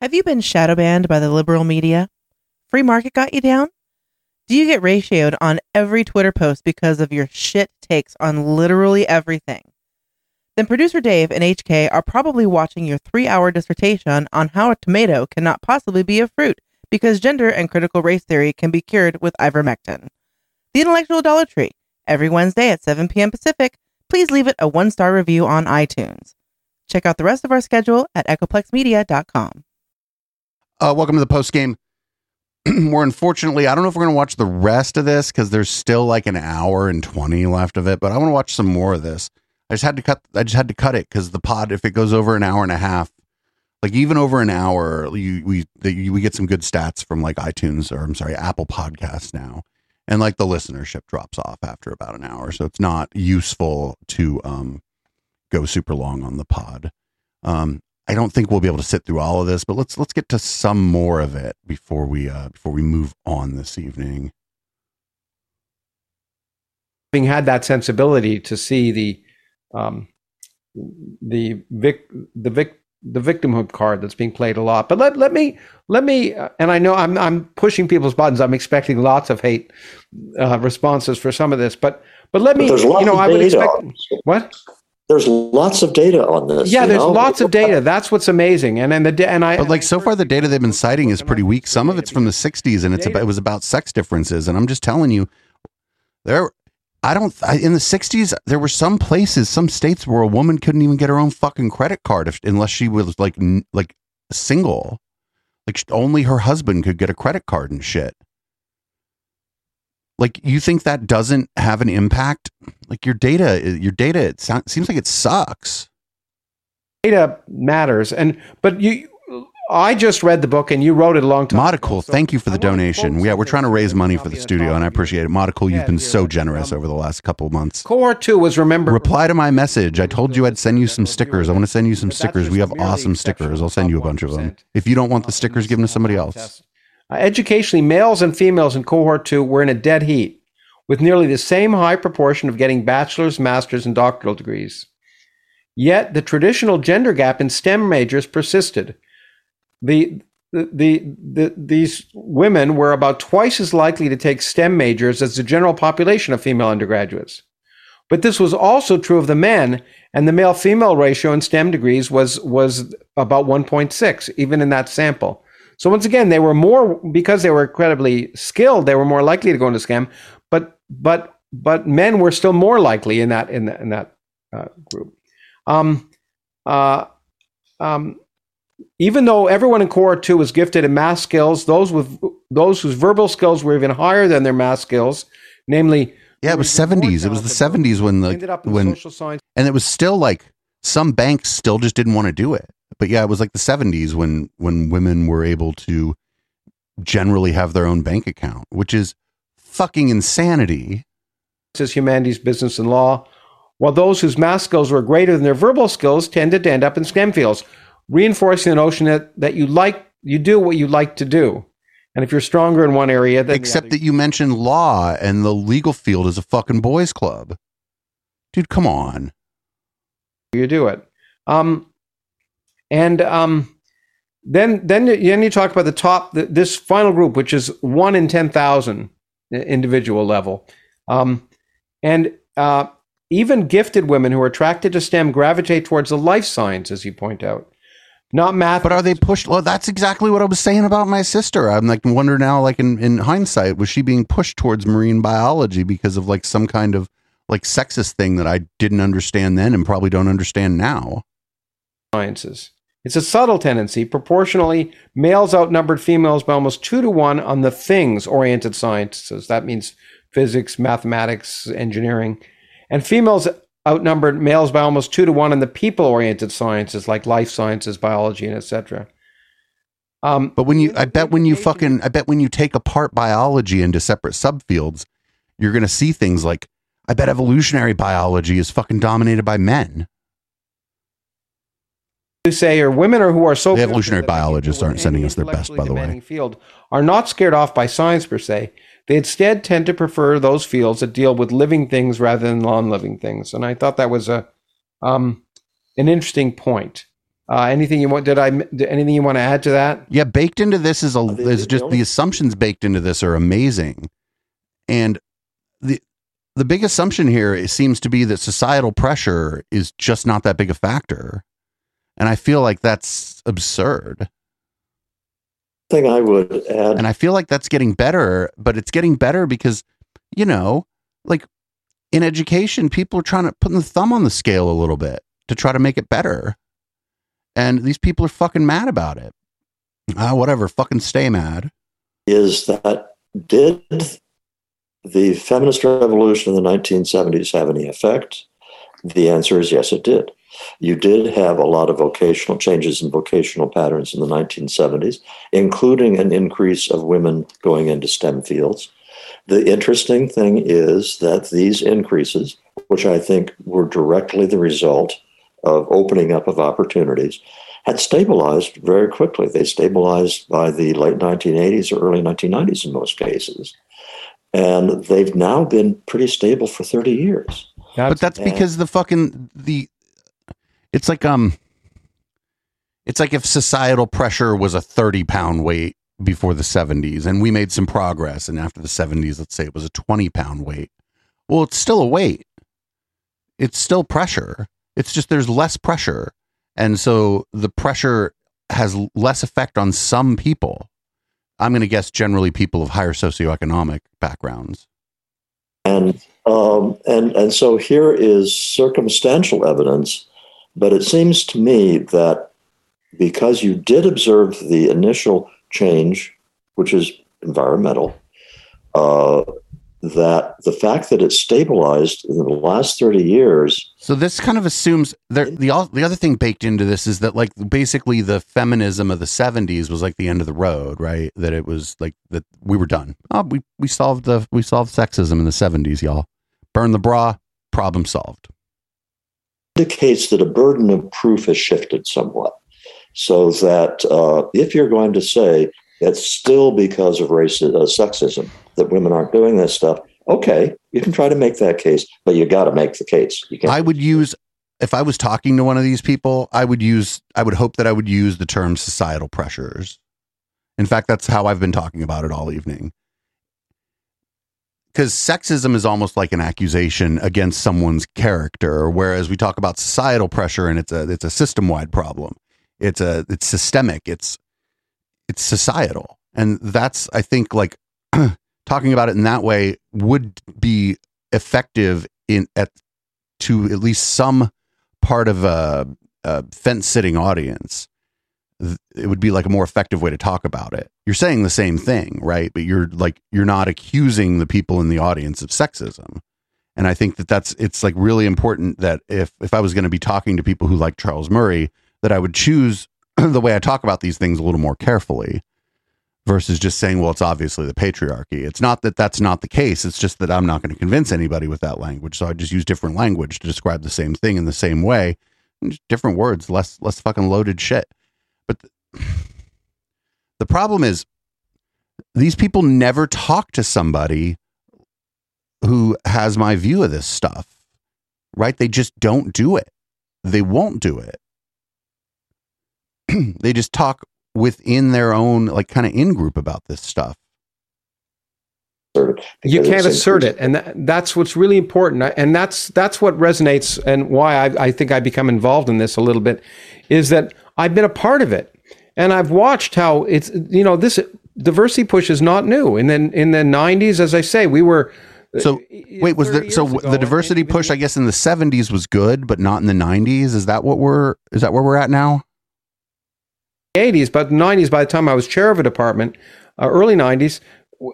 Have you been shadow banned by the liberal media? Free market got you down? Do you get ratioed on every Twitter post because of your shit takes on literally everything? Then producer Dave and HK are probably watching your three hour dissertation on how a tomato cannot possibly be a fruit because gender and critical race theory can be cured with ivermectin. The Intellectual Dollar Tree, every Wednesday at 7 p.m. Pacific. Please leave it a one star review on iTunes. Check out the rest of our schedule at echoplexmedia.com. Uh, welcome to the post game. we're unfortunately, I don't know if we're going to watch the rest of this because there's still like an hour and 20 left of it, but I want to watch some more of this. I just had to cut, I just had to cut it because the pod, if it goes over an hour and a half, like even over an hour, you, we, the, we get some good stats from like iTunes or I'm sorry, Apple Podcasts now. And like the listenership drops off after about an hour. So it's not useful to um, go super long on the pod. Um, I don't think we'll be able to sit through all of this, but let's let's get to some more of it before we uh, before we move on this evening. Having had that sensibility to see the um, the vic the vic the victimhood card that's being played a lot. But let let me let me uh, and I know I'm I'm pushing people's buttons. I'm expecting lots of hate uh, responses for some of this, but but let me But you know I would expect on what There's lots of data on this. yeah there's know? lots of data. That's what's amazing. And and the da- and I But like so far, the data they've been citing is pretty weak. Some of it's from the '60s, and it's about, it was about sex differences. And I'm just telling you, there. I don't. I, in the '60s, there were some places, some states where a woman couldn't even get her own fucking credit card if, unless she was like like single. Like only her husband could get a credit card and shit. Like you think that doesn't have an impact? Like your data, your data, it sound, seems like it sucks. data matters. And but you, I just read the book and you wrote it a long time. Modical, thank you for the donation. Yeah, we're trying to raise money for the studio, and I appreciate it. Modical, you've been so generous over the last couple of months. Cohort two was remember. Reply to my message. I told you I'd send you some stickers. I want to send you some stickers. We have awesome stickers. I'll send you a bunch of them. If you don't want the stickers, give them to somebody else. Uh, educationally, males and females in cohort two were in a dead heat, with nearly the same high proportion of getting bachelor's, master's, and doctoral degrees. Yet the traditional gender gap in STEM majors persisted. The, the, the, the, these women were about twice as likely to take STEM majors as the general population of female undergraduates. But this was also true of the men, and the male female ratio in STEM degrees was, was about 1.6, even in that sample. So once again, they were more because they were incredibly skilled. They were more likely to go into scam, but but but men were still more likely in that in that, in that uh, group. Um, uh, um, even though everyone in cohort two was gifted in math skills, those with those whose verbal skills were even higher than their math skills, namely Yeah, it was seventies. It was the seventies when the ended up in when social science. and it was still like some banks still just didn't want to do it. But yeah, it was like the seventies when when women were able to generally have their own bank account, which is fucking insanity. Says humanities, business, and law, while those whose math skills were greater than their verbal skills tended to end up in STEM fields, reinforcing the notion that, that you like you do what you like to do. And if you're stronger in one area, Except that you mentioned law and the legal field is a fucking boys club. Dude, come on. you do it. Um, and um, then then then you talk about the top th- this final group, which is one in ten thousand individual level, um, and uh, even gifted women who are attracted to STEM gravitate towards the life science, as you point out, not math. But are they pushed? Well, that's exactly what I was saying about my sister. I'm like wonder now, like in, in hindsight, was she being pushed towards marine biology because of like some kind of like sexist thing that I didn't understand then and probably don't understand now? sciences. It's a subtle tendency. Proportionally, males outnumbered females by almost two to one on the things oriented sciences. That means physics, mathematics, engineering. And females outnumbered males by almost two to one on the people oriented sciences like life sciences, biology, and etc. Um, But when you, I bet when you fucking, I bet when you take apart biology into separate subfields, you're going to see things like, I bet evolutionary biology is fucking dominated by men. Who say or women or who are so The evolutionary that they can biologists aren't sending us their best, by the way. Field are not scared off by science per se. They instead tend to prefer those fields that deal with living things rather than non-living things. And I thought that was a um, an interesting point. Uh, anything you want? Did I? Did, anything you want to add to that? Yeah, baked into this is a The- is the just only- the assumptions baked into this are amazing, and the the big assumption here it seems to be that societal pressure is just not that big a factor, and I feel like that's absurd, thing I would add and I feel like that's getting better, but it's getting better because you know, like in education, people are trying to put the thumb on the scale a little bit to try to make it better, and these people are fucking mad about it. Ah, whatever, fucking stay mad. is that did the feminist revolution in the 1970s have any effect? The answer is yes, it did. You did have a lot of vocational changes in vocational patterns in the 1970s, including an increase of women going into STEM fields. The interesting thing is that these increases, which I think were directly the result of opening up of opportunities, had stabilized very quickly. They stabilized by the late 1980s or early 1990s in most cases. And they've now been pretty stable for 30 years. but that's because the fucking the it's like um it's like if societal pressure was a 30 pound weight before the 70s and we made some progress and after the 70s let's say it was a 20 pound weight. Well it's still a weight. It's still pressure. It's just there's less pressure. And so the pressure has less effect on some people. I'm going to guess generally people of higher socioeconomic backgrounds. And um, and and so here is circumstantial evidence, but it seems to me that because you did observe the initial change, which is environmental, uh, that the fact that it stabilized in the last thirty years So this kind of assumes there, the the other thing baked into this is that like basically the feminism of the 70s was like the end of the road, right? That it was like that we were done. Oh, we we solved the we solved sexism in the 70s, y'all. Burn the bra, problem solved. Indicates that a burden of proof has shifted somewhat. So that uh, if you're going to say it's still because of racism, uh, sexism that women aren't doing this stuff, okay, you can try to make that case, but you got to make the case. I would use if I was talking to one of these people, I would use I would hope that I would use the term societal pressures. In fact, that's how I've been talking about it all evening. Cuz sexism is almost like an accusation against someone's character whereas we talk about societal pressure and it's a it's a system-wide problem. It's a it's systemic. It's it's societal. And that's I think like talking about it in that way would be effective in at to at least some part of a, a fence sitting audience, it would be like a more effective way to talk about it. You're saying the same thing, right? But you're like you're not accusing the people in the audience of sexism. And I think that that's it's like really important that if if I was going to be talking to people who like Charles Murray, that I would choose the way I talk about these things a little more carefully versus just saying, well, it's obviously the patriarchy. It's not that that's not the case. It's just that I'm not going to convince anybody with that language. So I just use different language to describe the same thing in the same way, Just different words, less less fucking loaded shit. But the, the problem is, these people never talk to somebody who has my view of this stuff, right? They just don't do it. They won't do it. they just talk within their own like kind of in group about this stuff. you can't assert it and that, that's what's really important uh, and that's that's what resonates and why I, I think i become involved in this a little bit is that i've been a part of it and i've watched how it's you know this diversity push is not new and then in the 90s as i say we were So wait, was 30 the so ago, the diversity even- push? I guess in the seventies was good, but not in the nineties. Is that what we're? Is that where we're at now? 80s, but 90s, by the time I was chair of a department, uh, early 90s,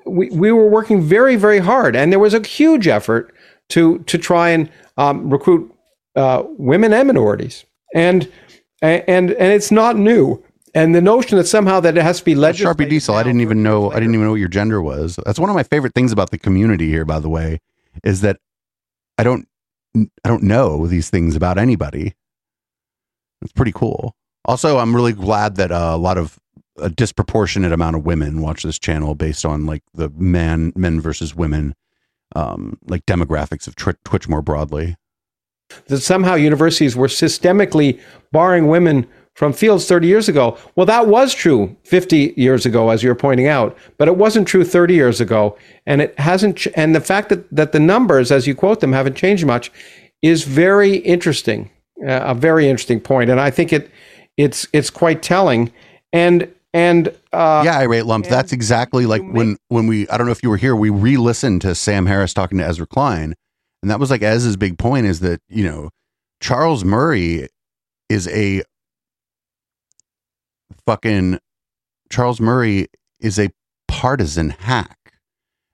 we, we were working very, very hard. And there was a huge effort to, to try and um, recruit uh, women and minorities. And, and, and it's not new. And the notion that somehow that it has to be legislated. Sharpie Diesel. I didn't even know. I didn't even know what your gender was. That's one of my favorite things about the community here. By the way, is that I don't I don't know these things about anybody. It's pretty cool. Also, I'm really glad that uh, a lot of a disproportionate amount of women watch this channel based on like the man men versus women um like demographics of Twi- Twitch more broadly. that somehow universities were systemically barring women from fields 30 years ago. Well, that was true 50 years ago, as you're pointing out, but it wasn't true 30 years ago. And it hasn't, ch- and the fact that, that the numbers, as you quote them, haven't changed much is very interesting, uh, a very interesting point. And I think it, it's, it's quite telling. And, and, uh, yeah, irate lump. That's exactly like when, when we, I don't know if you were here, we re listened to Sam Harris talking to Ezra Klein. And that was like Ez's big point is that, you know, Charles Murray is a fucking Charles Murray is a partisan hack.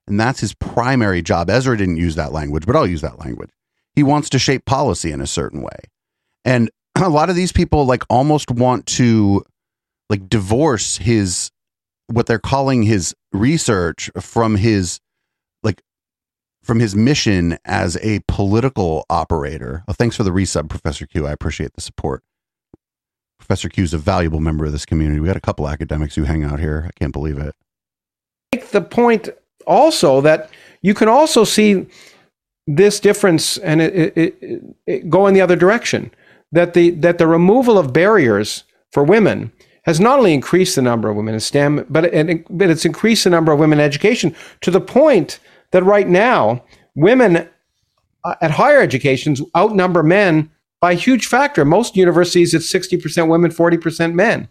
And that's his primary job. Ezra didn't use that language, but I'll use that language. He wants to shape policy in a certain way. And a lot of these people like almost want to like divorce his what they're calling his research from his like from his mission as a political operator. Thanks for the resub, Professor Q. I appreciate the support. Professor Q is a valuable member of this community. We got a couple academics who hang out here. I can't believe it. Make the point also that you can also see this difference and it, it, it, go in the other direction. That the that the removal of barriers for women has not only increased the number of women in STEM, but it, but it's increased the number of women in education to the point that right now women uh, at higher educations outnumber men by a huge factor. Most universities, it's 60% women, 40% men.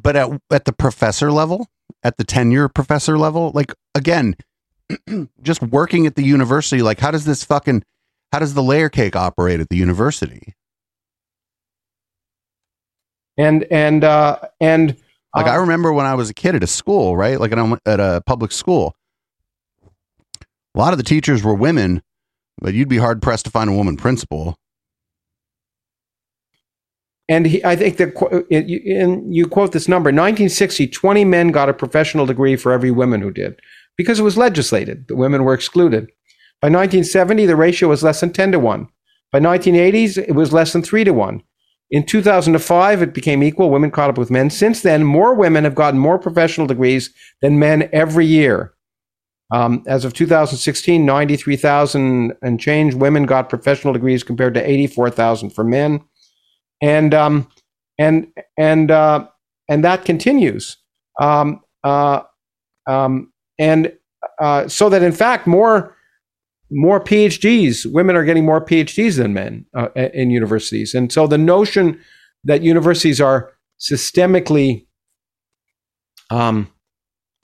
But at, at the professor level, at the tenure professor level, like again, just working at the university, like how does this fucking, how does the layer cake operate at the university? And, and, uh, and, like I remember when I was a kid at a school, right? Like at a public school, a lot of the teachers were women, but you'd be hard pressed to find a woman principal. And he, I think that you quote this number 1960, 20 men got a professional degree for every woman who did because it was legislated. The women were excluded. By 1970, the ratio was less than 10 to 1. By 1980s, it was less than 3 to 1. In 2005, it became equal. Women caught up with men. Since then, more women have gotten more professional degrees than men every year. Um, as of 2016, 93,000 and change women got professional degrees compared to 84,000 for men and um, and and uh, and that continues. Um, uh, um, and uh, so that in fact more more PhDs, women are getting more PhDs than men uh, in universities, and so the notion that universities are systemically um,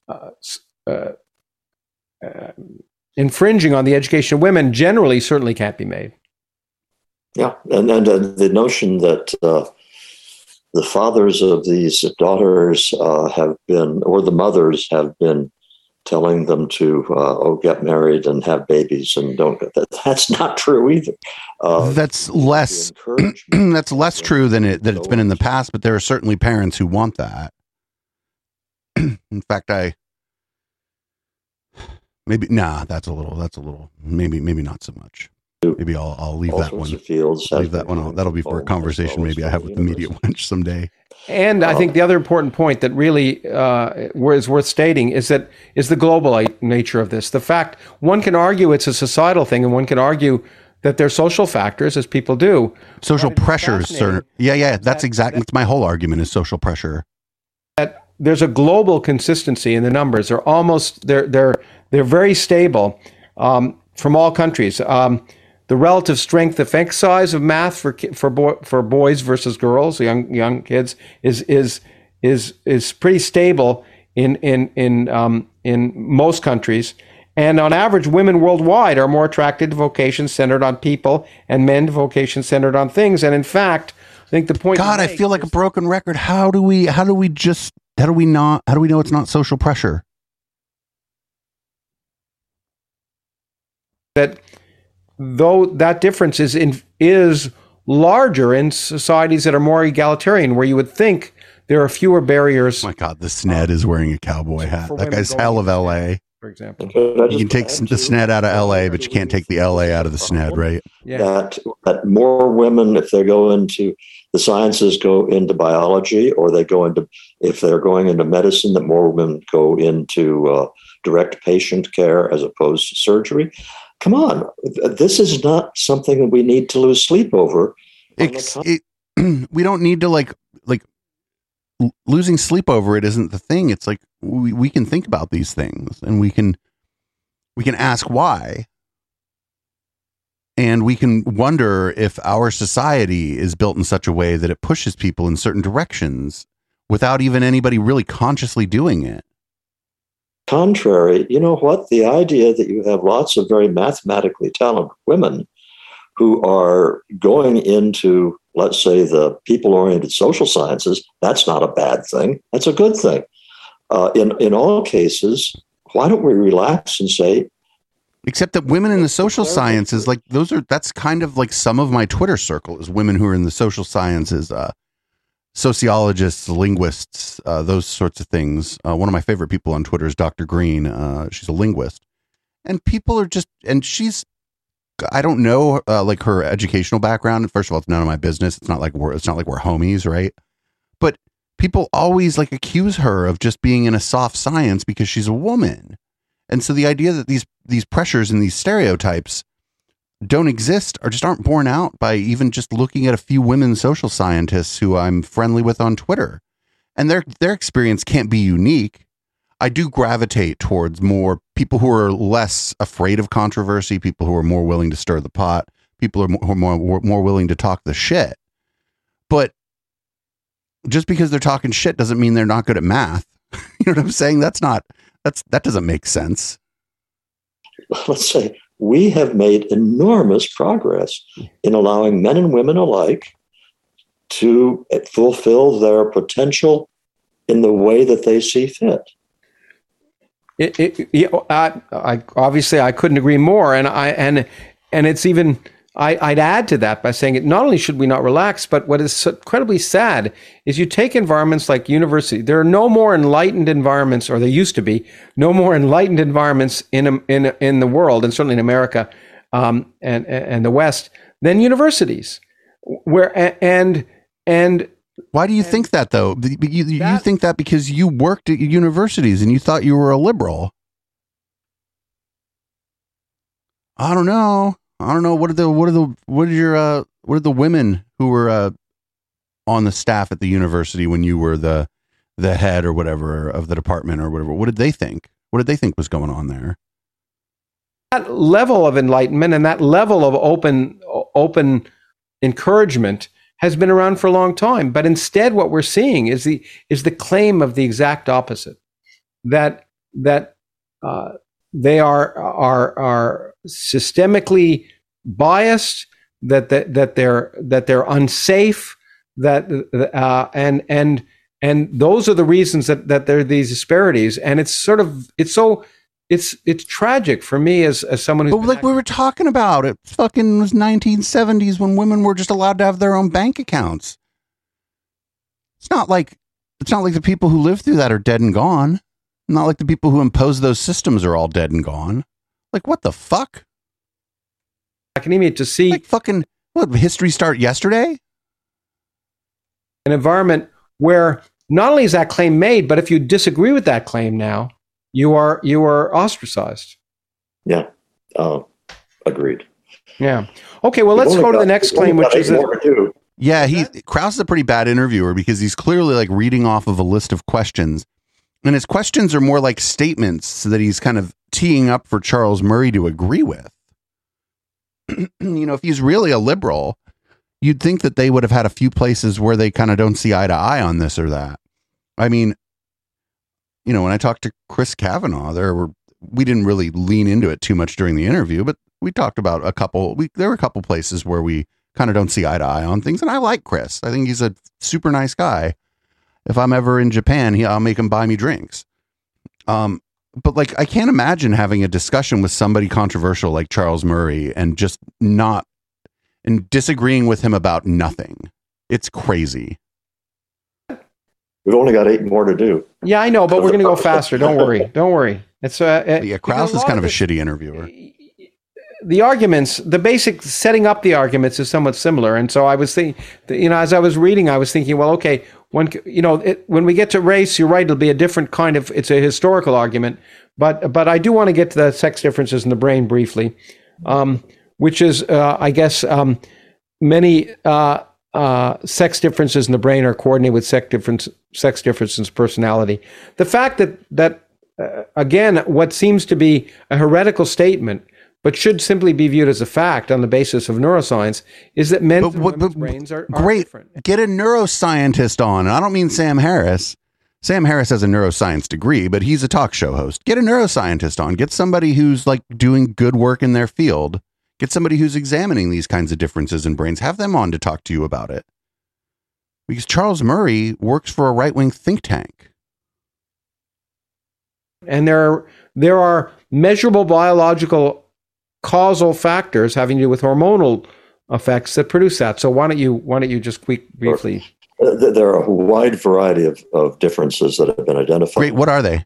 uh, uh, infringing on the education of women generally certainly can't be made. Yeah, and and uh, the notion that uh, the fathers of these daughters uh, have been, or the mothers have been, telling them to uh, oh get married and have babies and don't. That, that's not true either. Uh, that's less. that's less true than it that it's been in the past, but there are certainly parents who want that. in fact, I maybe nah. That's a little. That's a little. Maybe maybe not so much. Maybe I'll I'll leave that one. Fields leave that one. That'll be for a conversation maybe I have with the media wench someday. And I think the other important point that really uh, is worth stating is that is the global nature of this. The fact one can argue it's a societal thing, and one can argue that there's social factors, as people do. Social pressures, sir. Yeah, yeah. That's exactly. That's my whole argument is social pressure. That there's a global consistency in the numbers. They're almost they're they're they're very stable um, from all countries. Um, the relative strength effect size of math for for boy, for boys versus girls, young young kids, is is is is pretty stable in in in um, in most countries. And on average, women worldwide are more attracted to vocations centered on people, and men to vocations centered on things. And in fact, I think the point. God, I feel like a broken record. How do we? How do we just? How do we not? How do we know it's not social pressure? That though that difference is in, is larger in societies that are more egalitarian, where you would think there are fewer barriers. Oh my God, the SNED is wearing a cowboy hat. That guy's hell of L.A. For example, you can take the SNED out of L.A., but you can't take the L.A. out of the SNED, right? Yeah. That that more women, if they go into the sciences, go into biology, or they go into if they're going into medicine, that more women go into uh, direct patient care as opposed to surgery come on, this is not something that we need to lose sleep over. It, we don't need to like like l- losing sleep over it isn't the thing. It's like we, we can think about these things and we can we can ask why. And we can wonder if our society is built in such a way that it pushes people in certain directions without even anybody really consciously doing it. Contrary, you know what? The idea that you have lots of very mathematically talented women who are going into, let's say, the people oriented social sciences, that's not a bad thing. That's a good thing. Uh, in, in all cases, why don't we relax and say, Except that women in the social sciences, like those are that's kind of like some of my Twitter circle is women who are in the social sciences, uh, sociologists, linguists, uh, those sorts of things. Uh, one of my favorite people on Twitter is Dr. Green. Uh, she's a linguist, and people are just and she's I don't know uh, like her educational background. First of all, it's none of my business. It's not like we're it's not like we're homies, right? But people always like accuse her of just being in a soft science because she's a woman. And so the idea that these these pressures and these stereotypes don't exist or just aren't borne out by even just looking at a few women social scientists who I'm friendly with on Twitter. And their their experience can't be unique. I do gravitate towards more people who are less afraid of controversy, people who are more willing to stir the pot, people who are more more, more willing to talk the shit. But just because they're talking shit doesn't mean they're not good at math. you know what I'm saying? That's not that's that doesn't make sense. let's say, we have made enormous progress in allowing men and women alike to fulfill their potential in the way that they see fit. It, it, yeah, I, I, obviously I couldn't agree more, and I and and it's even I, would add to that by saying it. Not only should we not relax, but what is so incredibly sad is you take environments like university. There are no more enlightened environments, or there used to be no more enlightened environments in in in the world, and certainly in America um, and and the West than universities. Where and and why do you and think that though? You, you, that, you think that because you worked at universities and you thought you were a liberal. I don't know. I don't know what are the what are the what are your uh what are the women who were uh on the staff at the university when you were the the head or whatever of the department or whatever what did they think? What did they think was going on there? That level of enlightenment and that level of open open encouragement has been around for a long time but instead what we're seeing is the is the claim of the exact opposite. That that uh, they are are are systemically biased, that that, that they're that they're unsafe, that uh, and and and those are the reasons that that there are these disparities, and it's sort of it's so it's it's tragic for me as as someone who's but like we were talking about it fucking was 1970s when women were just allowed to have their own bank accounts. It's not like it's not like the people who lived through that are dead and gone. Not like the people who impose those systems are all dead and gone. Like what the fuck? Academia to see like fucking what history start yesterday? An environment where not only is that claim made, but if you disagree with that claim now, you are you are ostracized. Yeah. Uh, agreed. Yeah. Okay, well let's go got, to the next claim, which is a, yeah, he Krauss is a pretty bad interviewer because he's clearly like reading off of a list of questions and his questions are more like statements that he's kind of teeing up for Charles Murray to agree with. you know, if he's really a liberal, you'd think that they would have had a few places where they kind of don't see eye to eye on this or that. I mean, you know, when I talked to Chris Kavanagh, there were we didn't really lean into it too much during the interview, but we talked about a couple. We there were a couple places where we kind of don't see eye to eye on things, and I like Chris. I think he's a super nice guy if I'm ever in Japan, he, I'll make him buy me drinks. Um, but like, I can't imagine having a discussion with somebody controversial like Charles Murray and just not and disagreeing with him about nothing. It's crazy. We've only got eight more to do. Yeah, I know, but we're going to go faster. Don't worry. Don't worry. It's uh, uh yeah. Krauss is kind of a shitty interviewer. The arguments, the basic setting up the arguments is somewhat similar, and so I was thinking, you know, as I was reading, I was thinking, well, okay, one, you know, it, when we get to race, you're right. It'll be a different kind of. It's a historical argument, but but I do want to get to the sex differences in the brain briefly, um, which is, uh, I guess, um, many uh, uh, sex differences in the brain are coordinated with sex difference, sex differences in personality. The fact that that uh, again, what seems to be a heretical statement, but should simply be viewed as a fact on the basis of neuroscience, is that men's But and what- women's but- brains are, are Great. different. Get a neuroscientist on. And I don't mean Sam Harris. Sam Harris has a neuroscience degree, but he's a talk show host. Get a neuroscientist on. Get somebody who's like doing good work in their field. Get somebody who's examining these kinds of differences in brains. Have them on to talk to you about it. Because Charles Murray works for a right wing think tank. and there are, there are measurable biological causal factors having to do with hormonal effects that produce that. So why don't you why don't you just quick briefly? Uh, there are a wide variety of, of differences that have been identified. Great. What are they?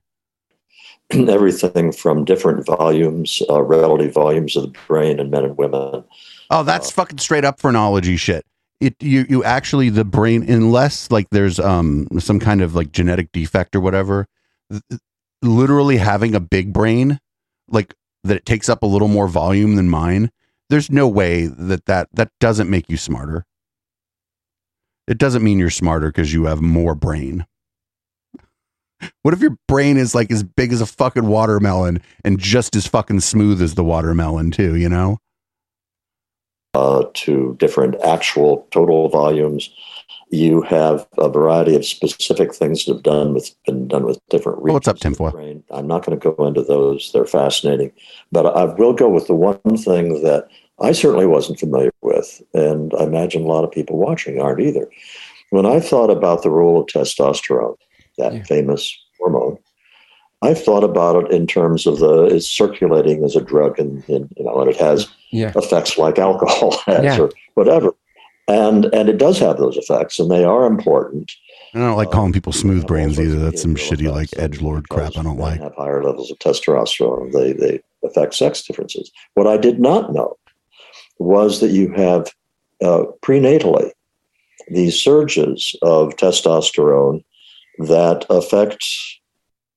Everything from different volumes, uh, relative volumes of the brain in men and women. Oh, that's fucking straight up phrenology shit. It you you actually the brain unless like there's um some kind of like genetic defect or whatever, th- literally having a big brain like that it takes up a little more volume than mine. There's no way that that that doesn't make you smarter. It doesn't mean you're smarter because you have more brain. What if your brain is like as big as a fucking watermelon and just as fucking smooth as the watermelon too, you know? uh, to different actual total volumes. You have a variety of specific things that have done with been done with different regions. Oh, what's up, of the. I'm not going to go into those; they're fascinating. But I will go with the one thing that I certainly wasn't familiar with, and I imagine a lot of people watching aren't either. When I thought about the role of testosterone, that Yeah. famous hormone, I've thought about it in terms of the it's circulating as a drug, and, and you know, and it has Yeah. effects like alcohol has Yeah. or whatever. And and it does have those effects, and they are important. I don't like calling people Uh, smooth brains either. That's some shitty like edge lord crap I don't like. Have higher levels of testosterone. They they affect sex differences. What I did not know was that you have uh, prenatally these surges of testosterone that affect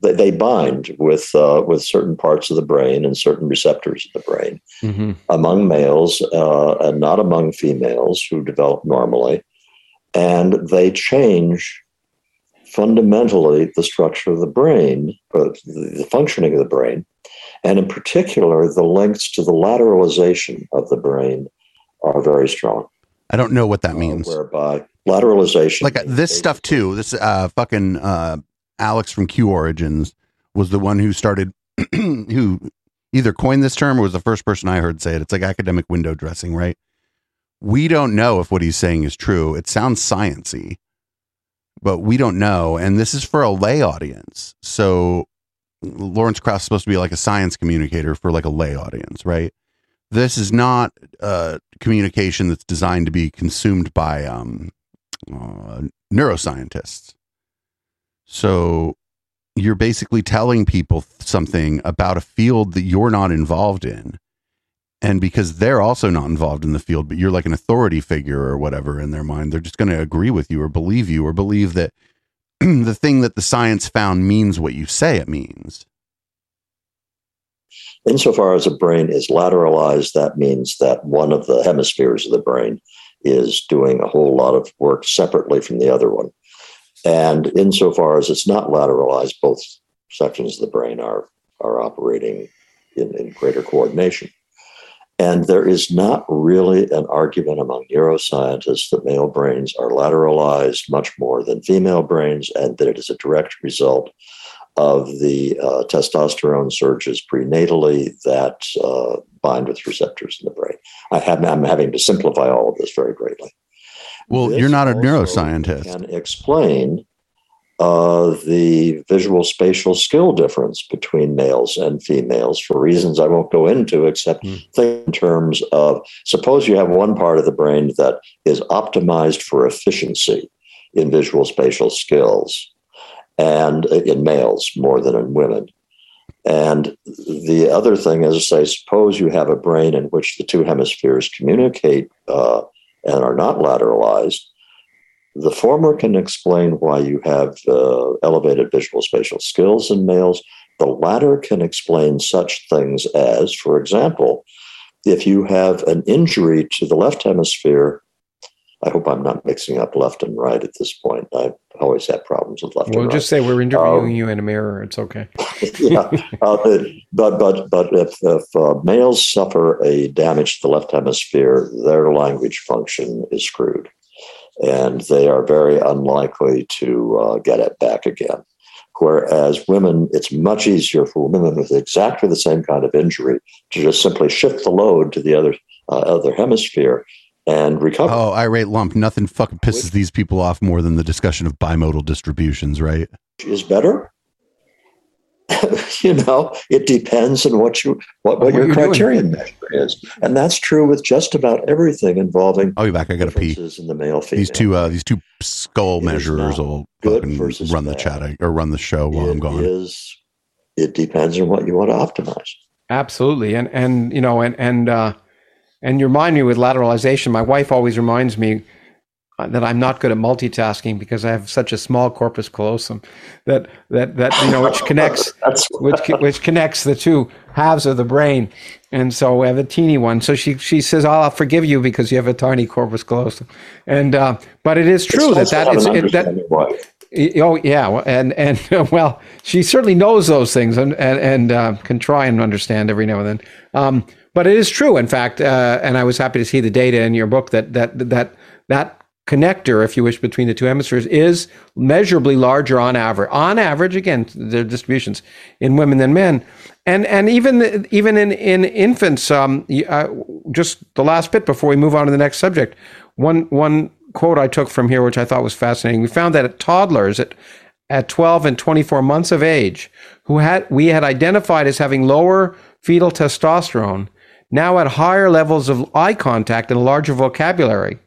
they, they bind with uh, with certain parts of the brain and certain receptors of the brain hmm among males uh, and not among females who develop normally. And they change fundamentally the structure of the brain, the functioning of the brain, and in particular, the links to the lateralization of the brain are very strong. I don't know what that uh, means. whereby lateralization. like uh, this stuff too. This uh fucking uh Alex from Q Origins was the one who started who either coined this term or was the first person I heard say it. It's like academic window dressing, right? We don't know if what he's saying is true. It sounds sciency, but we don't know. And this is for a lay audience. So Lawrence Krauss is supposed to be like a science communicator for like a lay audience, right? This is not uh, communication that's designed to be consumed by um, uh, neuroscientists. So you're basically telling people something about a field that you're not involved in. And because they're also not involved in the field, but you're like an authority figure or whatever in their mind, they're just going to agree with you or believe you or believe that the thing that the science found means what you say it means. Insofar as a brain is lateralized, that means that one of the hemispheres of the brain is doing a whole lot of work separately from the other one. And insofar as it's not lateralized, both sections of the brain are, are operating in, in greater coordination. And there is not really an argument among neuroscientists that male brains are lateralized much more than female brains, and that it is a direct result of the uh, testosterone surges prenatally that uh, bind with receptors in the brain. I I'm having to simplify all of this very greatly. Well, This you're not a neuroscientist. Can explain uh, the visual spatial skill difference between males and females for reasons I won't go into, except Hmm. think in terms of suppose you have one part of the brain that is optimized for efficiency in visual spatial skills, and uh, in males more than in women. And the other thing is, say, suppose you have a brain in which the two hemispheres communicate uh, and are not lateralized. The former can explain why you have uh, elevated visual spatial skills in males. The latter can explain such things as, for example, if you have an injury to the left hemisphere, I hope I'm not mixing up left and right at this point. I've always had problems with left We'll and right. just say we're interviewing Um, you in a mirror. It's okay. yeah, uh, but but but if, if uh, males suffer a damage to the left hemisphere, their language function is screwed, and they are very unlikely to uh, get it back again. Whereas women, it's much easier for women with exactly the same kind of injury to just simply shift the load to the other uh, other hemisphere and recover. Oh, irate lump. Nothing fucking pisses these people off more than the discussion of bimodal distributions, right? is better. you know, it depends on what you what, what What your you're doing. criterion measure is, and that's true with just about everything involving I'll be back. I gotta pee. in the male female. These two, uh, these two skull It is measurers will good fucking versus run the chat or run the show while I'm gone. is- it depends on what you want to optimize. Absolutely, and and you know, and and uh, and you remind me with lateralization. My wife always reminds me uh, that I'm not good at multitasking because I have such a small corpus callosum that that that you know which connects which which connects the two halves of the brain, and so I have a teeny one. So she she says, oh, "I'll forgive you because you have a tiny corpus callosum," and uh, but it is true it's that that is it, that wife. Oh yeah, and and well, she certainly knows those things and and, and uh, can try and understand every now and then. Um, but it is true, in fact, uh, and I was happy to see the data in your book that that that that connector, if you wish, between the two hemispheres is measurably larger on average. On average, again, the distributions in women than men, and and even even in in infants. Um, uh, just the last bit before we move on to the next subject. One one quote I took from here, which I thought was fascinating. We found that at toddlers at at 12 and 24 months of age, who had we had identified as having lower fetal testosterone, now at higher levels of eye contact and a larger vocabulary.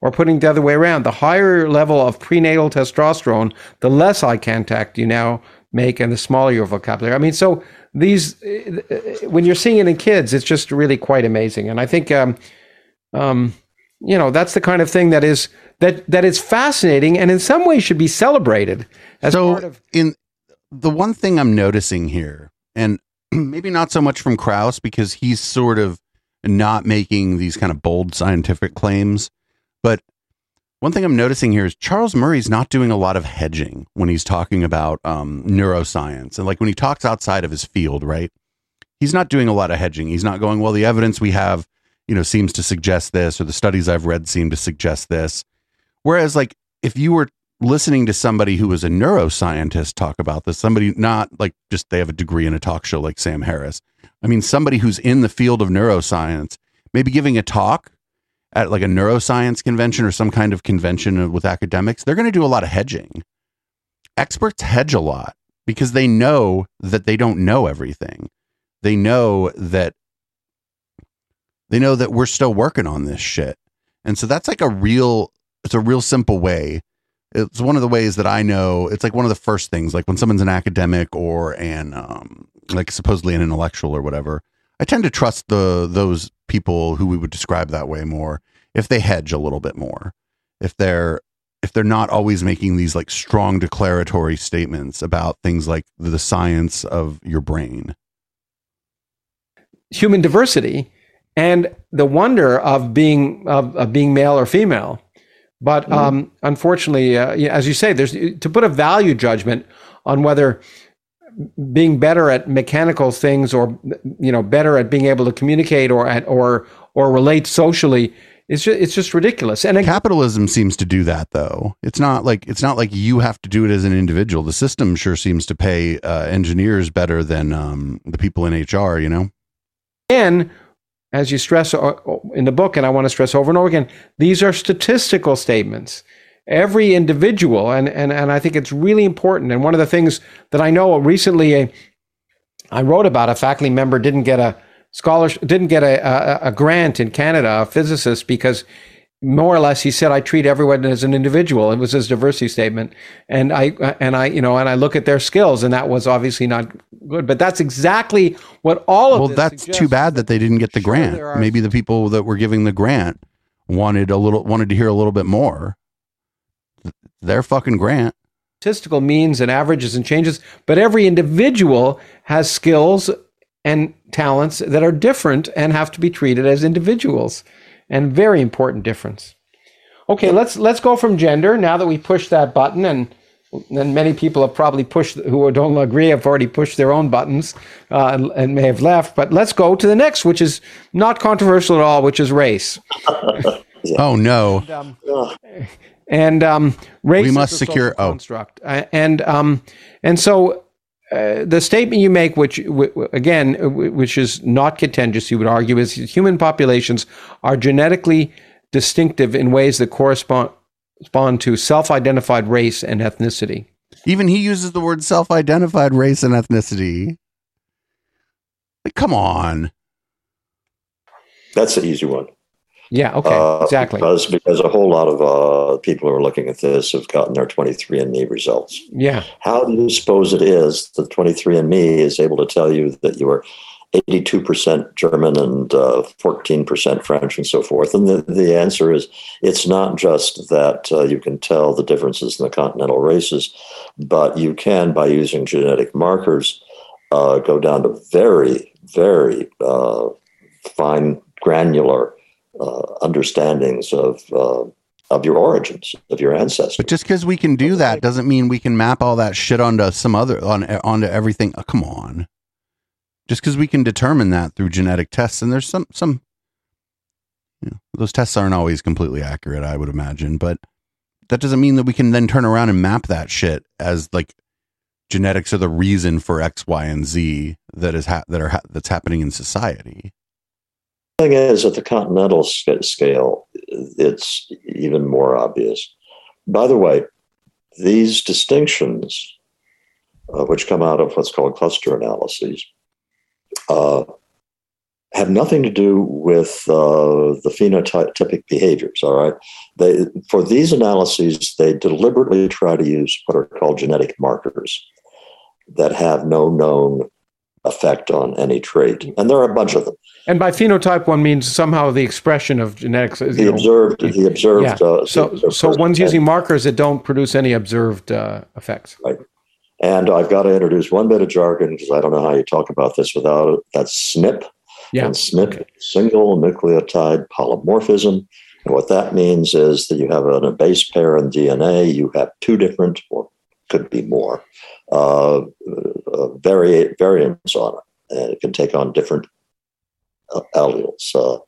Or putting it the other way around, the higher level of prenatal testosterone, the less eye contact you now make and the smaller your vocabulary. I mean, so these, uh, uh, when you're seeing it in kids, it's just really quite amazing. And I think, um, um, you know, that's the kind of thing that is that that is fascinating and in some ways should be celebrated as so part of. in the one thing I'm noticing here, and maybe not so much from Krauss because he's sort of not making these kind of bold scientific claims, but one thing I'm noticing here is Charles Murray's not doing a lot of hedging when he's talking about um, neuroscience and like when he talks outside of his field, right? He's not doing a lot of hedging. He's not going, well, the evidence we have, you know, seems to suggest this, or the studies I've read seem to suggest this. Whereas, like, if you were listening to somebody who was a neuroscientist talk about this, somebody not like just they have a degree in a talk show like Sam Harris. I mean, somebody who's in the field of neuroscience, maybe giving a talk at like a neuroscience convention or some kind of convention with academics, they're going to do a lot of hedging. Experts hedge a lot because they know that they don't know everything. They know that they know that we're still working on this shit. And so that's like a real it's a real simple way it's one of the ways that I know it's like one of the first things like when someone's an academic or an um like supposedly an intellectual or whatever I tend to trust the those people who we would describe that way more if they hedge a little bit more if they're if they're not always making these like strong declaratory statements about things like the science of your brain human diversity and the wonder of being of, of being male or female. But um, unfortunately, uh, as you say, there's to put a value judgment on whether being better at mechanical things or you know better at being able to communicate or at or or relate socially it's just it's just ridiculous. And capitalism seems to do that though. It's not like it's not like you have to do it as an individual. The system sure seems to pay uh, engineers better than um, the people in hr you know? Again, as you stress in the book, and I want to stress over and over again, these are statistical statements. Every individual, and, and, and I think it's really important. And one of the things that I know recently, uh, I wrote about a faculty member didn't get a scholarship, didn't get a, a, a grant in Canada, a physicist, because more or less he said, "I treat everyone as an individual." It was his diversity statement, and I and I you know and I look at their skills, and that was obviously not good. But that's exactly what all of well that's suggests too bad that they didn't get the Sure, grant are- maybe the people that were giving the grant wanted a little wanted to hear a little bit more their fucking grant statistical means and averages and changes, but every individual has skills and talents that are different and have to be treated as individuals. And very important difference. Okay, let's let's go from gender now that we pushed that button, and and many people have probably pushed who don't agree have already pushed their own buttons uh, and, and, may have left. But let's go to the next, which is not controversial at all, which is race. oh no! And, um, and um, race we must secure oh. construct, uh, and um, and so. Uh, the statement you make, which w- again, w- which is not contentious, you would argue, is human populations are genetically distinctive in ways that correspond respond to self identified race and ethnicity. Even he uses the word self identified race and ethnicity. Like, come on. That's an easy one. Yeah, okay, uh, exactly. Because, because a whole lot of uh, people who are looking at this have gotten their 23andMe results. Yeah. How do you suppose it is that 23andMe is able to tell you that you are 82% German and uh, 14% French and so forth. And the, the answer is it's not just that uh, you can tell the differences in the continental races, but you can, by using genetic markers, uh, go down to very, very uh, fine, granular uh, understandings of. Uh, of your origins, of your ancestors. But just because we can do that doesn't mean we can map all that shit onto some other on onto everything. Oh, come on just because we can determine that through genetic tests and there's some some you know, those tests aren't always completely accurate i would imagine but that doesn't mean that we can then turn around and map that shit as like genetics are the reason for x y and z that is ha- that are ha- that's happening in society thing is at the continental scale it's even more obvious by the way these distinctions uh, which come out of what's called cluster analyses uh, have nothing to do with uh, the phenotypic behaviors. All right, they for these analyses they deliberately try to use what are called genetic markers that have no known effect on any trait, and there are a bunch of them. And by phenotype, one means somehow the expression of genetics. The observed, the observed. Yeah. Uh, so, observed so one's using markers that don't produce any observed uh, effects. Right. And I've got to introduce one bit of jargon because I don't know how you talk about this without it. That's SNP. Yeah. And SNP, okay. single nucleotide polymorphism. And what that means is that you have an, a base pair in DNA, you have two different, or could be more, uh, uh, vari- variants on it. And it can take on different uh, alleles. Uh,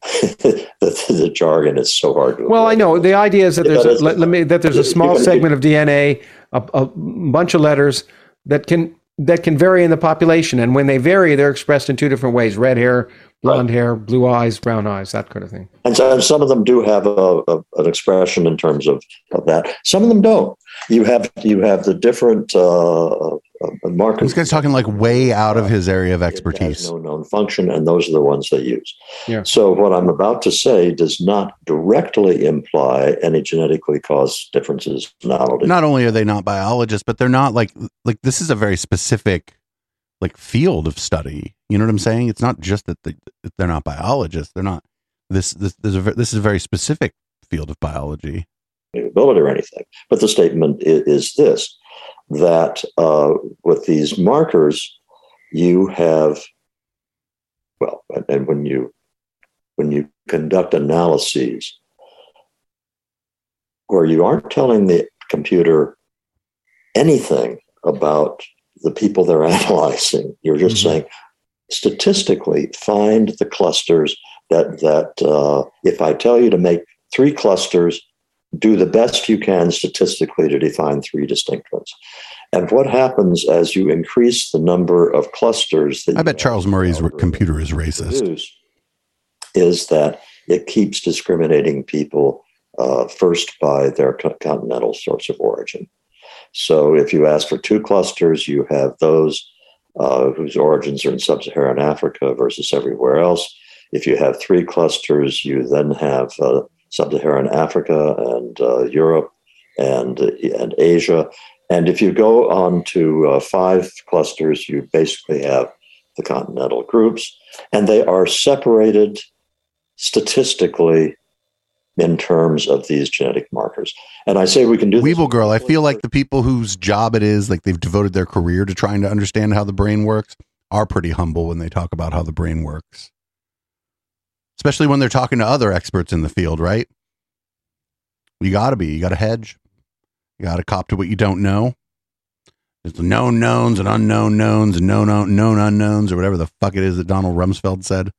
the, the, jargon is so hard to well avoid. i know the idea is that there's a, let, let, me that there's a small segment of dna a, a bunch of letters that can that can vary in the population, and when they vary, they're expressed in two different ways: red hair, blonde right. hair, blue eyes, brown eyes, that kind of thing. And, so, and some of them do have a, a, an expression in terms of, of that. Some of them don't. You have you have the different uh, uh, markers. This guy's talking like way out of his area of expertise. no known function, and those are the ones they use. Yeah. So what I'm about to say does not directly imply any genetically caused differences in Not only are they not biologists, but they're not like like this is a very specific like field of study. You know what I'm saying? It's not just that, they, they're not biologists. They're not this this this is, a, this is a very specific field of biology. Ability or anything, but the statement is, is this: that uh, with these markers, you have well, and when you when you conduct analyses where you aren't telling the computer anything about the people they're analyzing. You're just mm-hmm. saying, statistically, find the clusters that that uh, if I tell you to make three clusters, do the best you can statistically to define three distinct ones. And what happens as you increase the number of clusters that I bet Charles Murray's computer is racist. Is that it keeps discriminating people uh, first by their continental source of origin. So if you ask for two clusters, you have those uh, whose origins are in sub Saharan Africa versus everywhere else. If you have three clusters, you then have uh, sub Saharan Africa and uh, Europe and, and Asia. And if you go on to uh, five clusters, you basically have the continental groups, and they are separated statistically in terms of these genetic markers. And I say we can do Weeble Girl, I feel like the people whose job it is, like they've devoted their career to trying to understand how the brain works, are pretty humble when they talk about how the brain works. Especially when they're talking to other experts in the field, right? You got to be. You got to hedge. You got to cop to what you don't know. There's known knowns and unknown knowns and known known unknowns or whatever the fuck it is that Donald Rumsfeld said.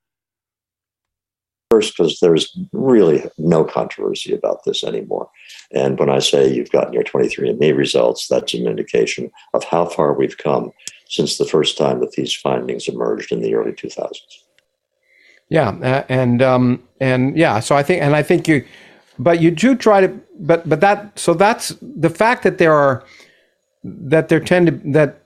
First, because there's really no controversy about this anymore. And when I say you've gotten your 23andMe results, that's an indication of how far we've come since the first time that these findings emerged in the early 2000s. Yeah, uh, and um, and yeah, so I think, and I think you, but you do try to, but but that, so that's the fact that there are, that there tend to that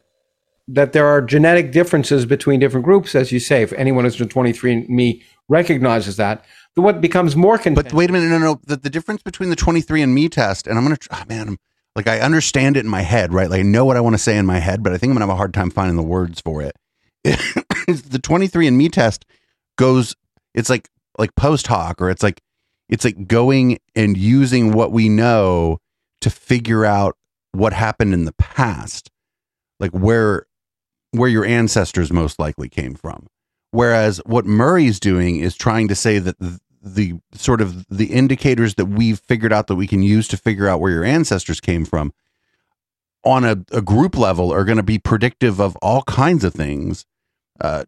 that there are genetic differences between different groups, as you say. If anyone who's done 23andMe recognizes that, what becomes more But wait a minute, no, no, the, the difference between the 23andMe test, and I'm gonna, oh, man, I'm like I understand it in my head, right? Like I know what I want to say in my head, but I think I'm gonna have a hard time finding the words for it. the 23andMe test goes it's like like post hoc or it's like it's like going and using what we know to figure out what happened in the past like where where your ancestors most likely came from. Whereas what murray's doing is trying to say that the, the sort of the indicators that we've figured out that we can use to figure out where your ancestors came from on a, a group level are going to be predictive of all kinds of things uh,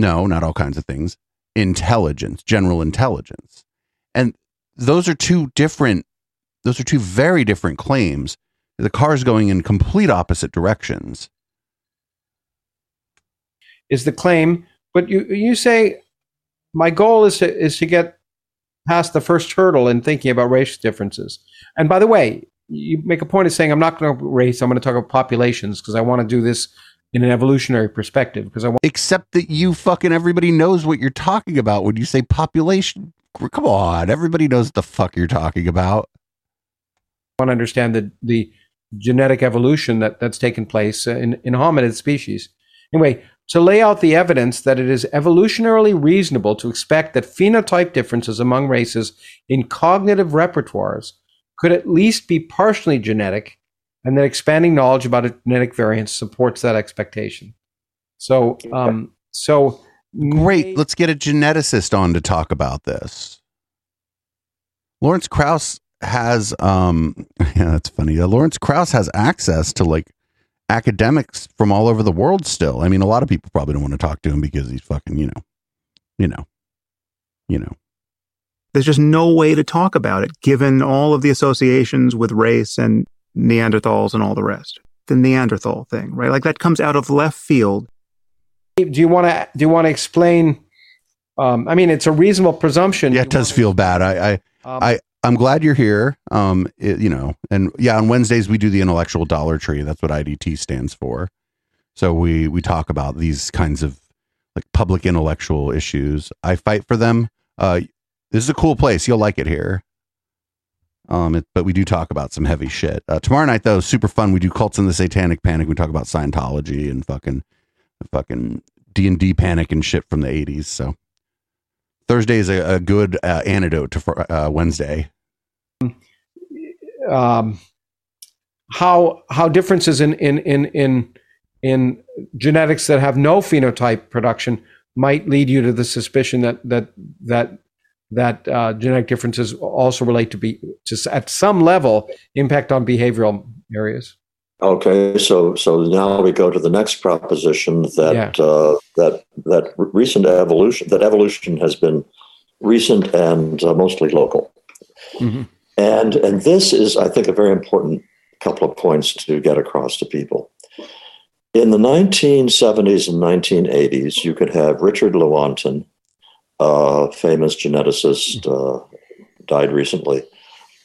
no not all kinds of things intelligence, general intelligence. And those are two different those are two very different claims. The car's going in complete opposite directions. Is the claim, but you you say my goal is to is to get past the first hurdle in thinking about race differences. And by the way, you make a point of saying I'm not going to race. I'm going to talk about populations because I want to do this in an evolutionary perspective because I want except that you fucking everybody knows what you're talking about when you say population. Come on, everybody knows what the fuck you're talking about. I want to understand the the genetic evolution that that's taken place uh, in in hominid species. Anyway, to lay out the evidence that it is evolutionarily reasonable to expect that phenotype differences among races in cognitive repertoires could at least be partially genetic and that expanding knowledge about genetic variants supports that expectation. So, um, so great. Let's get a geneticist on to talk about this. Lawrence Krauss has, um, yeah, that's funny. Uh, Lawrence Krauss has access to like academics from all over the world still. I mean, a lot of people probably don't want to talk to him because he's fucking, you know, you know, you know. There's just no way to talk about it given all of the associations with race and Neanderthals and all the rest. The Neanderthal thing, right? Like that comes out of left field. Do you want to do you want to explain? Um, I mean, it's a reasonable presumption. Yeah, it does feel bad. I, I, um, I, I'm glad you're here. Um, it, you know, and yeah, on Wednesdays we do the intellectual dollar tree. That's what IDT stands for. So we we talk about these kinds of like public intellectual issues. I fight for them. Uh, this is a cool place. You'll like it here. Um, it, but we do talk about some heavy shit. Uh, tomorrow night though, super fun. We do cults in the satanic panic. We talk about Scientology and fucking, fucking D and D panic and shit from the eighties. So Thursday is a, a good uh, antidote to uh, Wednesday. Um, how how differences in in in in in genetics that have no phenotype production might lead you to the suspicion that that that that uh, genetic differences also relate to be just at some level impact on behavioral areas. Okay, so so now we go to the next proposition that yeah. uh, that that recent evolution that evolution has been recent and uh, mostly local, mm-hmm. and and this is I think a very important couple of points to get across to people. In the 1970s and 1980s, you could have Richard Lewontin, uh, famous geneticist, uh, died recently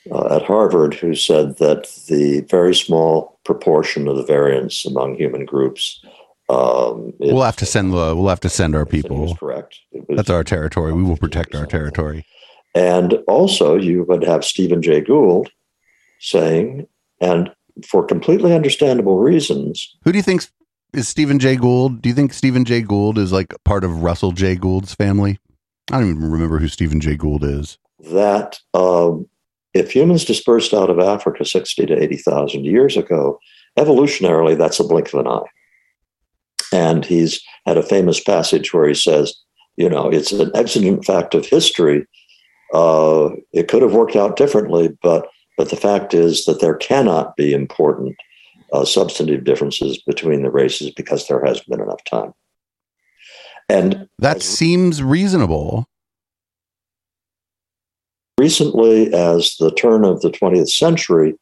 uh, at Harvard, who said that the very small proportion of the variance among human groups. Um, we'll have to send the. We'll have to send our people. correct. Was, That's our territory. We will protect our territory. And also, you would have Stephen Jay Gould saying, and for completely understandable reasons. Who do you think is Stephen Jay Gould? Do you think Stephen Jay Gould is like part of Russell Jay Gould's family? I don't even remember who Stephen Jay Gould is. That um, if humans dispersed out of Africa 60 to 80,000 years ago, evolutionarily, that's a blink of an eye. And he's had a famous passage where he says, you know, it's an exigent fact of history. Uh, it could have worked out differently, but But the fact is that there cannot be important uh, substantive differences between the races because there has been enough time. And That seems reasonable. recently as the turn of the 20th century,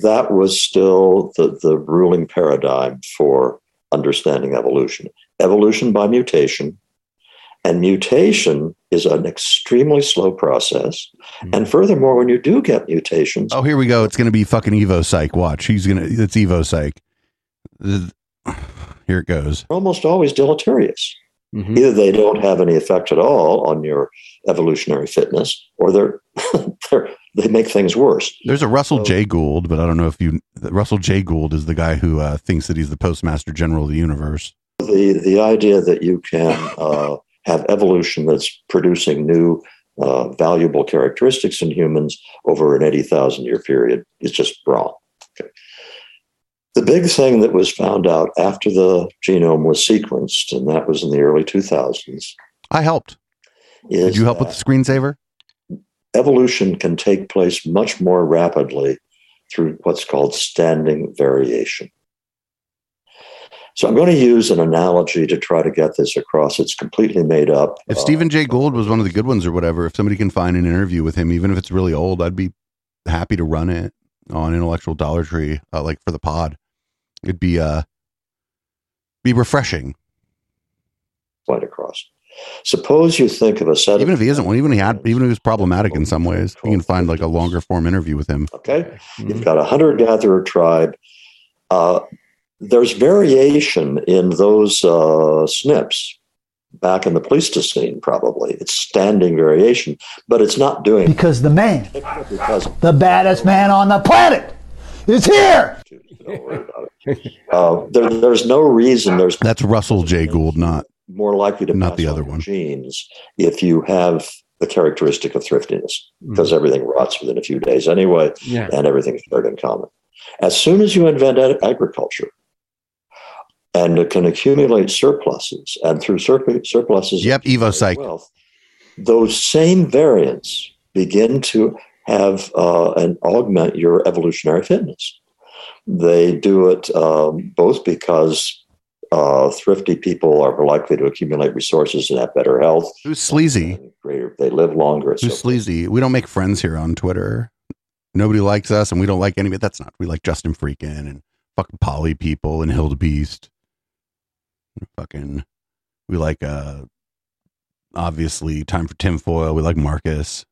that was still the, the ruling paradigm for understanding evolution. Evolution by mutation. And mutation is an extremely slow process. Hmm. And furthermore, when you do get mutations, Oh, here we go. It's going to be fucking Evo Psych. Watch. He's going to, it's Evo Psych. Here it goes. almost always deleterious. Mhm. Either they don't have any effect at all on your evolutionary fitness, or they're, they're they make things worse. There's a Russell So- J. Gould, but I don't know if you, Russell J. Gould is the guy who uh, thinks that he's the postmaster general of the universe. the the idea that you can uh, have evolution that's producing new uh, valuable characteristics in humans over an 80,000 year period is just wrong. The big thing that was found out after the genome was sequenced, and that was in the early 2000s, I helped. Did you help with the screensaver? evolution can take place much more rapidly through what's called standing variation. So I'm going to use an analogy to try to get this across. It's completely made up. If Uh, Stephen J. Gould was one of the good ones or whatever, if somebody can find an interview with him, even if it's really old, I'd be happy to run it on Intellectual Dollar Tree, uh, like for the pod. It'd be uh, be refreshing. point across. Suppose you think of a set Even of if he isn't one, even if he had, even if he was problematic in some ways, you can find like a longer form interview with him. Okay, Mhm. you've got a hunter gatherer tribe. Uh, there's variation in those uh, SNPs back in the Pleistocene, probably. It's standing variation, but it's not doing Because the man, because the baddest man on the planet, is here. Don't worry about it. Uh, there, there's no reason there's That's Russell J. Gould, not more likely to Not the other your one. genes if you have the characteristic of thriftiness Mm-hmm. because everything rots within a few days anyway Yeah. and everything's shared in common as soon as you invent ag- agriculture and it can accumulate surpluses and through surp- surpluses Yep, Evo Psych. wealth, those same variants begin to have uh, and augment your evolutionary fitness they do it um, both because uh, thrifty people are more likely to accumulate resources and have better health. who's sleazy. Greater, they live longer. so Who's forth. sleazy? We don't make friends here on Twitter. Nobody likes us, and we don't like anybody. That's not. We like Justin Freakin and fucking Polly people and Hilda Beast. Fucking, we like uh, obviously time for tinfoil. We like Marcus.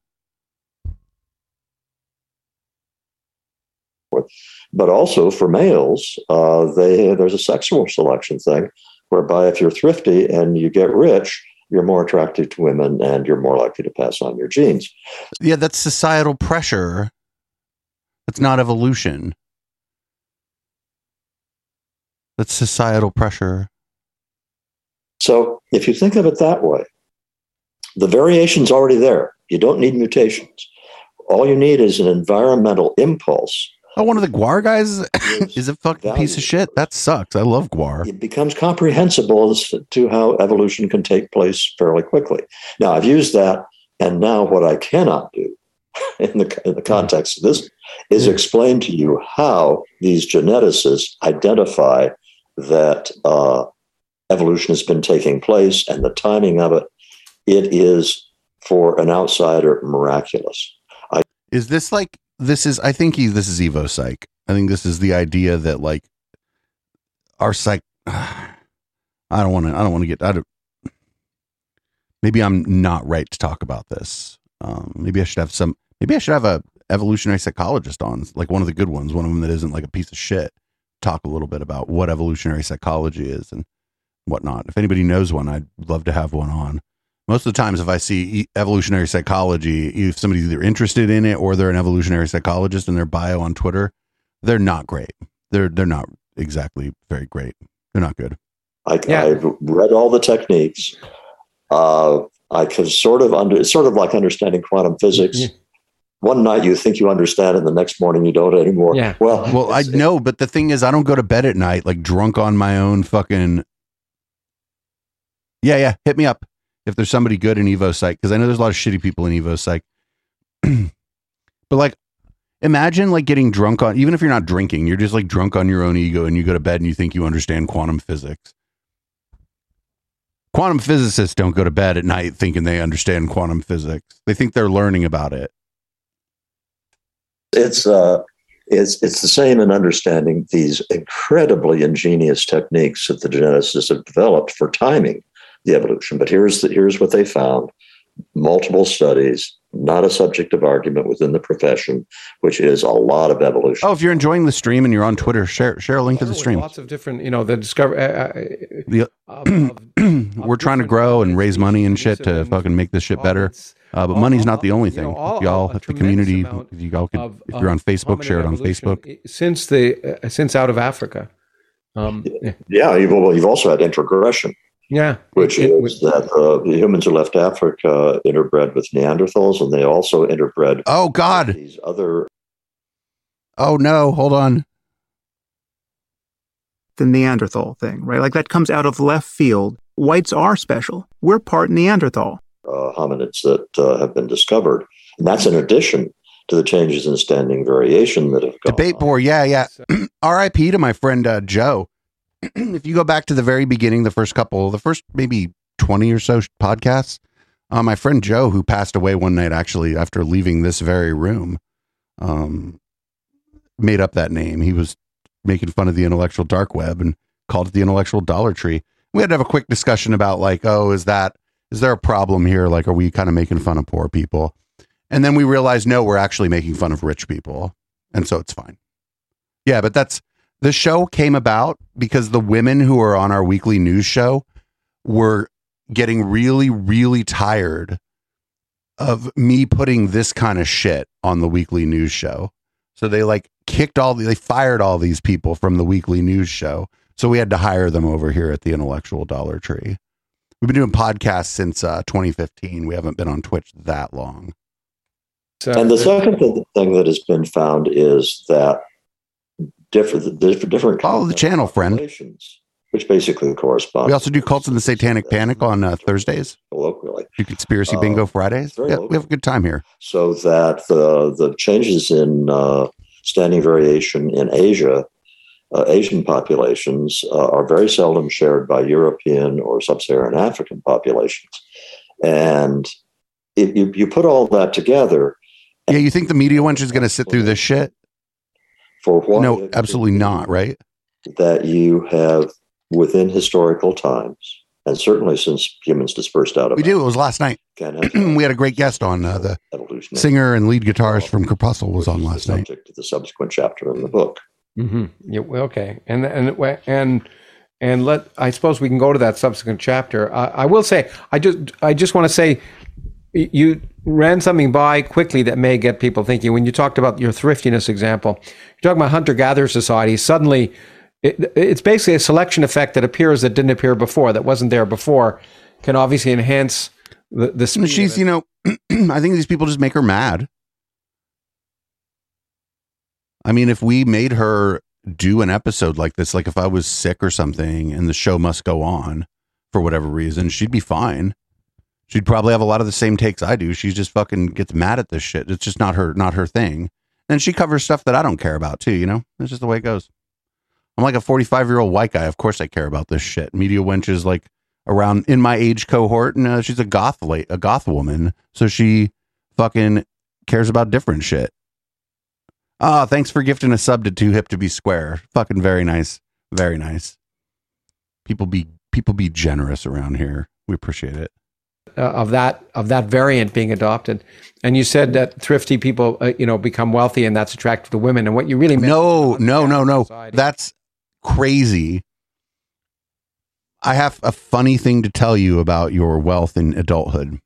But also for males, uh, they there's a sexual selection thing whereby if you're thrifty and you get rich, you're more attractive to women and you're more likely to pass on your genes. Yeah, that's societal pressure. That's not evolution. That's societal pressure. So if you think of it that way, the variation's already there. You don't need mutations. All you need is an environmental impulse Oh, one of the GWAR guys is a fucking piece of shit. That sucks. I love GWAR. it becomes comprehensible as to how evolution can take place fairly quickly. Now, I've used that, and now what I cannot do in the, in the context of this is explain to you how these geneticists identify that uh, evolution has been taking place and the timing of it. It is, for an outsider, miraculous. Is this like this is I think he this is Evo Psych. I think this is the idea that like our psych I don't want to I don't want to get I don't maybe I'm not right to talk about this. Um maybe I should have some maybe I should have a evolutionary psychologist on like one of the good ones, one of them that isn't like a piece of shit. Talk a little bit about what evolutionary psychology is and whatnot. If anybody knows one, I'd love to have one on most of the times if i see evolutionary psychology if somebody's either interested in it or they're an evolutionary psychologist in their bio on twitter they're not great they're they're not exactly very great they're not good I, Yeah. I've read all the techniques. Uh, I can sort of under. It's sort of like understanding quantum physics. Yeah. One night you think you understand and the next morning you don't anymore. Yeah. Well, well i know but the thing is i don't go to bed at night like drunk on my own fucking yeah yeah hit me up if there's somebody good in evo psych because i know there's a lot of shitty people in evo psych but like Imagine like getting drunk on, even if you're not drinking, you're just like drunk on your own ego and you go to bed and you think you understand quantum physics. Quantum physicists don't go to bed at night thinking they understand quantum physics. They think they're learning about it. It's uh, it's it's the same in understanding these incredibly ingenious techniques that the geneticists have developed for timing the evolution. But here's the, here's what they found: multiple studies, not a subject of argument within the profession, which is a lot of evolution. Oh, if you're enjoying the stream and you're on Twitter, share share a link to the stream. Lots of different, you know, the discover. Uh, The- uh, of- of- We're of trying to grow and raise money and shit to fucking make this shit better. Uh, but all- money's not the only you thing. know, all- y'all, all- a if the community, if you all can, of- if you're on Facebook, share it on Facebook. since the uh, since out of Africa. Um, yeah, Yeah, you've, well, you've also had introgression, yeah, which It- it- is that uh, the humans who left Africa interbred with Neanderthals, and they also interbred Oh God! these other Oh no! Hold on. The Neanderthal thing, right? Like that comes out of left field. Whites are special. We're part Neanderthal. uh, hominids that uh, have been discovered. And that's in addition to the changes in standing variation that have gone Debate on. board. Yeah, yeah. R.I.P. to my friend uh, Joe. if you go back to the very beginning, the first couple, the first maybe twenty or so podcasts, uh, my friend Joe, who passed away one night actually after leaving this very room, um, made up that name. He was making fun of the intellectual dark web and called it the intellectual Dollar Tree. We had to have a quick discussion about like, oh, is that is there a problem here? Like, are we kind of making fun of poor people? And then we realized, no, we're actually making fun of rich people, and so it's fine. Yeah, but that's the show came about because the women who are on our weekly news show were getting really, really tired of me putting this kind of shit on the weekly news show. So they like kicked all the, they fired all these people from the weekly news show. So we had to hire them over here at the Intellectual Dollar Tree. We've been doing podcasts since uh, 2015. We haven't been on Twitch that long. so- And the second thing that has been found is that different, the different, different Follow the channel, friend. which basically correspond. We also do Cults and the Satanic Panic on uh, Thursdays. colloquially. Do conspiracy Uh, bingo Fridays. Yeah, local. we have a good time here. so that the the changes in uh, standing variation in Asia, uh, Asian populations, uh, are very seldom shared by European or sub-Saharan African populations, and if you, you put all that together, Yeah, you think the media wench is going to sit through this shit? For what No, absolutely not. Right? That you have within historical times, and certainly since humans dispersed out of We do. It was last night. we had a great guest on. Uh, the singer and lead guitarist from Corpuscle was on is the last night. Subject to the subsequent chapter in the book. hmm Yeah, okay, and and and and let I suppose we can go to that subsequent chapter. I, I will say, I just I just want to say, y- you ran something by quickly that may get people thinking. When you talked about your thriftiness example, you're talking about hunter gatherer society. Suddenly, it, it's basically a selection effect that appears that didn't appear before, that wasn't there before, can obviously enhance the the speed. She's, you know, I think these people just make her mad. I mean, if we made her do an episode like this, like if I was sick or something and the show must go on for whatever reason, she'd be fine. She'd probably have a lot of the same takes I do. She just fucking gets mad at this shit. It's just not her, not her thing. And she covers stuff that I don't care about too. You know, it's just the way it goes. I'm like a 45 year old white guy. Of course I care about this shit. Media wench is like around in my age cohort, and uh, she's a goth late, a goth woman, so she fucking cares about different shit. Ah, thanks for gifting a sub to Too Hip to Be Square. Fucking very nice, very nice. People be people be generous around here. We appreciate it. Uh, of that of that variant being adopted. And you said that thrifty people, uh, you know, become wealthy, and that's attractive to women. And what you really meant No, no, no, no. society. That's crazy. I have a funny thing to tell you about your wealth in adulthood.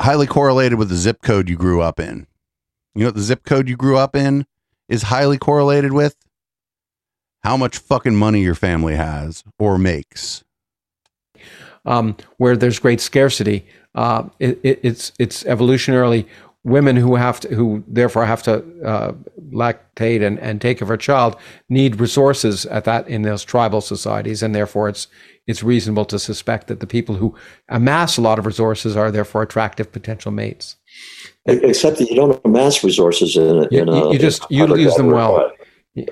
Highly correlated with the zip code you grew up in. You know what the zip code you grew up in is highly correlated with? How much fucking money your family has or makes. Um, where there's great scarcity. Uh, it, it, it's it's evolutionarily women who have to who therefore have to uh, lactate and, and take care of a child need resources at that in those tribal societies, and therefore it's it's reasonable to suspect that the people who amass a lot of resources are therefore attractive potential mates. Except that you don't amass resources in, You, in a you just you use them well. Way.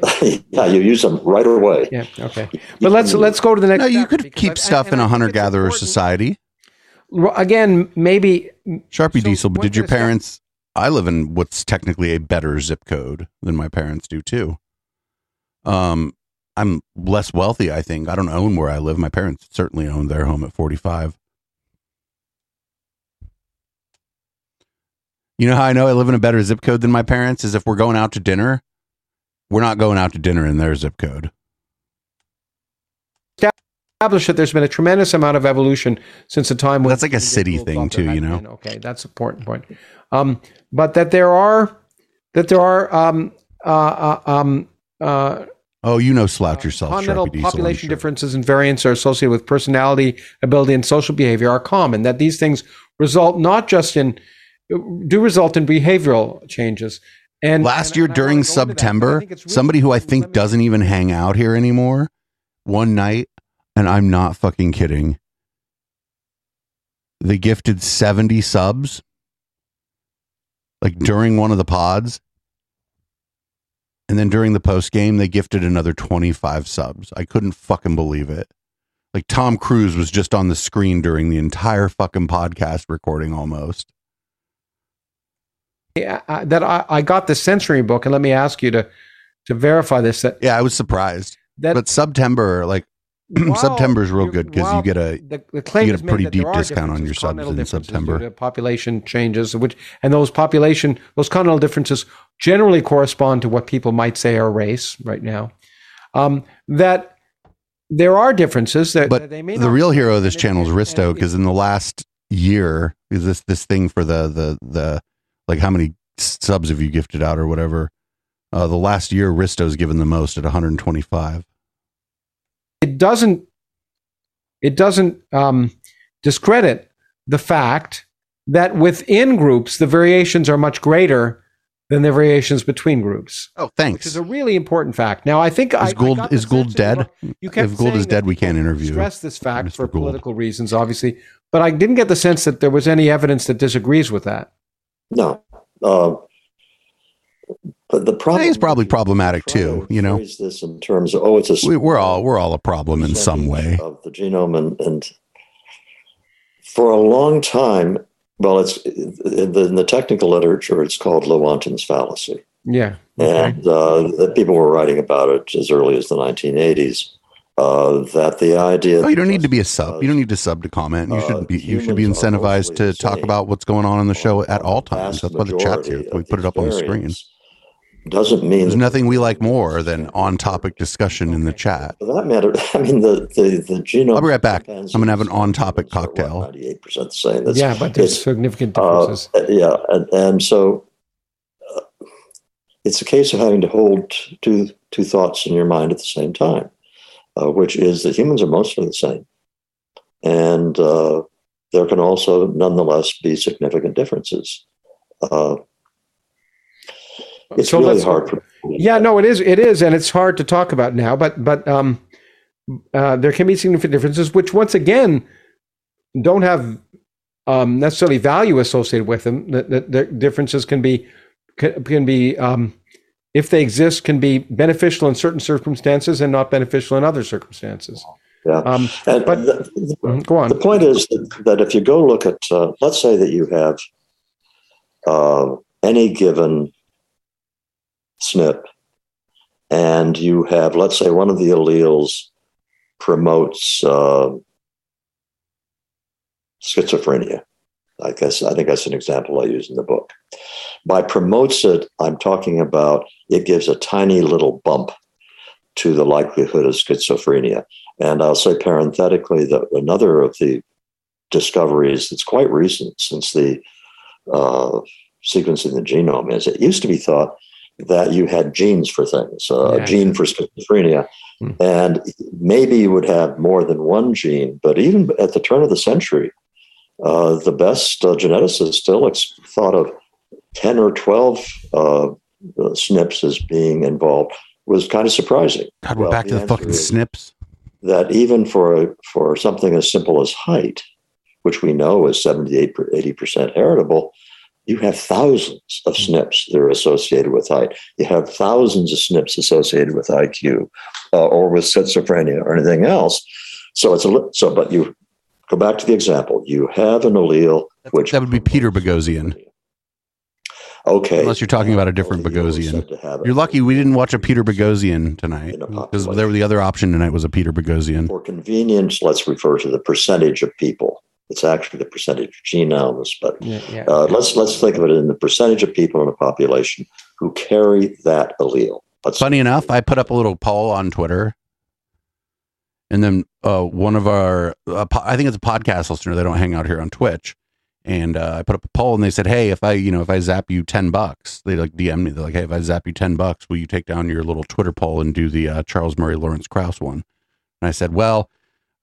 yeah, you use them right away. Yeah. Okay. But let's let's go to the next. No, you could keep I- stuff and in a hunter gatherer society. Again, maybe Sharpie So Diesel, but did your is that- parents? I live in what's technically a better zip code than my parents do too. Um, I'm less wealthy. I think I don't own where I live. My parents certainly owned their home at 45. You know how I know I live in a better zip code than my parents is if we're going out to dinner, we're not going out to dinner in their zip code. establish that there's been a tremendous amount of evolution since the time when That's like a city thing too, you know? Okay, that's an important point. Um, but that there are that there are um, uh, uh, um, uh, Oh, you know, slouch yourself, continental Sharpie Diesel. Population sure. differences and variants are associated with personality, ability, and social behavior are common. That these things result not just in do result in behavioral changes. And Last and- year and during wanna go into that, but I September, really somebody who I think doesn't even hang out here anymore, one night, and I'm not fucking kidding. They gifted 70 subs like during one of the pods. And then during the post game, they gifted another 25 subs. I couldn't fucking believe it. Like Tom Cruise was just on the screen during the entire fucking podcast recording almost. I- that I, I got the censoring book, and let me ask you to to verify this. That Yeah, I was surprised. that but September, like September is real good because you get a the, the claim you get a pretty deep discount on your subs in September. population changes, which and those population those continental differences generally correspond to what people might say are race right now. Um, that there are differences that, But that they may the real hero of this channel is Risto because in the last year is this this thing for the the the like how many subs have you gifted out or whatever. Uh, the last year Risto's given the most at 125. it doesn't it doesn't um, discredit the fact that within groups the variations are much greater than the variations between groups, Oh, which thanks. is a really important fact. Now, I think I, I Is Gould the is Gould sense that you dead? You If Gould is dead, we can't interview Stress this fact Mr. for Gould. political reasons, obviously, but I didn't get the sense that there was any evidence that disagrees with that. No. Uh, but the problem is probably problematic too, you know. phrase this in terms of oh, it's a We, we're all we're all a problem in some way. of the genome, and, and for a long time, well, it's in the, in the technical literature, it's called Lewontin's fallacy, Yeah. Okay. and uh, the people were writing about it as early as the 1980s. Uh, that the idea Oh, you don't need to be a just sub. You don't need to sub to comment. You uh, shouldn't be. You should be incentivized to the talk about what's going on on the show at all times. That's why the chat's here. We put it up on the screen. Doesn't mean There's nothing we like more than on-topic discussion in the chat. For that matter, I mean the the the genome. I'll be right back. I'm gonna have an on-topic cocktail. Ninety-eight percent the same. That's, yeah, but there's it's- significant uh, differences. yeah, and, and so uh, it's a case of having to hold two two thoughts in your mind at the same time, uh, which is that humans are mostly the same, and uh, there can also nonetheless be significant differences. Uh, it's So really hard for Yeah, no, it is. It is, and it's hard to talk about now. But but um, uh, there can be significant differences, which once again don't have um, necessarily value associated with them. The, the, the differences can be can, can be um, if they exist, can be beneficial in certain circumstances and not beneficial in other circumstances. Yeah. Um, And But- the, the- mhm, go on. the point is that, that if you go look at, uh, let's say that you have uh, any given SNP, and you have, let's say, one of the alleles promotes uh, schizophrenia. I guess I think that's an example I use in the book. By promotes it, I'm talking about it gives a tiny little bump to the likelihood of schizophrenia. And I'll say parenthetically that another of the discoveries that's quite recent since the uh, sequencing the genome is it used to be thought that you had genes for things, uh, Yeah. a gene for schizophrenia. Hmm. And maybe you would have more than one gene, but even at the turn of the century, uh, the best uh, geneticists still ex- thought of 10 or 12 uh, uh, SNPs as being involved was kind of surprising. God, we're Well, back to the the fucking snips. that even for for something as simple as height, which we know is 78 80% heritable, you have thousands of SNPs that are associated with height. You have thousands of SNPs associated with IQ uh, or with schizophrenia or anything else. So it's a so, but you go back to the example. You have an allele which that would be Peter Boghossian. Okay. Unless you're talking about a different Allele is Boghossian. said to have You're lucky we didn't watch a Peter Boghossian tonight because population. there the other option tonight was a Peter Boghossian. For convenience, let's refer to the percentage of people. It's actually the percentage of genomes, but Yeah, yeah. uh, let's let's think of it in the percentage of people in a population who carry that allele. Let's Funny enough, I put up a little poll on Twitter, and then uh, one of our, uh, po- I think it's a podcast listener. They don't hang out here on Twitch, and uh, I put up a poll, and they said, "Hey, if I, you know, if I zap you ten bucks, they like DM me. They're like, "Hey, if I zap you ten bucks, will you take down your little Twitter poll and do the uh, Charles Murray Lawrence Krauss one?" And I said, "Well,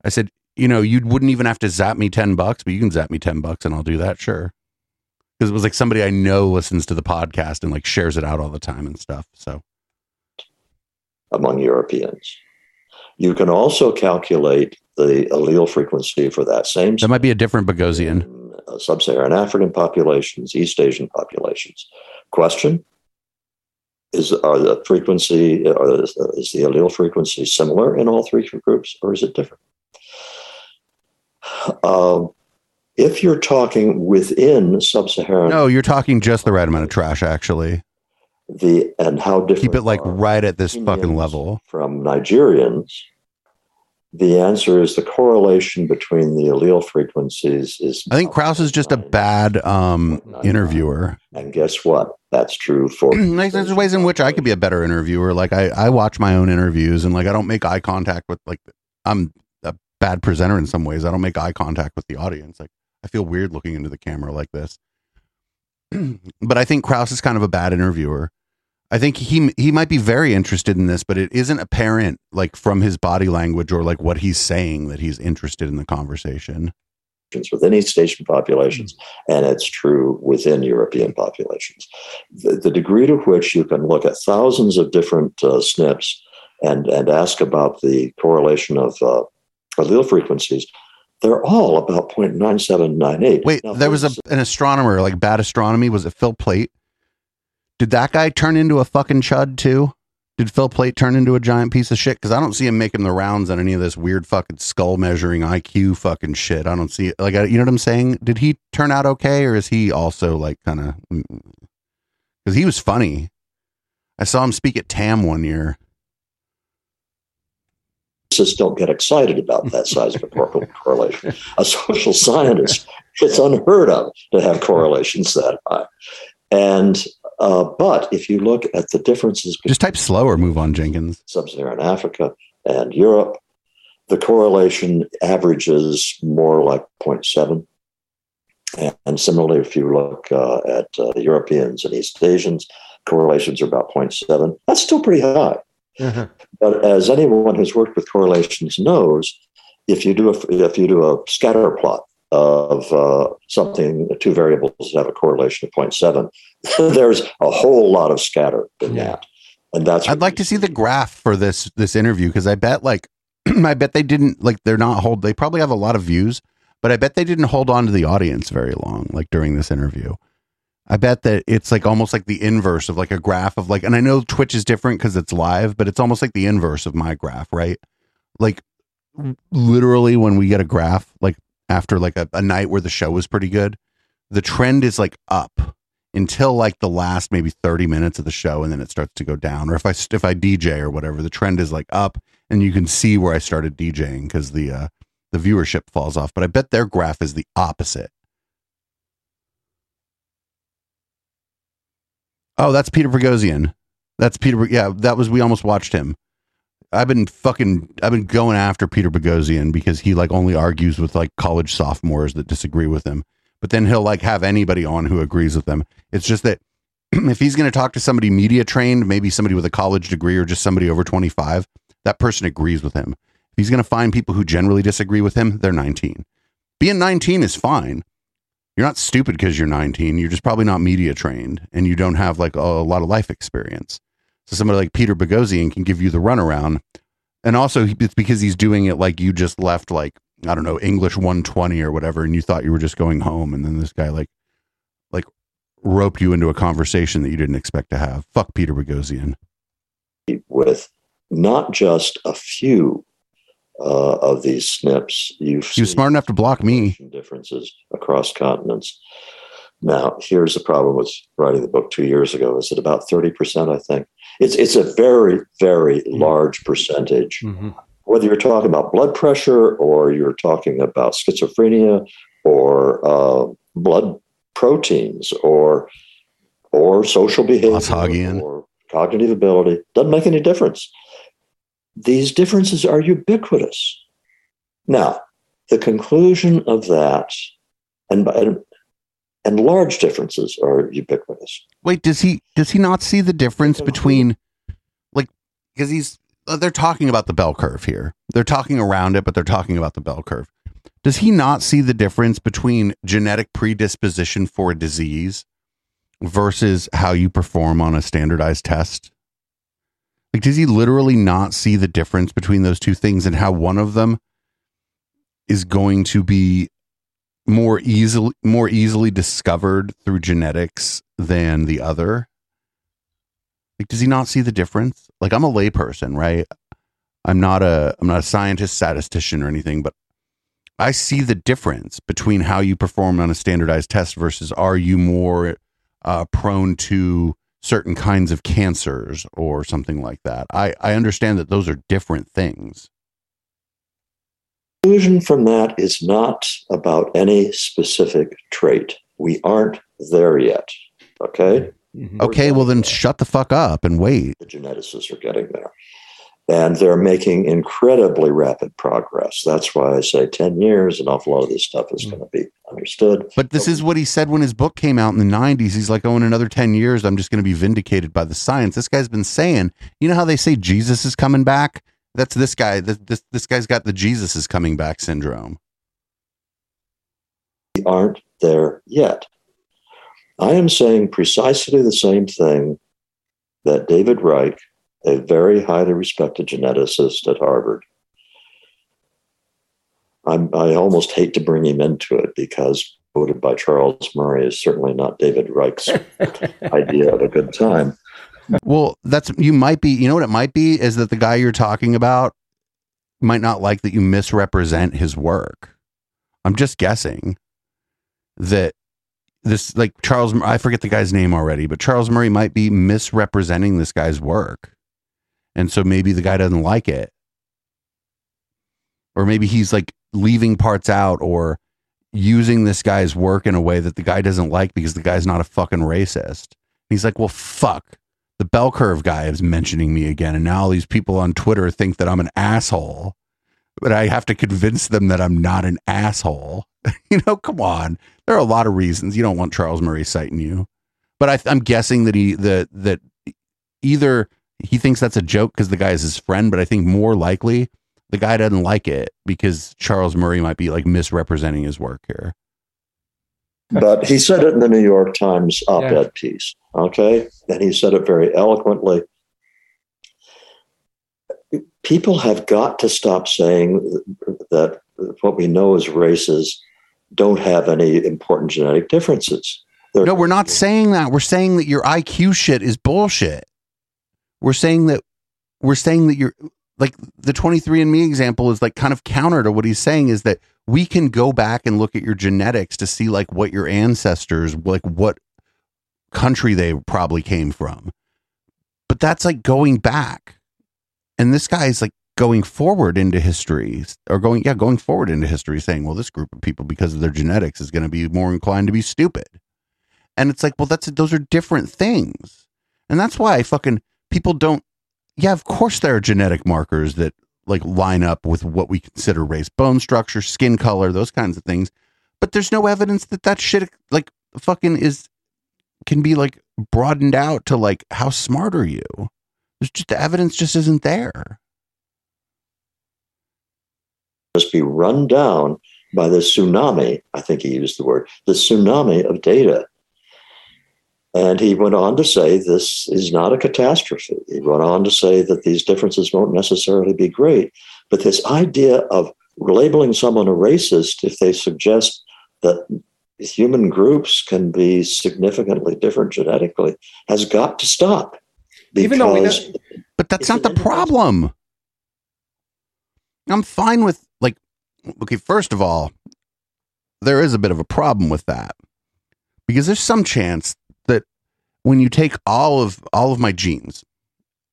I said, you know, you wouldn't even have to zap me ten bucks, but you can zap me ten bucks, and I'll do that, sure." Because it was like somebody I know listens to the podcast and like shares it out all the time and stuff. So among Europeans. You can also calculate the allele frequency for that same that might be a different Boghossian. Uh, sub-Saharan African populations, East Asian populations. Question: Is are the frequency are, is the allele frequency similar in all three groups, or is it different? Um, if you're talking within sub-Saharan, No, you're talking just the right amount of trash, actually. the and how different Keep it like right at this fucking level. from Nigerians, the answer is the correlation between the allele frequencies is. I think Krauss is just a bad um, interviewer. And guess what? That's true for. there's ways in which I could be a better interviewer. Like I, I watch my own interviews and like I don't make eye contact with like I'm a bad presenter in some ways. I don't make eye contact with the audience. Like I feel weird looking into the camera like this. but I think Krauss is kind of a bad interviewer. I think he he might be very interested in this, but it isn't apparent like from his body language or like what he's saying that he's interested in the conversation. within East Asian populations, and it's true within European populations. The, the degree to which you can look at thousands of different uh, SNPs and, and ask about the correlation of uh, allele frequencies, they're all about 0.9798. Wait, Now, there was a, an astronomer, like bad astronomy. Was it Phil Plait? Did that guy turn into a fucking chud too? Did Phil Plait turn into a giant piece of shit? Because I don't see him making the rounds on any of this weird fucking skull measuring IQ fucking shit. I don't see it. Like, I, you know what I'm saying? Did he turn out okay, or is he also like kind of? Mm, because mm. he was funny. I saw him speak at TAM one year. Just don't get excited about that size of a correlation. A social scientist, it's unheard of to have correlations that high. And uh, but if you look at the differences Just type slower. Move on, Jenkins. sub-Saharan Africa and Europe, the correlation averages more like 0.7. And, and similarly, if you look uh, at uh, Europeans and East Asians, correlations are about 0.7. That's still pretty high. Uh-huh. But as anyone who's worked with correlations knows, if you do a if you do a scatter plot of uh, something, two variables that have a correlation of 0.7, there's a whole lot of scatter in that, and that's. I'd like to see the graph for this this interview because I bet like I bet they didn't like they're not hold they probably have a lot of views, but I bet they didn't hold on to the audience very long like during this interview. I bet that it's like almost like the inverse of like a graph of like and I know Twitch is different because it's live, but it's almost like the inverse of my graph, right? Like literally when we get a graph, like after like a, a night where the show was pretty good, the trend is like up until like the last maybe 30 minutes of the show and then it starts to go down. Or if i if i dj or whatever the trend is like up and you can see where i started djing because the uh the viewership falls off. But i bet their graph is the opposite. Oh that's peter Boghossian. that's peter yeah that was we almost watched him i've been fucking i've been going after peter Boghossian because he like only argues with like college sophomores that disagree with him but then he'll like have anybody on who agrees with them. It's just that if he's going to talk to somebody media trained, maybe somebody with a college degree or just somebody over 25, that person agrees with him. If he's going to find people who generally disagree with him, they're 19. Being 19 is fine. You're not stupid because you're 19. You're just probably not media trained and you don't have like a, lot of life experience. So somebody like Peter Boghossian can give you the runaround and also it's because he's doing it like you just left like I don't know English 120 or whatever, and you thought you were just going home, and then this guy like like roped you into a conversation that you didn't expect to have. Fuck Peter Boghossian. with not just a few uh, of these SNPs. You've He was smart enough to block me. differences across continents. Now, here's the problem with writing the book two years ago: is it about thirty percent? I think it's it's a very very large percentage. Mhm. Whether you're talking about blood pressure or you're talking about schizophrenia or uh, blood proteins or or social behavior or cognitive ability doesn't make any difference. These differences are ubiquitous. Now, the conclusion of that, and and, and large differences are ubiquitous. Wait, does he does he not see the difference between like because he's uh, they're talking about the bell curve here. They're talking around it, but they're talking about the bell curve. Does he not see the difference between genetic predisposition for a disease versus how you perform on a standardized test? Like does he literally not see the difference between those two things and how one of them is going to be more easily more easily discovered through genetics than the other. Like does he not see the difference? Like i'm a layperson right? I'm not a i'm not a scientist statistician or anything but i see the difference between how you perform on a standardized test versus are you more uh, prone to certain kinds of cancers or something like that. I i understand that those are different things Conclusion from that is not about any specific trait. We aren't there yet. Okay. Mhm. okay well then shut the fuck up and wait the geneticists are getting there. And they're making incredibly rapid progress. That's why I say 10 years, an awful lot of this stuff is going to be understood. But this is what he said when his book came out in the 90s. He's like, oh, in another 10 years, I'm just going to be vindicated by the science. This guy's been saying, you know how they say Jesus is coming back? That's this guy. This, this, this guy's got the Jesus is coming back syndrome. We aren't there yet. I am saying precisely the same thing that David Reich, a very highly respected geneticist at Harvard, I'm, I almost hate to bring him into it because quoted by Charles Murray is certainly not David Reich's idea of a good time. Well, that's, you might be, you know what it might be? Is that the guy you're talking about might not like that you misrepresent his work. I'm just guessing that this, like Charles, I forget the guy's name already, but Charles Murray might be misrepresenting this guy's work. And so maybe the guy doesn't like it. Or maybe he's like leaving parts out or using this guy's work in a way that the guy doesn't like because the guy's not a fucking racist. He's like, well, fuck. The bell curve guy is mentioning me again. And now all these people on Twitter think that I'm an asshole, but I have to convince them that I'm not an asshole. you know, come on. There are a lot of reasons you don't want Charles Murray citing you. But I, I'm guessing that he, that, that either he thinks that's a joke because the guy is his friend, but I think more likely the guy doesn't like it because Charles Murray might be like misrepresenting his work here. But he said it in the New York Times op ed Yeah. piece. Okay. And he said it very eloquently. People have got to stop saying that what we know as races don't have any important genetic differences. They're- No, we're not saying that. We're saying that your IQ shit is bullshit. We're saying that we're saying that you're like the 23andMe example is like kind of counter to what he's saying is that we can go back and look at your genetics to see like what your ancestors like what country they probably came from. But that's like going back. And this guy is like going forward into history or going yeah, going forward into history saying, well, this group of people because of their genetics is going to be more inclined to be stupid. And it's like, well, that's those are different things. And that's why fucking people don't yeah, of course there are genetic markers that like line up with what we consider race, bone structure, skin color, those kinds of things. But there's no evidence that that shit like fucking is can be like broadened out to like how smart are you? There's just the evidence just isn't there. just be run down by the tsunami. I think he used the word the tsunami of data. And he went on to say this is not a catastrophe. He went on to say that these differences won't necessarily be great. But this idea of labeling someone a racist if they suggest that human groups can be significantly different genetically has got to stop. Even though we know- But that's not the problem. I'm fine with like okay, first of all, there is a bit of a problem with that. Because there's some chance that when you take all of all of my genes,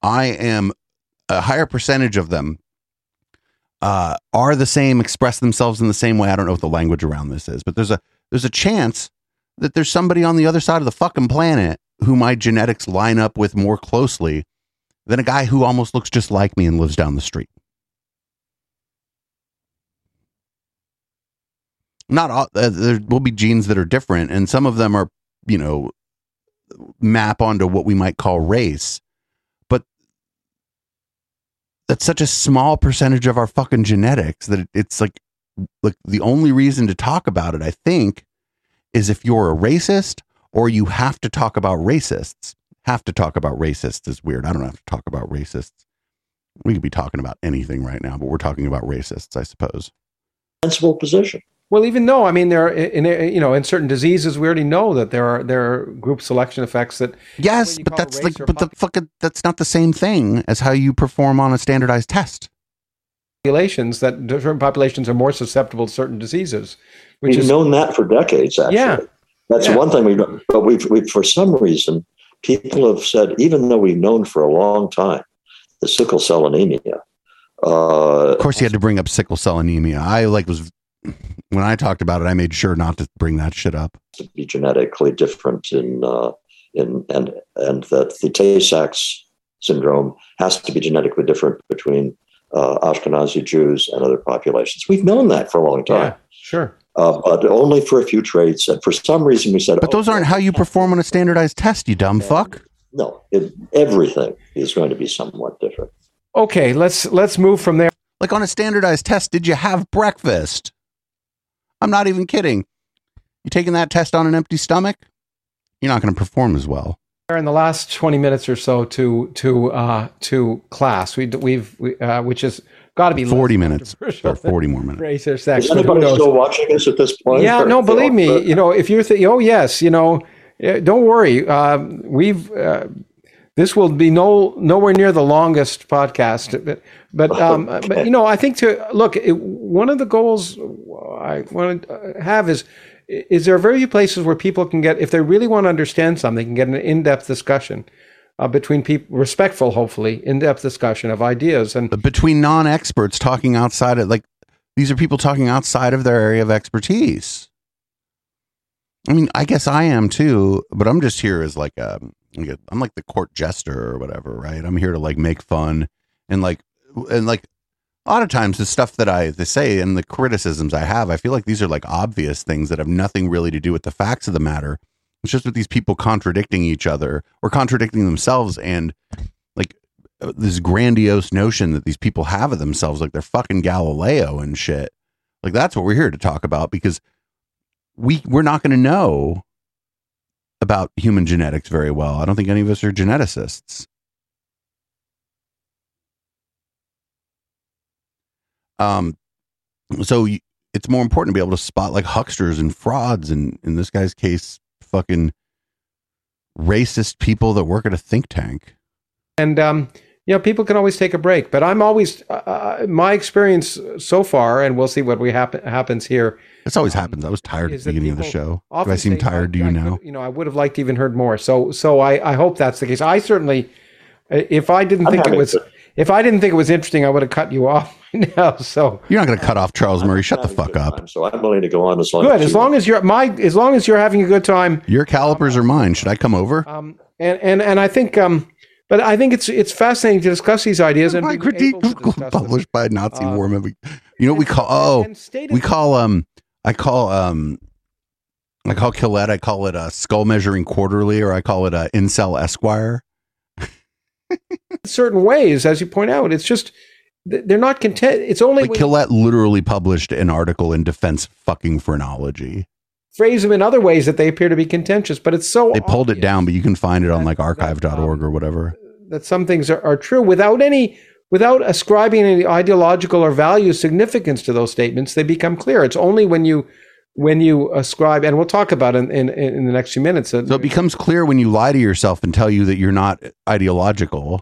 I am a higher percentage of them uh, are the same, express themselves in the same way. I don't know what the language around this is, but there's a there's a chance that there's somebody on the other side of the fucking planet who my genetics line up with more closely than a guy who almost looks just like me and lives down the street. Not all, uh, there will be genes that are different, and some of them are, you know, map onto what we might call race. But that's such a small percentage of our fucking genetics that it's like, like the only reason to talk about it, I think, is if you're a racist or you have to talk about racists have to talk about racists is weird. I don't have to talk about racists. We could be talking about anything right now, but we're talking about racists, I suppose. sensible position. Well, even though I mean there are in, in you know in certain diseases we already know that there are there are group selection effects that Yes, but that's like, or but the popu- fucking that's not the same thing as how you perform on a standardized test. Populations that different populations are more susceptible to certain diseases, which We've is known that for decades, actually. Yeah. That's Yeah. one thing we've done. But we've, we've, for some reason, people have said, even though we've known for a long time the sickle cell anemia, uh, Of course, you had to bring up sickle cell anemia. I like was when I talked about it, I made sure not to bring that shit up. to be genetically different in, uh, in and and that the Tay-Sachs syndrome has to be genetically different between uh, Ashkenazi Jews and other populations. We've known that for a long time, yeah, sure. uh, but only for a few traits. And for some reason, we said, But those "Oh, aren't how you perform on a standardized test, you dumb fuck. No, it, everything is going to be somewhat different. Okay, let's let's move from there. Like on a standardized test, did you have breakfast? I'm not even kidding. You taking that test on an empty stomach? You're not going to perform as well. In the last 20 minutes or so to to uh to class we we've we, uh, which has got to be 40 minutes or 40 more minutes. race or sex Is but anybody still watching us at this point? yeah Or- no believe me or- you know if you're thinking oh yes you know eh, don't worry um, we've uh, this will be no nowhere near the longest podcast but but um but you know i think to look it, one of the goals i want to have is is there very few places where people can get if they really want to understand something they can get an in-depth discussion uh, between people respectful hopefully in-depth discussion of ideas and between non-experts talking outside of like these are people talking outside of their area of expertise. I mean, I guess I am too, but I'm just here as like like a- I'm like the court jester or whatever, right? I'm here to like make fun and like and like a lot of times the stuff that I say and the criticisms I have, I feel like these are like obvious things that have nothing really to do with the facts of the matter. It's just with these people contradicting each other or contradicting themselves and like uh, this grandiose notion that these people have of themselves, like they're fucking Galileo and shit. Like that's what we're here to talk about because we we're not going to know about human genetics very well. I don't think any of us are geneticists. Um, so y- it's more important to be able to spot like hucksters and frauds, and in this guy's case, fucking racist people that work at a think tank. and um, you know people can always take a break but i'm always uh, uh, my experience so far and we'll see what we happen happens here This always happens. I was tired at the beginning of the show. Do I seem say, tired? Do you I now? could- you know i would have liked to even heard more so so i i hope that's the case i certainly if i didn't I'm think it was to- if i didn't think it was interesting i would have cut you off now so You're not going to cut off Charles I'm Murray. Shut the fuck up. time, so I'm willing to go on as long good as as long as you're my as long as you're having a good time Your calipers are mine. Should I come over? um and and and i think um but i think it's it's fascinating to discuss these ideas and My be critique able to them. published by a Nazi Uh, war movie. You know what we call? Oh, and stated- we call um. I call um. I call Quillette. I call it a skull measuring quarterly, or I call it a incel Esquire. certain ways, as you point out. It's just they're not content. It's only Like Quillette literally published an article in Defense fucking Phrenology. phrase them in other ways that they appear to be contentious. But it's so They pulled it down, but you can find it on like archive.org um, or whatever. that some things are, are true without any without ascribing any ideological or value significance to those statements. They become clear. It's only when you when you ascribe, and we'll talk about it in in, in the next few minutes. Uh, so it becomes clear when you lie to yourself and tell you that you're not ideological.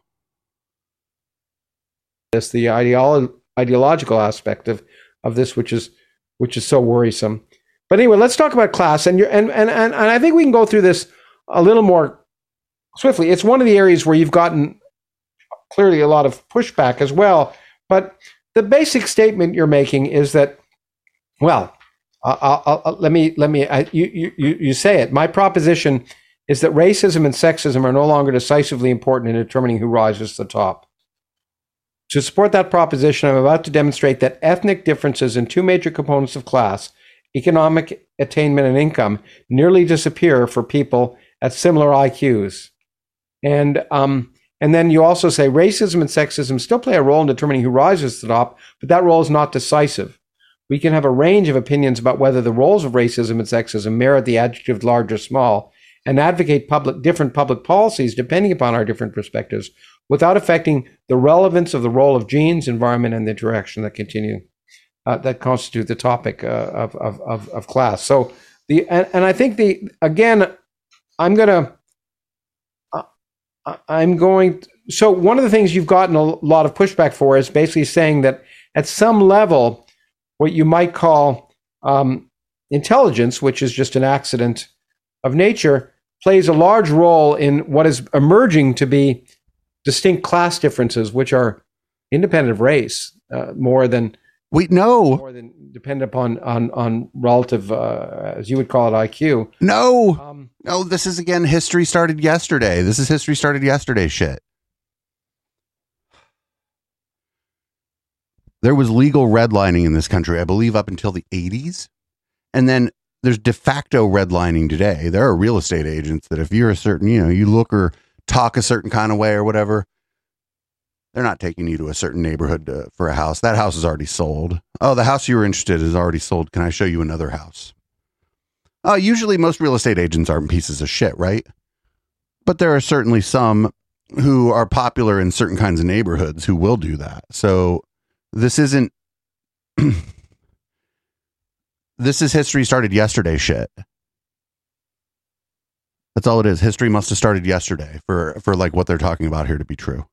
this the ideolo- ideological aspect of of this which is which is so worrisome but anyway let's talk about class and you and, and and and i think we can go through this a little more swiftly it's one of the areas where you've gotten clearly a lot of pushback as well but the basic statement you're making is that well I'll, I'll, I'll- let me let me I, you, you you say it my proposition is that racism and sexism are no longer decisively important in determining who rises to the top to support that proposition, I'm about to demonstrate that ethnic differences in two major components of class, economic attainment and income, nearly disappear for people at similar IQs. And um, and then you also say racism and sexism still play a role in determining who rises to the top, but that role is not decisive. We can have a range of opinions about whether the roles of racism and sexism merit the adjective large or small, and advocate public different public policies depending upon our different perspectives without affecting the relevance of the role of genes, environment, and the interaction that continue uh, that constitute the topic uh, of, of, of, class. So the and, and I think the again, I'm gonna uh, I'm going. So one of the things you've gotten a lot of pushback for is basically saying that at some level, what you might call um, intelligence, which is just an accident of nature, plays a large role in what is emerging to be distinct class differences, which are independent of race, uh, more than we no, more than dependent upon on on relative, uh, as you would call it, IQ. no, Um, no. This is again history started yesterday. This is history started yesterday shit. There was legal redlining in this country, I believe, up until the 80s. And then there's de facto redlining today. There are real estate agents that if you're a certain, you know, you look or talk a certain kind of way or whatever, they're not taking you to a certain neighborhood to, for a house. That house is already sold. Oh, the house you were interested in is already sold. Can I show you another house? Uh, usually, most real estate agents aren't pieces of shit, right? But there are certainly some who are popular in certain kinds of neighborhoods who will do that. So this isn't. this is history started yesterday shit. That's all it is. History must have started yesterday for for like what they're talking about here to be true.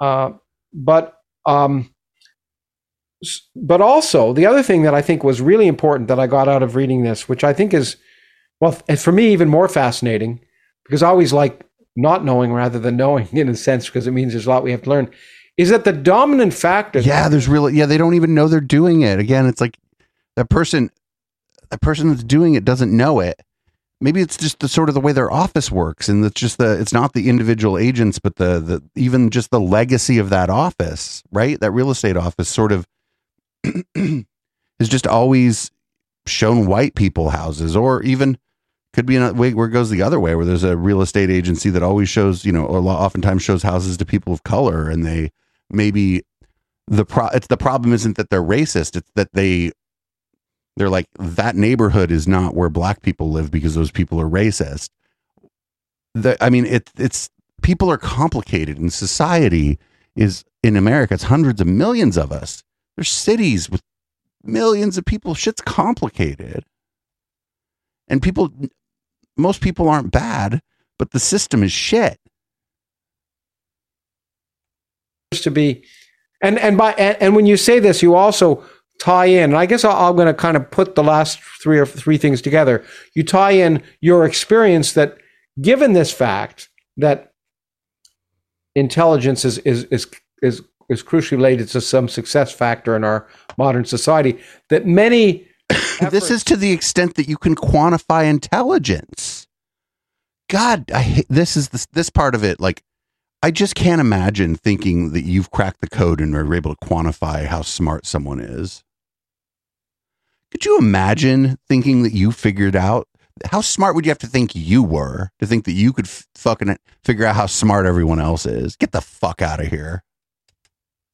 Uh, but um, but also the other thing that I think was really important that I got out of reading this, which I think is well for me even more fascinating because I always like not knowing rather than knowing in a sense because it means there's a lot we have to learn, is that the dominant factor. Yeah, there's really yeah, they don't even know they're doing it. Again, it's like that person that person that's doing it doesn't know it. Maybe it's just the sort of the way their office works and it's just the it's not the individual agents but the the even just the legacy of that office, right? That real estate office sort of has just always shown white people houses or even could be in way where it goes the other way where there's a real estate agency that always shows, you know, a lot oftentimes shows houses to people of color and they maybe the pro it's the problem isn't that they're racist it's that they they're like that neighborhood is not where black people live because those people are racist. The, i mean it, it's people are complicated and society is in america it's hundreds of millions of us. There's cities with millions of people shit's complicated. And people most people aren't bad but the system is shit to be and and by and, and when you say this you also tie in and i guess I- i'm going to kind of put the last three or three things together you tie in your experience that given this fact that intelligence is is is is, is crucially related to some success factor in our modern society that many this is to the extent that you can quantify intelligence. God, I hate, this is this this part of it. Like, I just can't imagine thinking that you've cracked the code and are able to quantify how smart someone is. Could you imagine thinking that you figured out how smart would you have to think you were to think that you could f- fucking figure out how smart everyone else is? Get the fuck out of here.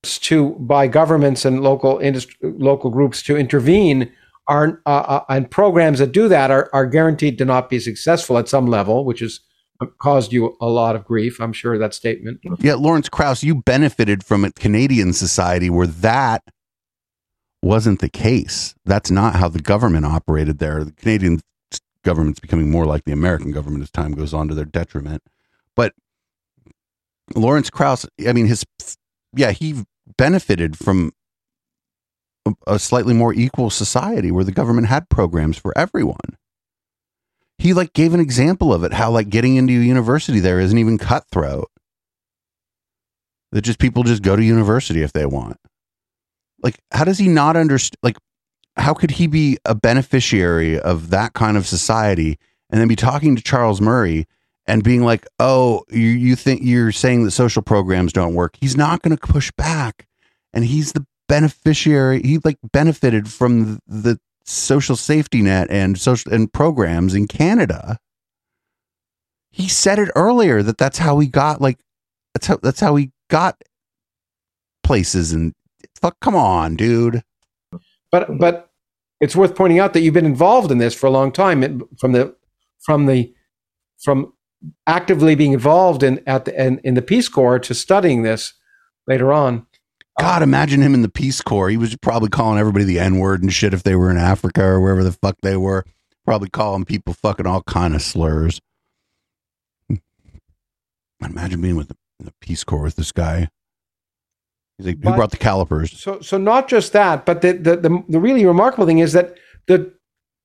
to by governments and local industry, local groups to intervene are uh, uh, and programs that do that are, are guaranteed to not be successful at some level, which has caused you a lot of grief. I'm sure that statement. Yeah, Lawrence Krauss, you benefited from a Canadian society where that wasn't the case. That's not how the government operated there. The Canadian government's becoming more like the American government as time goes on to their detriment. But Lawrence Krauss, I mean, his, yeah, he benefited from a, slightly more equal society where the government had programs for everyone. He like gave an example of it, how like getting into university there isn't even cutthroat. That just people just go to university if they want. Like, how does he not understand? Like, how could he be a beneficiary of that kind of society and then be talking to Charles Murray and being like, "Oh, you you think you're saying that social programs don't work?" He's not going to push back, and he's the beneficiary. He like benefited from the social safety net and social and programs in Canada. He said it earlier that that's how he got like that's how that's how he got places and fuck come on, dude. But but it's worth pointing out that you've been involved in this for a long time from the from the from actively being involved in at the in, in the Peace Corps to studying this later on. Um, God, imagine him in the Peace Corps. He was probably calling everybody the N word and shit if they were in Africa or wherever the fuck they were. Probably calling people fucking all kind of slurs. Hmm. Imagine being with the, the Peace Corps with this guy. He's like, who But- brought the calipers? So so not just that, but the, the the the really remarkable thing is that the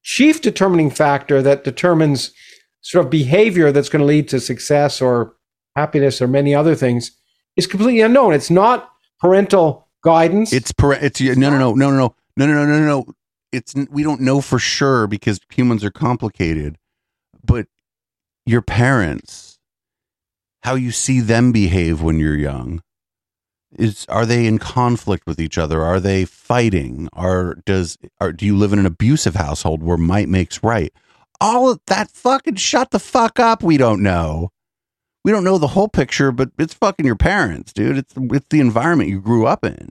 chief determining factor that determines sort of behavior that's going to lead to success or happiness or many other things is completely unknown. It's not parental guidance. It's per- it's no no no no no no no no no no no. It's we don't know for sure because humans are complicated. But your parents, how you see them behave when you're young, is are they in conflict with each other? Are they fighting? Are does are do you live in an abusive household where might makes right? All of that fucking shut the fuck up. We don't know. We don't know the whole picture, but it's fucking your parents, dude. It's it's the environment you grew up in.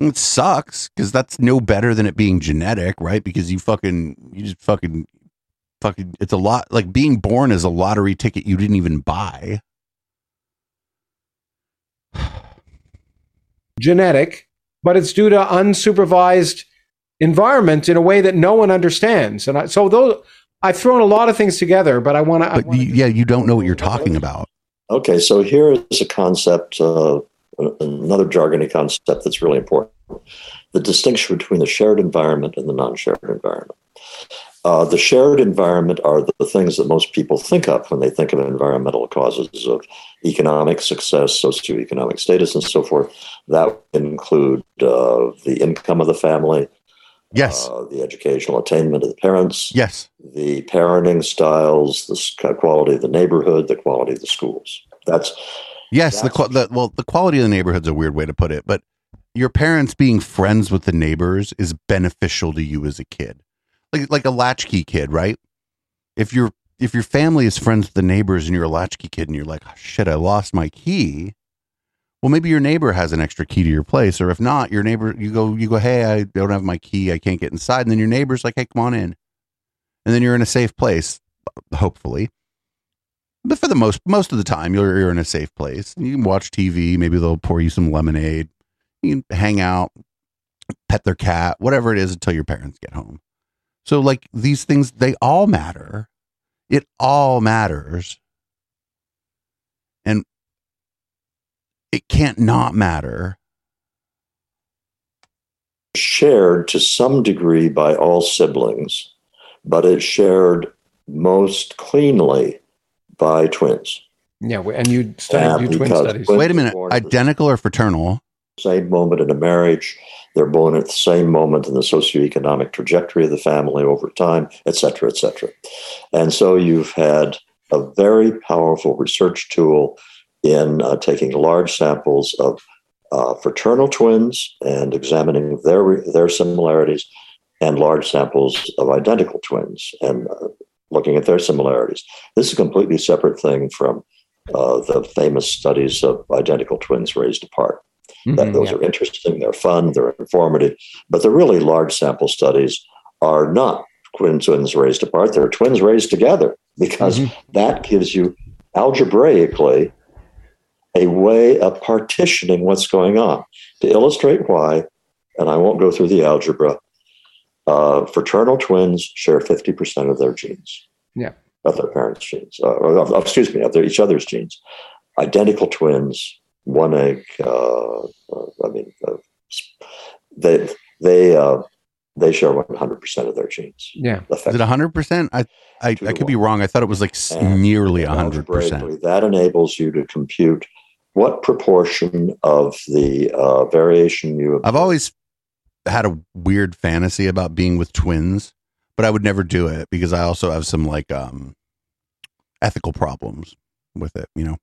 It sucks because that's no better than it being genetic, right? Because you fucking you just fucking fucking it's a lot like being born is a lottery ticket you didn't even buy. genetic, but it's due to unsupervised environment in a way that no one understands. And I, so those I've thrown a lot of things together, but I want to. But you, yeah, you don't know what you're talking about. Okay, so here is a concept, uh, another jargony concept that's really important the distinction between the shared environment and the non shared environment. Uh, the shared environment are the things that most people think of when they think of environmental causes of economic success, socioeconomic status, and so forth. That would include uh, the income of the family, Yes. uh, the educational attainment of the parents, yes. the parenting styles, the quality of the neighborhood, the quality of the schools. That's Yes, the, That's- qua- the well, the quality of the neighborhood's a weird way to put it, but your parents being friends with the neighbors is beneficial to you as a kid, like like a latchkey kid, right? If your if your family is friends with the neighbors and you're a latchkey kid and you're like, oh, shit, I lost my key. Well, maybe your neighbor has an extra key to your place, or if not, your neighbor you go you go, hey, I don't have my key, I can't get inside, and then your neighbor's like, hey, come on in, and then you're in a safe place, hopefully. But for the most most of the time you're, you're in a safe place. You can watch tv maybe they'll pour you some lemonade. You can hang out pet their cat whatever it is until your parents get home. So like these things they all matter. It all matters. And it can't not matter shared to some degree by all siblings, but it's shared most cleanly by twins. yeah, and you Yeah, studied you twin studies. when- wait a minute born at the identical or fraternal Same moment in a marriage, they're born at the same moment in the socioeconomic trajectory of the family over time, et cetera, et cetera. And so you've had a very powerful research tool in uh, taking large samples of uh, fraternal twins and examining their their similarities, and large samples of identical twins and uh, looking at their similarities. This is a completely separate thing from uh, the famous studies of identical twins raised apart. Mhm. those are interesting, they're fun, they're informative, but the really large sample studies are not twin twins raised apart, they're twins raised together because Mhm. that gives you algebraically a way of partitioning what's going on. To illustrate why, and I won't go through the algebra, uh, fraternal twins share 50% of their genes. Yeah. Of their parents' genes, uh, or of, excuse me, of their, each other's genes. Identical twins, one egg, uh, uh, I mean, uh, they, they, uh, they share 100% of their genes. Yeah. Is it effectively. hundred percent? I I, I could be wrong. I thought it was like And nearly 100%. That enables you to compute what proportion of the uh, variation you Have- I've always had a weird fantasy about being with twins, but I would never do it because I also have some like um ethical problems with it. You know,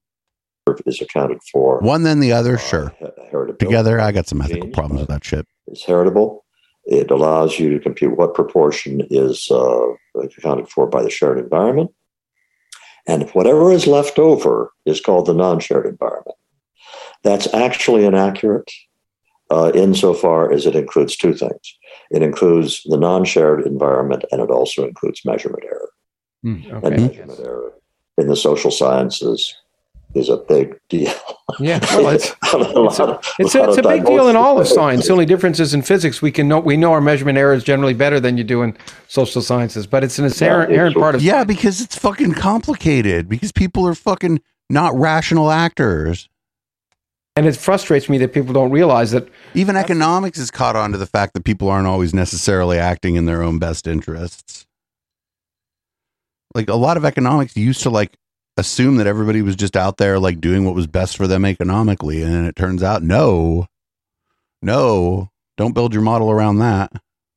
is accounted for. one then the other. uh, Sure, heritability. together I got some ethical genes, problems with that shit. It's heritable. It allows you to compute what proportion is uh, accounted for by the shared environment. And whatever is left over is called the non shared environment. That's actually inaccurate uh, insofar as it includes two things it includes the non shared environment and it also includes measurement error. Mm, And okay. measurement error in the social sciences is a big deal. Yeah. Well, it's A it's a, of- it's, a, it's of a big deal in all of science. The only difference is in physics, we can know we know our measurement error is generally better than you do in social sciences, but it's an inherent, Yeah, inherent part of Yeah, because it's fucking complicated. Because people are fucking not rational actors. And it frustrates me that people don't realize that. Even economics is caught on to the fact that people aren't always necessarily acting in their own best interests. Like a lot of economics used to like assume that everybody was just out there like doing what was best for them economically. And it turns out, no, no, don't build your model around that.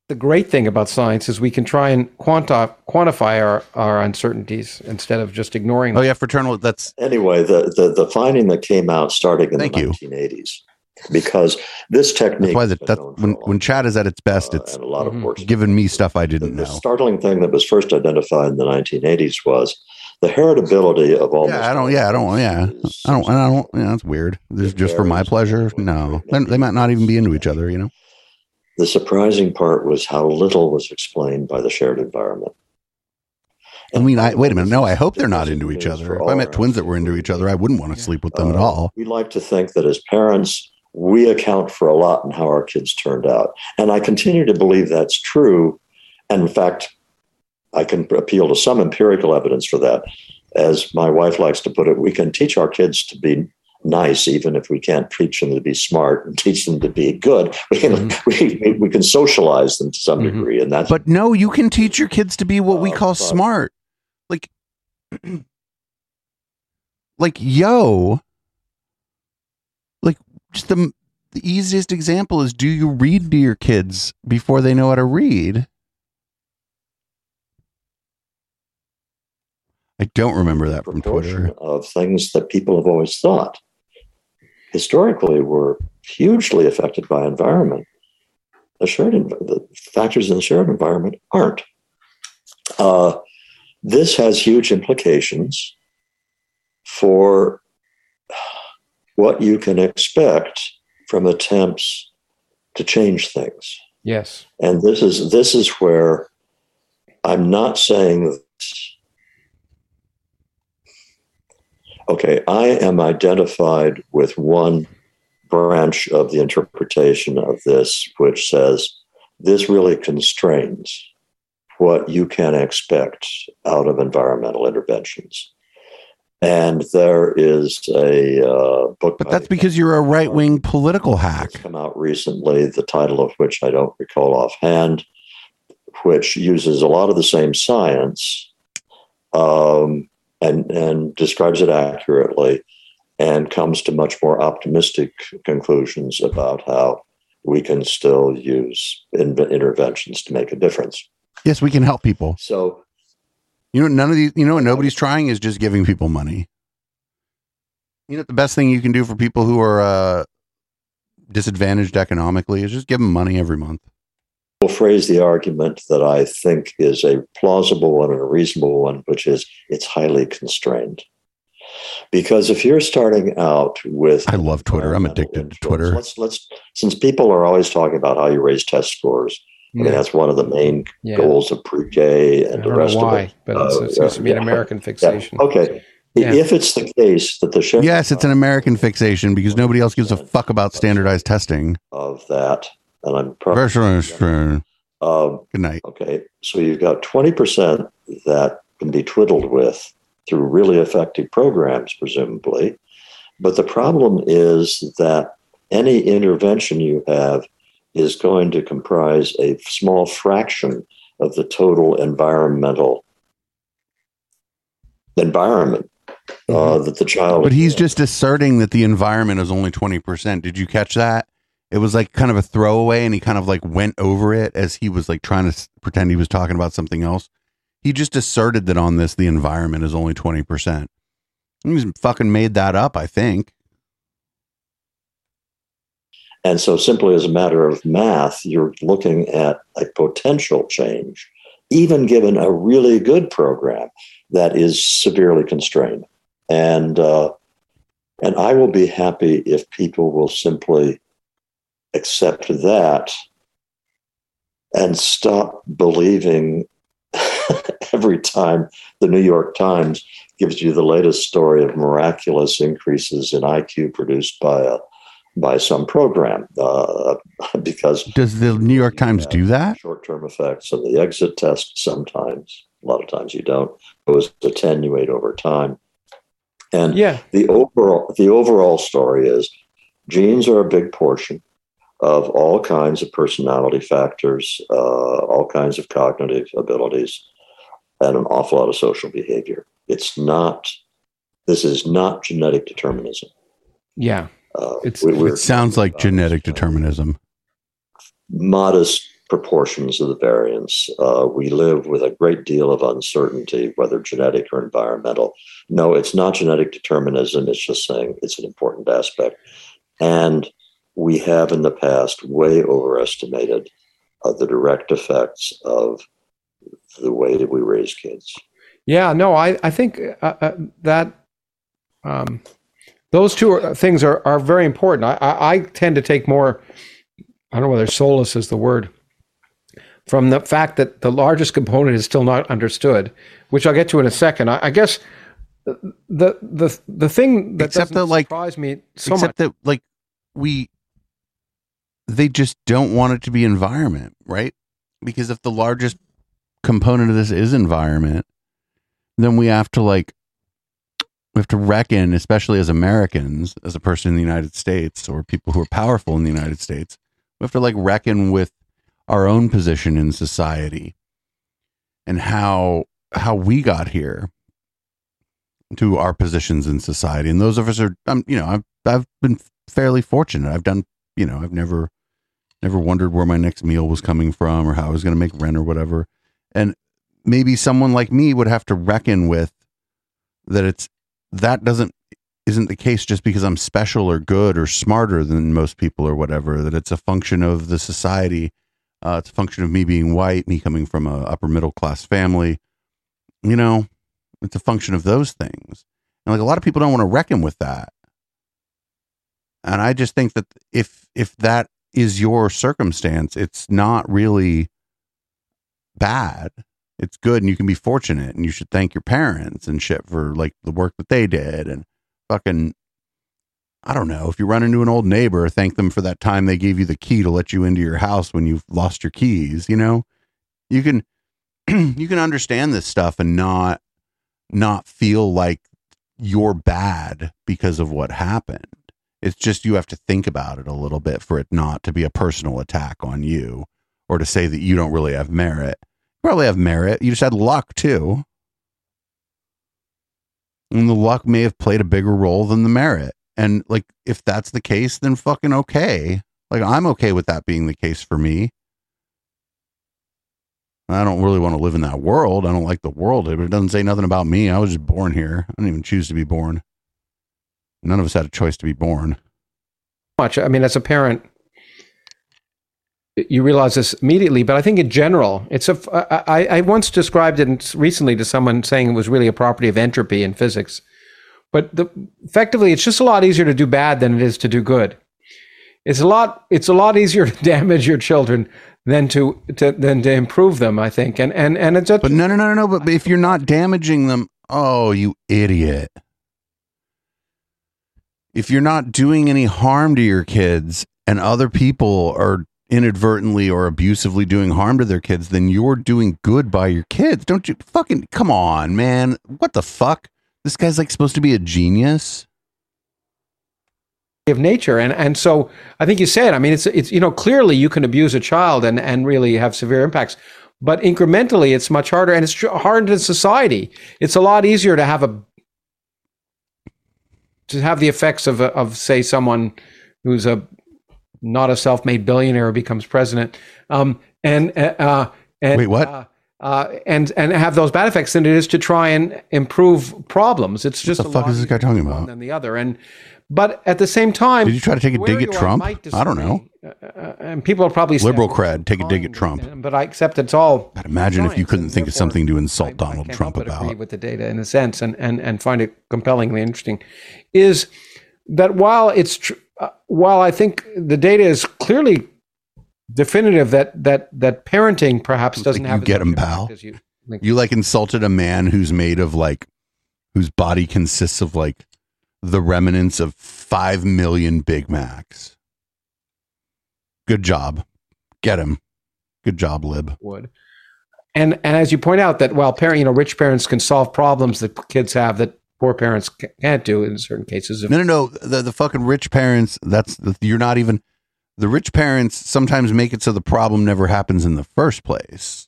The great thing about science is we can try and quanti- quantify our, our uncertainties instead of just ignoring them. Oh yeah, fraternal. That's anyway, the, the, the finding that came out starting in Thank the you. 1980s, because this technique that's why has that, been that when a long when chat is at its best, time, uh, it's and a lot Mhm. of works. given me stuff I didn't the know. startling thing that was first identified in the 1980s was the heritability of almost. Yeah, I don't. Yeah, I don't. Yeah, I don't. I don't. Yeah, that's weird. This is just for my pleasure. No, they, they might not even be into each other. You know. The surprising part was how little was explained by the shared environment. I mean, I wait a minute. No, I hope they're not into each other. If I met twins that were into each other, I wouldn't want to sleep with them at Uh, all. We like to think that as parents, we account for a lot in how our kids turned out. And I continue to believe that's true. And in fact, I can appeal to some empirical evidence for that. As my wife likes to put it, we can teach our kids to be nice, even if we can't teach them to be smart and teach them to be good. We can, we, we, we can socialize them to some Mhm. degree. And that's But no, you can teach your kids to be what we Uh, call smart. Like, like yo, like just the the easiest example is: Do you read to your kids before they know how to read? I don't remember that from Twitter. of things that people have always thought historically were hugely affected by environment. The shared env- the factors in the shared environment aren't. Uh, this has huge implications for what you can expect from attempts to change things. Yes. And this is this is where I'm not saying that okay, I am identified with one branch of the interpretation of this, which says this really constrains what you can expect out of environmental interventions. And there is a uh, book, But that's because you're a right wing political hack. come out recently, the title of which I don't recall offhand, which uses a lot of the same science um, and, and describes it accurately and comes to much more optimistic conclusions about how we can still use in- interventions to make a difference. Yes, we can help people. So, You know, none of these, you know, what nobody's trying is just giving people money. You know, the best thing you can do for people who are uh, disadvantaged economically is just give them money every month. We'll phrase the argument that I think is a plausible one and a reasonable one, which is it's highly constrained. Because if you're starting out with I love Twitter. I'm addicted to Twitter. Let's let's since people are always talking about how you raise test scores. I mean, that's one of the main Yeah. goals of pre-K I and the don't rest know of why, it. but it's, Uh, it seems to be an. American fixation. Okay. Yeah. If it's the case that the sheriff Yes, it's an American fixation because nobody else gives a fuck about standardized testing. of that, and I'm probably Good um, night. Okay, so you've got 20% that can be twiddled with through really effective programs, presumably. But the problem is that any intervention you have is going to comprise a small fraction of the total environmental environment uh, that the child. But he's just asserting that the environment is only 20%. Did you catch that? It was like kind of a throwaway and he kind of like went over it as he was like trying to s- pretend he was talking about something else. He just asserted that on this, the environment is only 20%. He's fucking made that up, I think. And so, simply as a matter of math, you're looking at a potential change, even given a really good program that is severely constrained. And uh, and I will be happy if people will simply accept that and stop believing every time the New York Times gives you the latest story of miraculous increases in IQ produced by a by some program uh, because Does the New York Times do that? short-term effects of the exit test sometimes a lot of times you don't those attenuate over time and Yeah. the overall the overall story is genes are a big portion of all kinds of personality factors uh, all kinds of cognitive abilities and an awful lot of social behavior it's not this is not genetic determinism Yeah. uh, It's- we- It sounds like genetic determinism. modest proportions of the variance. Uh, we live with a great deal of uncertainty, whether genetic or environmental. No, it's not genetic determinism. It's just saying it's an important aspect. And we have in the past way overestimated uh, the direct effects of the way that we raise kids. Yeah, no, I, I think uh, uh, that um, those two are, things are, are very important. I, I, I tend to take more, I don't know whether solace is the word, from the fact that the largest component is still not understood, which I'll get to in a second. I, I guess the the the thing that Except doesn't that, like- surprise me so Except much. that, like, we, they just don't want it to be environment, right? Because if the largest component of this is environment, then we have to, like, we have to reckon, especially as Americans, as a person in the United States or people who are powerful in the United States, we have to, like, reckon with our own position in society and how how we got here to our positions in society. And those of us are, um, you know, I've I've been fairly fortunate. I've done, you know, I've never never wondered where my next meal was coming from or how I was going to make rent or whatever. And maybe someone like me would have to reckon with that. It's that doesn't isn't the case just because I'm special or good or smarter than most people or whatever. That it's a function of the society. Uh, it's a function of me being white, me coming from a upper middle class family. You know, it's a function of those things. And like a lot of people don't want to reckon with that. And I just think that if if that is your circumstance, it's not really bad. It's good and you can be fortunate and you should thank your parents and shit for like the work that they did and fucking I don't know, if you run into an old neighbor, thank them for that time they gave you the key to let you into your house when you've lost your keys, you know? You can you can understand this stuff and not not feel like you're bad because of what happened. It's just you have to think about it a little bit for it not to be a personal attack on you or to say that you don't really have merit. You probably have merit. You just had luck too. And the luck may have played a bigger role than the merit. And like if that's the case, then fucking okay. Like I'm okay with that being the case for me. I don't really want to live in that world. I don't like the world, it doesn't say nothing about me. I was just born here. I didn't even choose to be born. None of us had a choice to be born. much. I mean, as a parent, you realize this immediately, but I think in general, it's a. I, I once described it recently to someone saying it was really a property of entropy in physics, but the, effectively, it's just a lot easier to do bad than it is to do good. It's a lot. It's a lot easier to damage your children than to, to than to improve them. I think, and and and it's. A, But no, no, no, no, no. But if you're not damaging them, oh, you idiot. If you're not doing any harm to your kids and other people are inadvertently or abusively doing harm to their kids, then you're doing good by your kids. Don't you fucking come on, man. What the fuck? This guy's like supposed to be a genius. of nature and and so i think you said i mean it's it's you know clearly you can abuse a child and and really have severe impacts but incrementally it's much harder and it's hard in society it's a lot easier to have a to have the effects of of say someone who's a not a self-made billionaire becomes president um and uh and Wait, what? uh, uh, and and have those bad effects than it is to try and improve problems. It's just the a fuck is this guy talking about? than the other. And but at the same time, Did you try to take a dig at are Trump? might I don't know. Uh, uh, and people will probably Liberal "Well, cred, take a dig at fine," Trump. But I accept it's all. God, imagine if you couldn't think of something to insult I- I Donald can't Trump but about. with the data in a sense, and and and find it compellingly interesting. Is that while it's tr- uh, while I think the data is clearly definitive that that that parenting perhaps doesn't think have you get impact pal. you. You like insulted a man who's made of like, whose body consists of like the remnants of 5 million Big Macs. Good job. Get him. Good job, Lib. would. And and as you point out that while parent, you know, rich parents can solve problems that kids have that poor parents can't do in certain cases. Of, No, no, no. The, the fucking rich parents, that's the, you're not even, the rich parents sometimes make it so the problem never happens in the first place.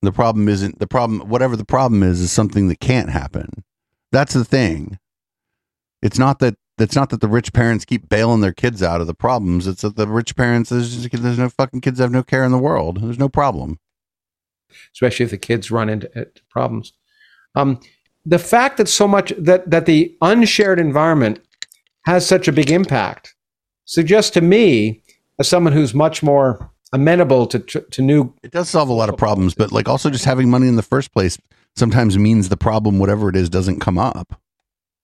The problem isn't the problem, whatever the problem is, is something that can't happen. That's the thing. It's not that, it's not that the rich parents keep bailing their kids out of the problems. It's that the rich parents, there's, just, there's no fucking kids have no care in the world. There's no problem. especially if the kids run into uh, problems. Um, the fact that so much that that the unshared environment has such a big impact suggests to me, as someone who's much more amenable to to, to new It does solve a lot of problems, but like also just having money in the first place sometimes means the problem, whatever it is, doesn't come up.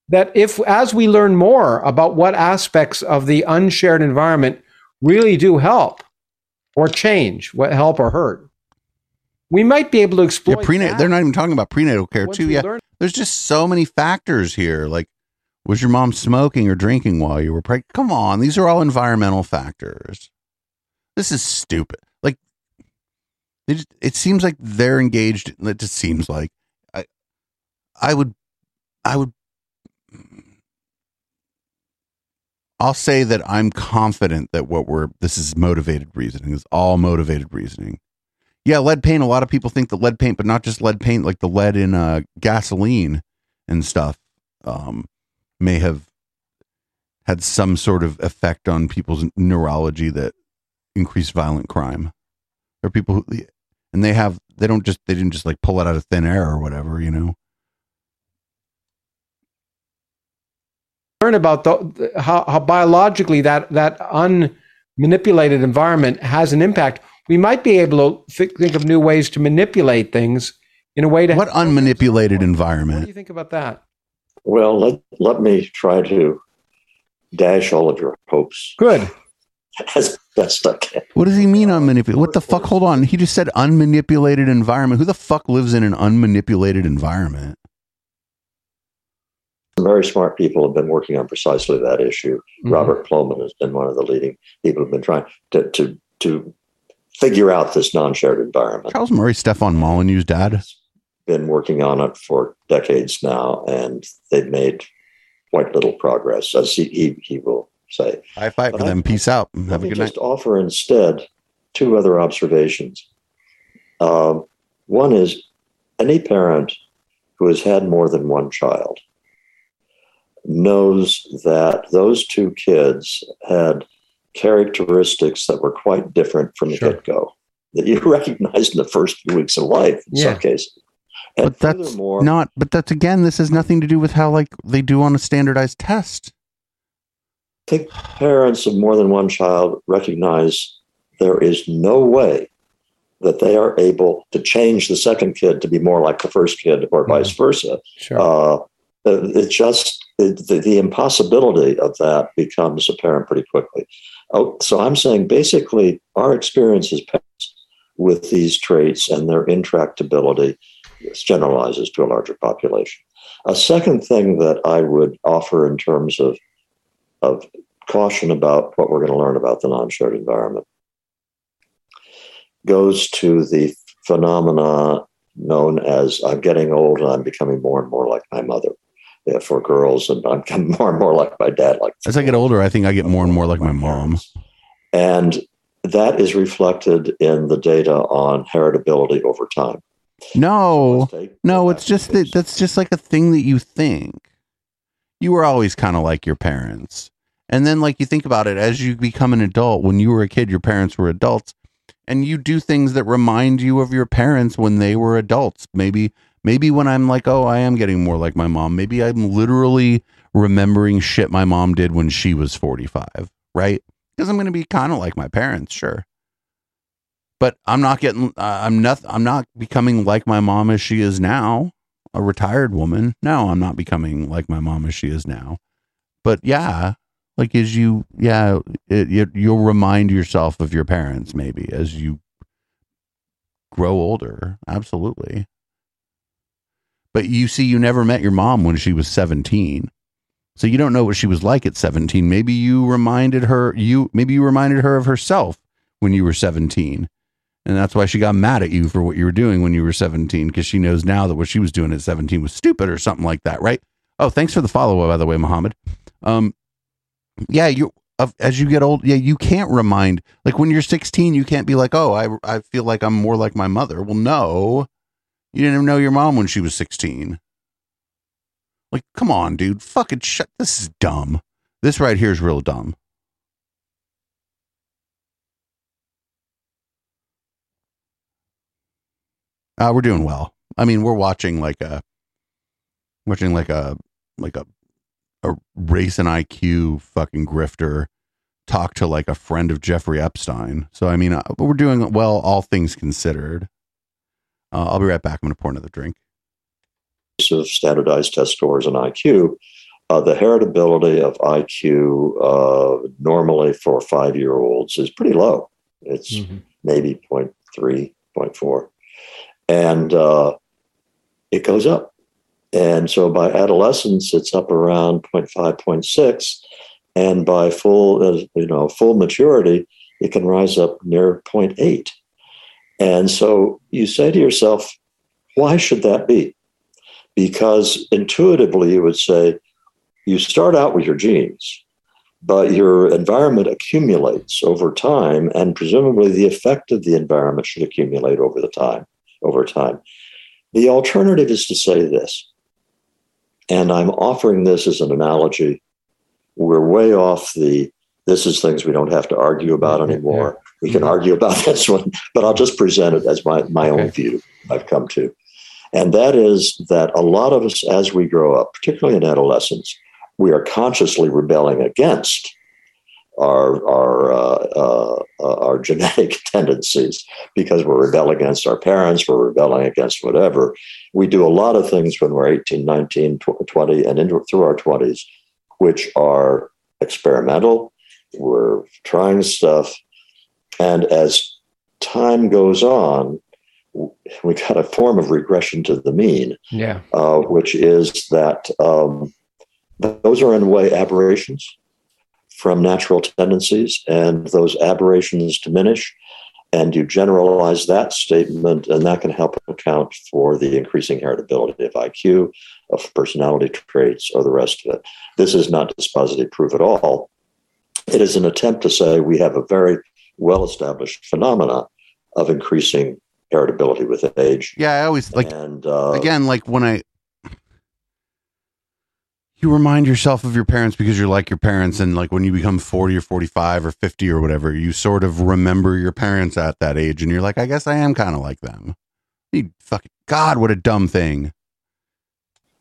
That if as we learn more about what aspects of the unshared environment really do help or change, what help or hurt, we might be able to Yeah, exploit. prenatal. that They're not even talking about prenatal care once too. Yeah, learn- there's just so many factors here. Like, was your mom smoking or drinking while you were pregnant? Come on, these are all environmental factors. This is stupid. Like, just, it seems like they're engaged. It just seems like I, I would, I would. I'll say that I'm confident that what we're this is motivated reasoning. It's all motivated reasoning. Yeah, lead paint. A lot of people think that lead paint, but not just lead paint, like the lead in uh, gasoline and stuff, um, may have had some sort of effect on people's neurology that increased violent crime. There are people who, and they have, they don't just, they didn't just like pull it out of thin air or whatever, you know. Learn about the, how, how biologically that that unmanipulated environment has an impact, we might be able to thi- think of new ways to manipulate things in a way to. What unmanipulated What do environment? you think about that? Well, let, let me try to dash all of your hopes Good. as best I can. What does he mean unmanipulated? What the fuck? Hold on. He just said unmanipulated environment. Who the fuck lives in an unmanipulated environment? Some very smart people have been working on precisely that issue. Mhm. Robert Plomin has been one of the leading people who've been trying to, to, to figure out this non-shared environment. Charles Murray, Stefan Molyneux's dad. Been working on it for decades now, and they've made quite little progress, as he, he, he will say. I fight for I- them. Peace out. Have a good night. just offer instead two other observations. Um, one is any parent who has had more than one child knows that those two kids had characteristics that were quite different from the Sure. get go, that you recognized in the first few weeks of life in Yeah. some cases. And But that's furthermore, not. But that's again. This has nothing to do with how like they do on a standardized test. I think parents of more than one child recognize there is no way that they are able to change the second kid to be more like the first kid or vice versa Sure. Uh, it just the, the impossibility of that becomes apparent pretty quickly. Oh, so I'm saying basically our experience as parents with these traits and their intractability generalizes to a larger population. A second thing that I would offer in terms of of caution about what we're going to learn about the non-shared environment goes to the phenomena known as I'm getting old and I'm becoming more and more like my mother. Yeah, for girls, and I'm more and more like my dad. Like As I get older, I think I get more and more like my mom. and that is reflected in the data on heritability over time. No, no, it's just that that's just like a thing that you think. You were always kind of like your parents. And then like you think about it as you become an adult, when you were a kid your parents were adults and you do things that remind you of your parents when they were adults. Maybe maybe when I'm like, "Oh, I am getting more like my mom." Maybe I'm literally remembering shit my mom did when she was 45, right? Because I'm going to be kind of like my parents, sure but I'm not getting uh, I'm not I'm not becoming like my mom as she is now, a retired woman. No, I'm not becoming like my mom as she is now. But yeah, like as you yeah, it, it, you'll remind yourself of your parents maybe as you grow older. Absolutely. But you see you never met your mom when she was 17. So you don't know what she was like at 17. Maybe you reminded her you maybe you reminded her of herself when you were 17 and that's why she got mad at you for what you were doing when you were 17 because she knows now that what she was doing at 17 was stupid or something like that right? Oh thanks for the follow up by the way muhammad um yeah you as you get old yeah you can't remind like when you're 16 you can't be like oh i i feel like i'm more like my mother. Well no you didn't even know your mom when she was 16 like come on dude fucking shut this is dumb this right here is real dumb Uh, we're doing well. I mean, we're watching like a watching like a like a a race and IQ fucking grifter talk to like a friend of Jeffrey Epstein. So I mean, uh, we're doing well, all things considered. Uh, I'll be right back. I'm going to pour another drink. of standardized test scores and IQ, uh, the heritability of IQ uh, normally for five year olds is pretty low. It's Mhm. maybe 0.3, 0.4. And uh, it goes up. And so by adolescence, it's up around 0.5, 0.6. And by full, uh, you know, full maturity, it can rise up near 0.8. And so you say to yourself, why should that be? because intuitively you would say you start out with your genes, but your environment accumulates over time, and presumably the effect of the environment should accumulate over the time over time. The alternative is to say this, and I'm offering this as an analogy. We're way off the this is things we don't have to argue about anymore. We can argue about this one, but I'll just present it as my, my own view I've come to. And that is that a lot of us, as we grow up, particularly in adolescence, we are consciously rebelling against our our uh, uh, uh, our genetic tendencies because we're rebelling against our parents, we're rebelling against whatever. We do a lot of things when we're 18, 19, 20, and into, through our 20s, which are experimental. We're trying stuff. And as time goes on, we got a form of regression to the mean Yeah. uh, which is that um, those are in a way aberrations from natural tendencies, and those aberrations diminish. And you generalize that statement, and that can help account for the increasing heritability of IQ, of personality traits, or the rest of it. This is not dispositive proof at all. It is an attempt to say we have a very well established phenomena of increasing heritability with age. Yeah, I always like and uh, again like when i you remind yourself of your parents because you're like your parents and like when you become 40 or 45 or 50 or whatever you sort of remember your parents at that age and you're like i guess i am kind of like them. You fucking god what a dumb thing.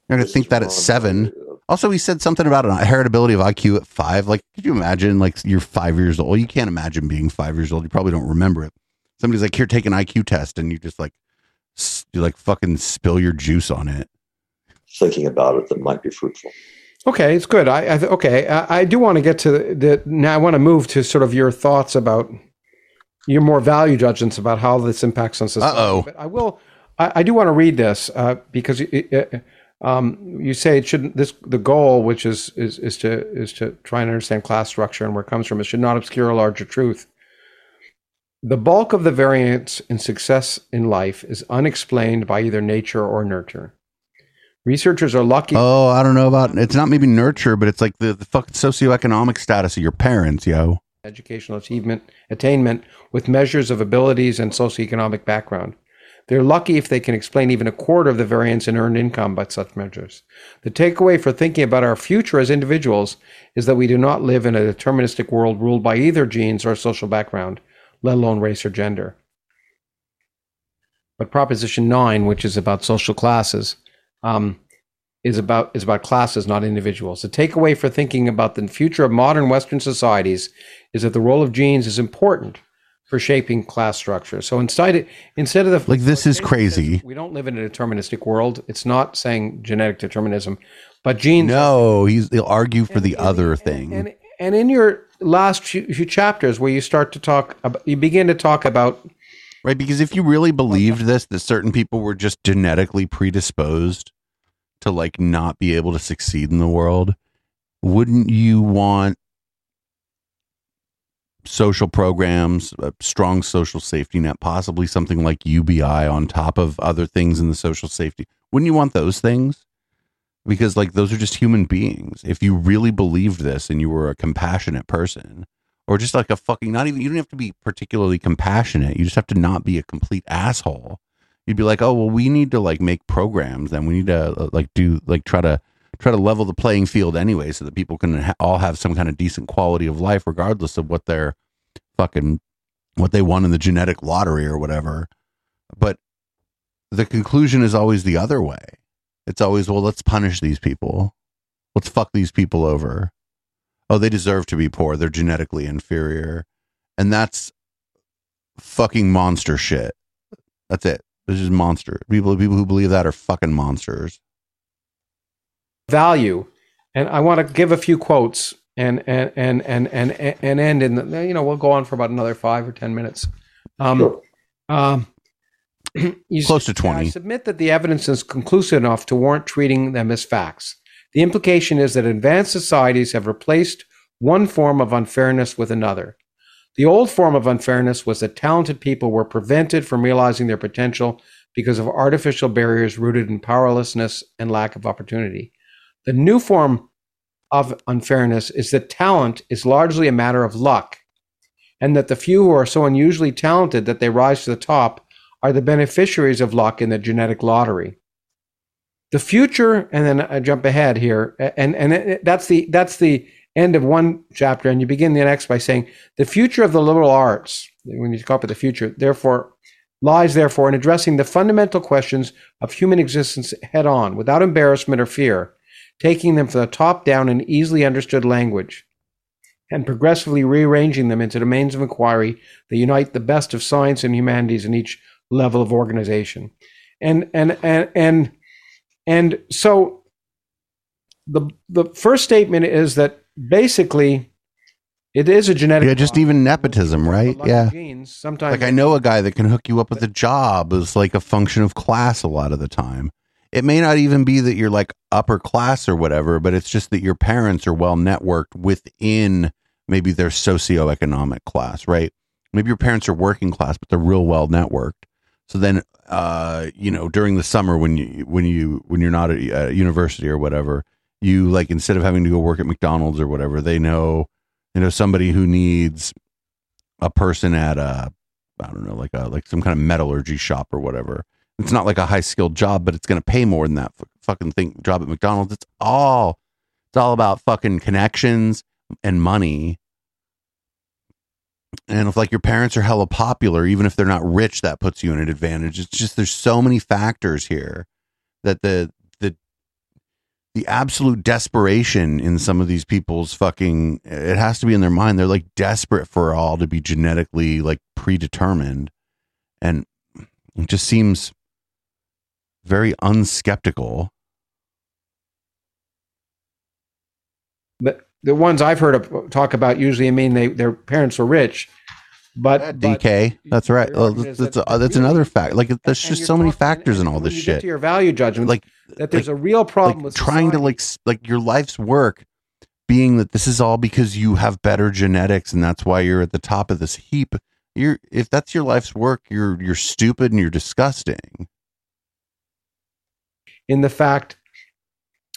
You're gonna think is that at seven also he said something about an heritability of iq at five like could you imagine like you're five years old you can't imagine being five years old you probably don't remember it somebody's like here take an iq test and you just like you like fucking spill your juice on it thinking about it that might be fruitful. Okay, it's good. I, I okay. I, I, do want to get to the, the now. I want to move to sort of your thoughts about your more value judgments about how this impacts on society. Uh-oh. I will. I, I do want to read this uh, because it, it, um, you say it shouldn't. This the goal, which is is is to is to try and understand class structure and where it comes from. It should not obscure a larger truth. The bulk of the variance in success in life is unexplained by either nature or nurture. Researchers are lucky. Oh, I don't know about it's not maybe nurture, but it's like the, the fucking socioeconomic status of your parents, yo. Educational achievement, attainment with measures of abilities and socioeconomic background. They're lucky if they can explain even a quarter of the variance in earned income by such measures. The takeaway for thinking about our future as individuals is that we do not live in a deterministic world ruled by either genes or social background, let alone race or gender. But Proposition 9, which is about social classes, um, is about is about classes, not individuals. The takeaway for thinking about the future of modern Western societies is that the role of genes is important for shaping class structure. So instead, instead of the Like, this is crazy. We don't live in a deterministic world. It's not saying genetic determinism, but genes. No, he's they'll argue for the other and- thing. And, and in your last few, few chapters, where you start to talk, about, you begin to talk about Right, because if you really believed this, that certain people were just genetically predisposed to like not be able to succeed in the world, wouldn't you want social programs, a strong social safety net, possibly something like UBI on top of other things in the social safety? Wouldn't you want those things? Because like those are just human beings. If you really believed this and you were a compassionate person, or just like a fucking not even you don't have to be particularly compassionate you just have to not be a complete asshole you'd be like oh well we need to like make programs and we need to uh, like do like try to try to level the playing field anyway so that people can ha- all have some kind of decent quality of life regardless of what their fucking what they won in the genetic lottery or whatever but the conclusion is always the other way it's always well let's punish these people let's fuck these people over oh, they deserve to be poor. They're genetically inferior. And that's fucking monster shit. That's it. This is monster. People people who believe that are fucking monsters. Value. And I want to give a few quotes and and and and and, and end in the, you know we'll go on for about another five or ten minutes. Um, Sure. um, you Close to I 20. submit that the evidence is conclusive enough to warrant treating them as facts. The implication is that advanced societies have replaced one form of unfairness with another. The old form of unfairness was that talented people were prevented from realizing their potential because of artificial barriers rooted in powerlessness and lack of opportunity. The new form of unfairness is that talent is largely a matter of luck, and that the few who are so unusually talented that they rise to the top are the beneficiaries of luck in the genetic lottery. The future, and then I jump ahead here, and and it- that's the that's the end of one chapter, and you begin the next by saying the future of the liberal arts. When you talk about the future, therefore, lies therefore in addressing the fundamental questions of human existence head on, without embarrassment or fear, taking them from the top down in easily understood language, and progressively rearranging them into domains of inquiry that unite the best of science and humanities in each level of organization. And and and and and so the the first statement is that basically it is a genetic Yeah, just law. even nepotism, right? Yeah. genes sometimes Like I know a guy that can hook you up with a job is like a function of class a lot of the time. It may not even be that you're like upper class or whatever, but it's just that your parents are well networked within maybe their socioeconomic class, right? Maybe your parents are working class, but they're real well networked. So then, uh, you know, during the summer when you when you when you're not at university or whatever, you like instead of having to go work at McDonald's or whatever, they know you know somebody who needs a person at a I don't know like a like some kind of metallurgy shop or whatever. It's not like a high skilled job, but it's going to pay more than that fucking thing job at McDonald's. It's all it's all about fucking connections and money. And if like your parents are hella popular, even if they're not rich, that puts you in an advantage. It's just there's so many factors here that the the the absolute desperation in some of these people's fucking it has to be in their mind. They're like desperate for all to be genetically like predetermined. And it just seems very unskeptical the, the ones I've heard of talk about usually, I mean, they their parents were rich, but, Yeah, but DK. That's right. Well, that's that's, that uh, that's another fact. Like there's just so many factors in all this shit. To your value judgment, Like that there's like- a real problem like with trying to like like your life's work being that this is all because you have better genetics and that's why you're at the top of this heap. You're if that's your life's work, you're you're stupid and you're disgusting. In the fact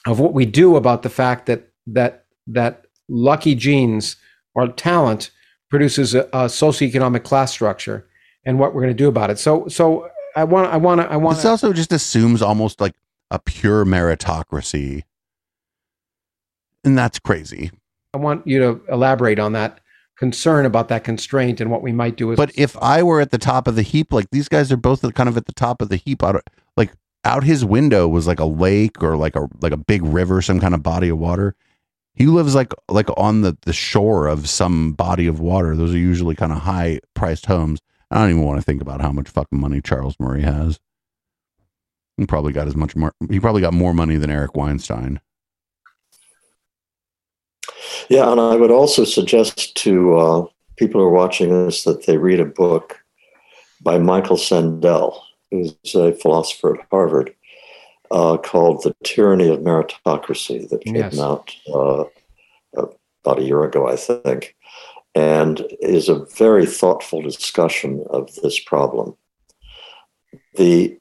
of what we do about the fact that that that lucky genes or talent produces a, a socioeconomic class structure and what we're going to do about it. So so I want I want to I want This also just assumes almost like a pure meritocracy. And that's crazy. I want you to elaborate on that concern about that constraint and what we might do. As But if I were at the top of the heap, like these guys are both kind of at the top of the heap. Out of, like out his window was like a lake or like a like a big river, some kind of body of water. He lives like like on the the shore of some body of water. Those are usually kind of high priced homes. I don't even want to think about how much fucking money Charles Murray has. He probably got as much. Mar- he probably got more money than Eric Weinstein. Yeah, and I would also suggest to uh, people who are watching this that they read a book by Michael Sandel, who's a philosopher at Harvard, uh, called The Tyranny of Meritocracy, that came Yes. out uh, about a year ago, I think, and is a very thoughtful discussion of this problem. The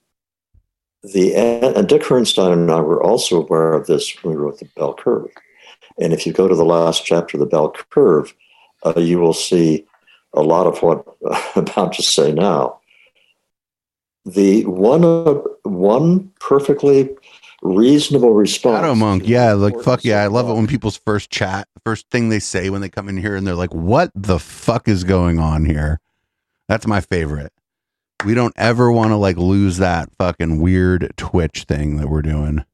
the and Dick Herrnstein and I were also aware of this when we wrote the bell curve. And if you go to the last chapter of the bell curve, uh, you will see a lot of what I'm about to say now. The one uh, one perfectly reasonable response. Shadow Monk, yeah, like fuck yeah, I love it when people's first chat, first thing they say when they come in here and they're like, "What the fuck is going on here?" That's my favorite. We don't ever want to like lose that fucking weird Twitch thing that we're doing.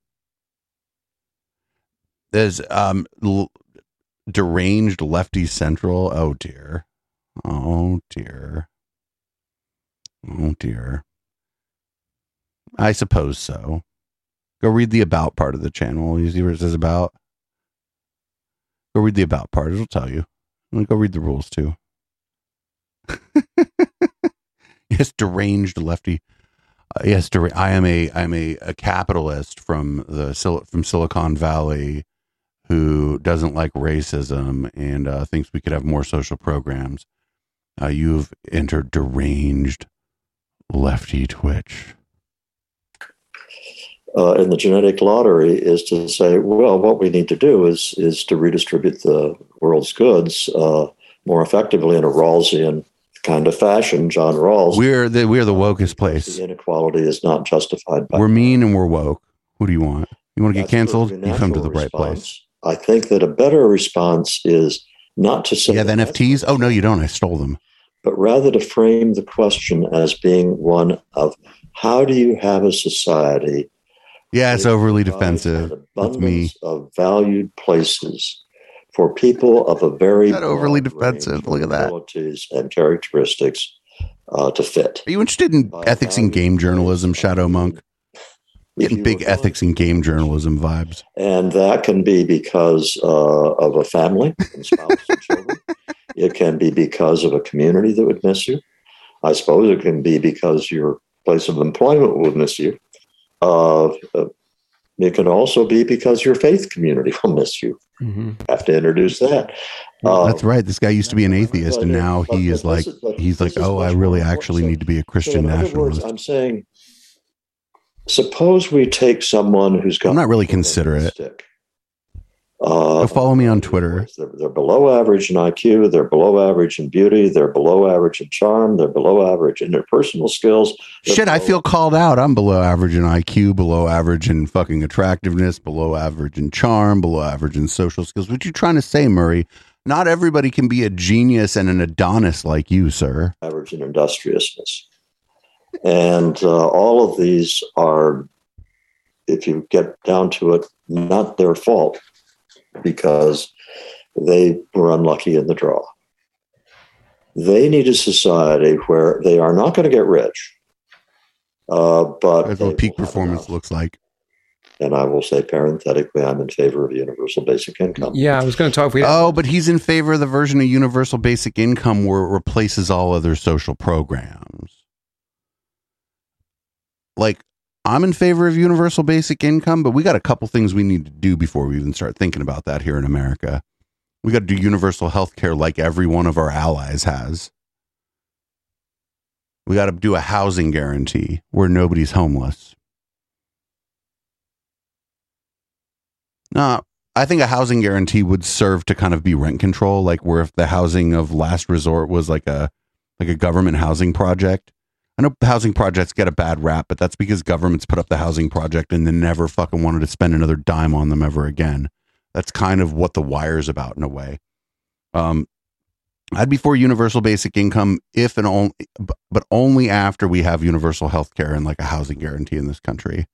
There's um l- deranged lefty central. Oh dear. Oh dear. Oh dear. I suppose so. Go read the about part of the channel. You see where it says about? Go read the about part. It'll tell you. And Go read the rules too. yes, deranged lefty. Uh, yes, der- I am a I am a, a capitalist from the from Silicon Valley who doesn't like racism and uh, thinks we could have more social programs. Uh, you've entered deranged lefty Twitch. Uh, in the genetic lottery is to say, well, what we need to do is is to redistribute the world's goods uh, more effectively in a Rawlsian kind of fashion. John Rawls. We're the we're the wokest place. The inequality is not justified by. We're mean and we're woke. Who do you want? You want to get canceled? You come to the natural right place. I think that a better response is not to say You have NFTs? Oh no, you don't. I stole them. but rather to frame the question as being one of how do you have a society Yeah, it's overly defensive. That's me. of valued places for people of a very Not overly defensive. Look at that. abilities and characteristics uh, to fit. Are you interested in By ethics and game journalism, Shadow Monk? Getting big ethics and game journalism vibes. And that can be because uh, of a family and spouse and children. It can be because of a community that would miss you. I suppose it can be because your place of employment would miss you. Uh, it can also be because your faith community will miss you. Mhm. Have to introduce that. Uh, That's right. This guy used to be an atheist, and now he is like, is- he's like, oh, I really actually need to be a Christian in other words, nationalist. I'm saying, suppose we take someone who's got. I'm not really considerate. stick. Uh, follow me on Twitter. They're, they're below average in IQ. They're below average in beauty. They're below average in charm. They're below average in their personal skills. They're Shit, I feel called out. I'm below average in IQ, below average in fucking attractiveness, below average in charm, below average in social skills. What you trying to say, Murray? Not everybody can be a genius and an Adonis like you, sir. average in industriousness. And uh, all of these are, if you get down to it, not their fault because they were unlucky in the draw. They need a society where they are not going to get rich, uh, but That's what peak performance enough. looks like. And I will say parenthetically, I'm in favor of universal basic income. Yeah, I was going to talk. If we, Oh, but he's in favor of the version of universal basic income where it replaces all other social programs. Like, I'm in favor of universal basic income, but we got a couple things we need to do before we even start thinking about that here in America. We got to do universal health care like every one of our allies has. We got to do a housing guarantee where nobody's homeless. No, I think a housing guarantee would serve to kind of be rent control, like where if the housing of last resort was like a like a government housing project. I know housing projects get a bad rap, but that's because governments put up the housing project and then never fucking wanted to spend another dime on them ever again. That's kind of what the wire's about in a way. Um, I'd be for universal basic income if and only, but only after we have universal health care and like a housing guarantee in this country.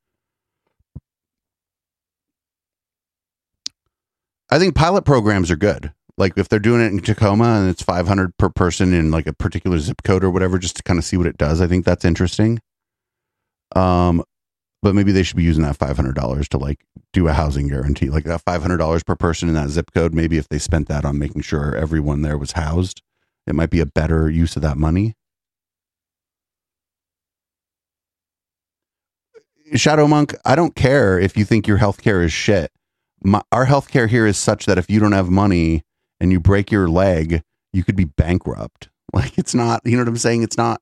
I think pilot programs are good. Like if they're doing it in Tacoma and it's 500 per person in like a particular zip code or whatever, just to kind of see what it does. I think that's interesting. Um, but maybe they should be using that $500 to like do a housing guarantee, like that $500 per person in that zip code. Maybe if they spent that on making sure everyone there was housed, it might be a better use of that money. Shadow Monk, I don't care if you think your healthcare is shit. My, our healthcare here is such that if you don't have money and you break your leg, you could be bankrupt. Like it's not, you know what I'm saying? It's not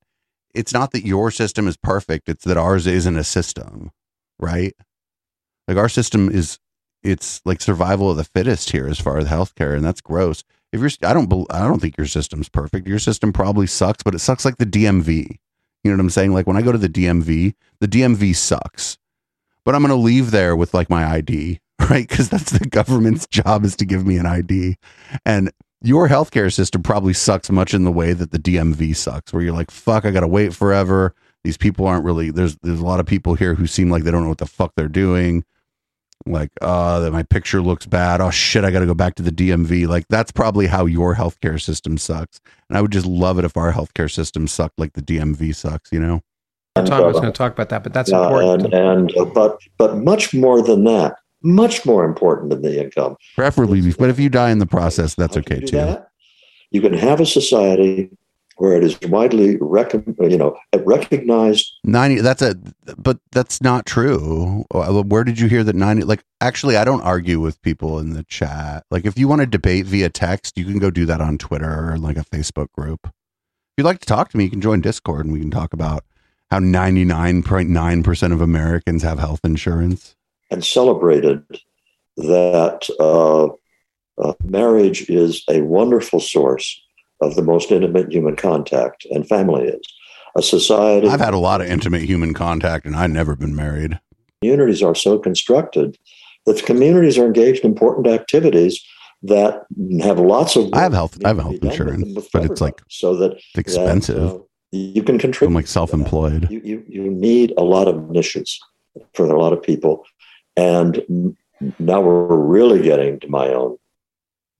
it's not that your system is perfect, it's that ours isn't a system, right? Like our system is it's like survival of the fittest here as far as healthcare and that's gross. If you're I don't I don't think your system's perfect. Your system probably sucks, but it sucks like the DMV. You know what I'm saying? Like when I go to the DMV, the DMV sucks. But I'm going to leave there with like my ID, right? Cuz that's the government's job is to give me an ID. And your healthcare system probably sucks much in the way that the DMV sucks, where you're like, fuck, I got to wait forever. These people aren't really, there's, there's a lot of people here who seem like they don't know what the fuck they're doing. Like, uh, that my picture looks bad. Oh shit, I got to go back to the DMV. Like, that's probably how your healthcare system sucks. And I would just love it if our healthcare system sucked like the DMV sucks, you know? Tom was going to talk about that, but that's Yeah, important. and, and uh, but but much more than that, much more important than the income. Preferably, but if you die in the process, that's okay too. that? You can have a society where it is widely rec- you know recognized. 90 that's a but that's not true Uh, where did you hear that 90 like actually i don't argue with people in the chat like if you want to debate via text you can go do that on twitter or like a facebook group if you'd like to talk to me you can join discord and we can talk about how 99.9% of americans have health insurance and celebrated that uh, uh, marriage is a wonderful source of the most intimate human contact, and family is. A society. i've had a lot of intimate human contact and i've never been married communities are so constructed that the communities are engaged in important activities that have lots of. I have health- I have health be done with insurance, but it's like so that it's expensive that, uh, you can contribute. i'm like self-employed You, you you need a lot of niches for a lot of people, and now we're really getting to my own.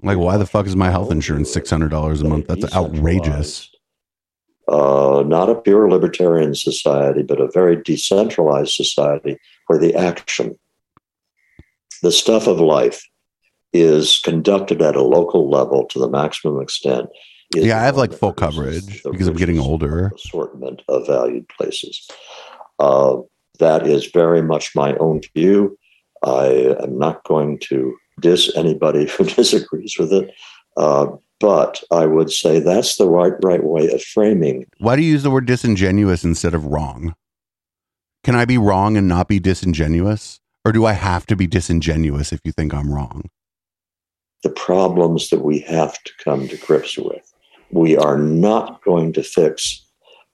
like why the fuck is my health insurance $600 a month that's outrageous Uh, not a pure libertarian society, but a very decentralized society where the action, the stuff of life, is conducted at a local level to the maximum extent. Yeah, I have, like, full coverage because I'm getting older. Assortment of valued places. Uh, that is very much my own view. I am not going to diss anybody who disagrees with it. Uh, but I would say that's the right right way of framing Why do you use the word disingenuous instead of wrong? Can I be wrong and not be disingenuous? Or do I have to be disingenuous if you think I'm wrong? the problems that we have to come to grips with. We are not going to fix.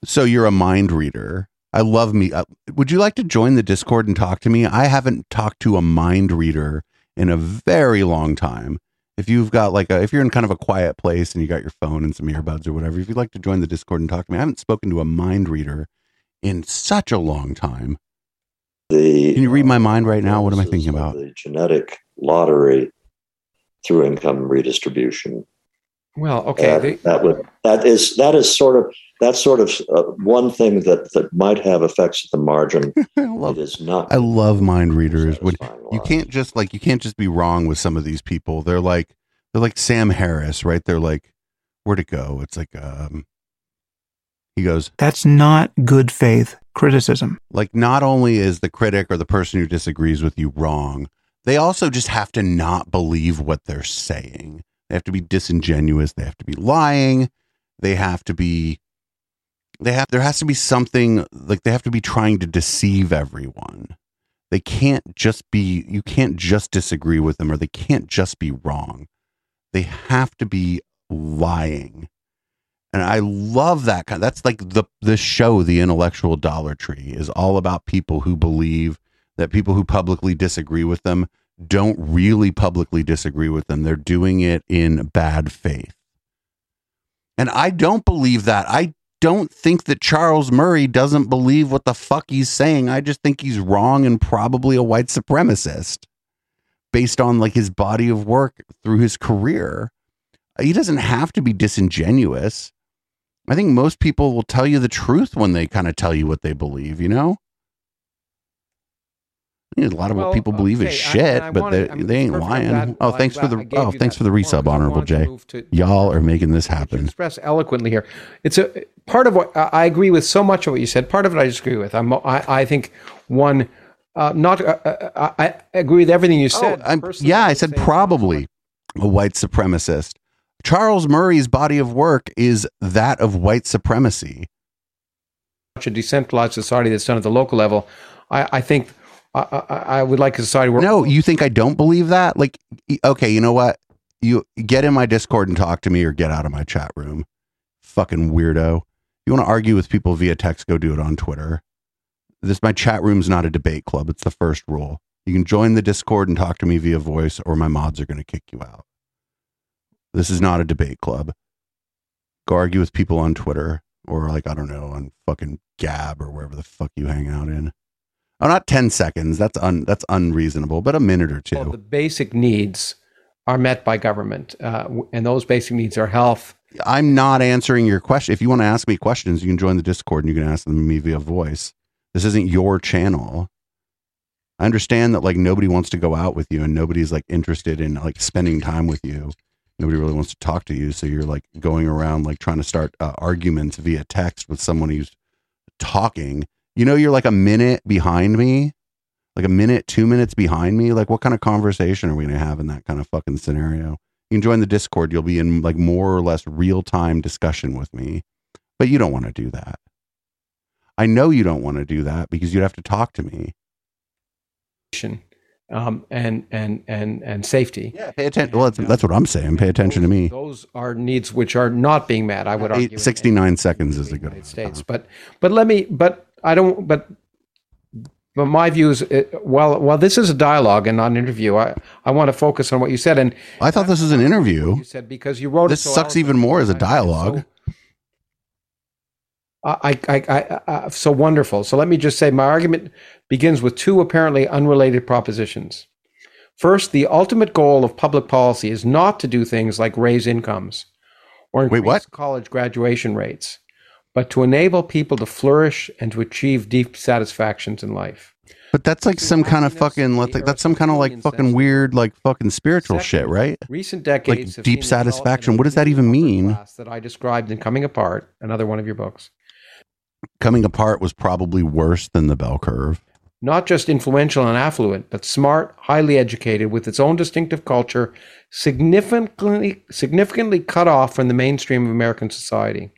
So you're a mind reader. I love me. Uh, would you like to join the Discord and talk to me? I haven't talked to a mind reader in a very long time. If you've got like a, if you're in kind of a quiet place and you got your phone and some earbuds or whatever, if you'd like to join the Discord and talk to me, I haven't spoken to a mind reader in such a long time. The Can you read my mind right now? What am I thinking about? The genetic lottery through income redistribution. Well, okay. that, the- that would that is that is sort of that's sort of uh, one thing that that might have effects at the margin. I love, is not. I love mind readers. When you can't just like you can't just be wrong with some of these people. They're like they're like Sam Harris, right? They're like where'd it go? It's like um he goes That's not good faith criticism. like not only is the critic or the person who disagrees with you wrong, they also just have to not believe what they're saying. They have to be disingenuous, they have to be lying, they have to be they have there has to be something like they have to be trying to deceive everyone. They can't just be you can't just disagree with them or they can't just be wrong. They have to be lying. And I love that kind. That's like the the show, the intellectual Dollar Tree, is all about people who believe that people who publicly disagree with them don't really publicly disagree with them. They're doing it in bad faith. And I don't believe that. I don't think that Charles Murray doesn't believe what the fuck he's saying. I just think he's wrong and probably a white supremacist based on like his body of work through his career. He doesn't have to be disingenuous. I think most people will tell you the truth when they kind of tell you what they believe, you know? I think a lot of Well, what people believe is okay, I- shit, I but wanna- they, I mean, they ain't lying. Oh, thanks for the oh, thanks for the resub, honorable wanted Jay. to- Y'all are making this happen. express eloquently here. It's a part of what I I agree with so much of what you said. Part of it I disagree with. I'm, I, I think one, uh, not uh, uh, I, I agree with everything you said. Oh, yeah, I said probably a white supremacist. Charles Murray's body of work is that of white supremacy. A decentralized society that's done at the local level. I, I think I, I, I would like a society where No, you think I don't believe that? Like, okay, you know what? You get in my Discord and talk to me, or get out of my chat room. Fucking weirdo. You want to argue with people via text? Go do it on Twitter. This my chat room's not a debate club. It's the first rule. You can join the Discord and talk to me via voice, or my mods are going to kick you out. This is not a debate club. Go argue with people on Twitter, or like I don't know, on fucking Gab or wherever the fuck you hang out in. Oh, not ten seconds. That's un that's unreasonable, but a minute or two. the basic needs are met by government, uh, and those basic needs are health, I'm not answering your question. If you want to ask me questions, you can join the Discord and you can ask them me via voice. This isn't your channel. I understand that like nobody wants to go out with you and nobody's like interested in like spending time with you. Nobody really wants to talk to you, so you're like going around like trying to start uh, arguments via text with someone who's talking. You know, you're like a minute behind me, like a minute, two minutes behind me. Like, what kind of conversation are we to have in that kind of fucking scenario? You can join the Discord. You'll be in like more or less real time discussion with me, but you don't want to do that. I know you don't want to do that because you'd have to talk to me. um, and and and and safety. Yeah, pay attention. Well, that's, that's what I'm saying. Pay attention to me. Those are needs which are not being met. I would argue. In- 69 seconds is a good States. But but let me. But I don't. But but my view is, uh, while while this is a dialogue and not an interview, I I want to focus on what you said. And I thought this was an interview. you said because you wrote This so sucks even more as a dialogue. so- I, I, I, I, so wonderful. So let me just say, my argument begins with two apparently unrelated propositions. First, the ultimate goal of public policy is not to do things like raise incomes or increase Wait, college graduation rates, but to enable people to flourish and to achieve deep satisfactions in life. But that's like some kind of fucking, that's some kind of like fucking weird, like fucking spiritual shit, right? Recent decades Like deep seen the development satisfaction. What does that even mean? That I described in Coming Apart, another one of your books. Coming apart was probably worse than the bell curve. not just influential and affluent, but smart, highly educated, with its own distinctive culture, significantly significantly cut off from the mainstream of American society.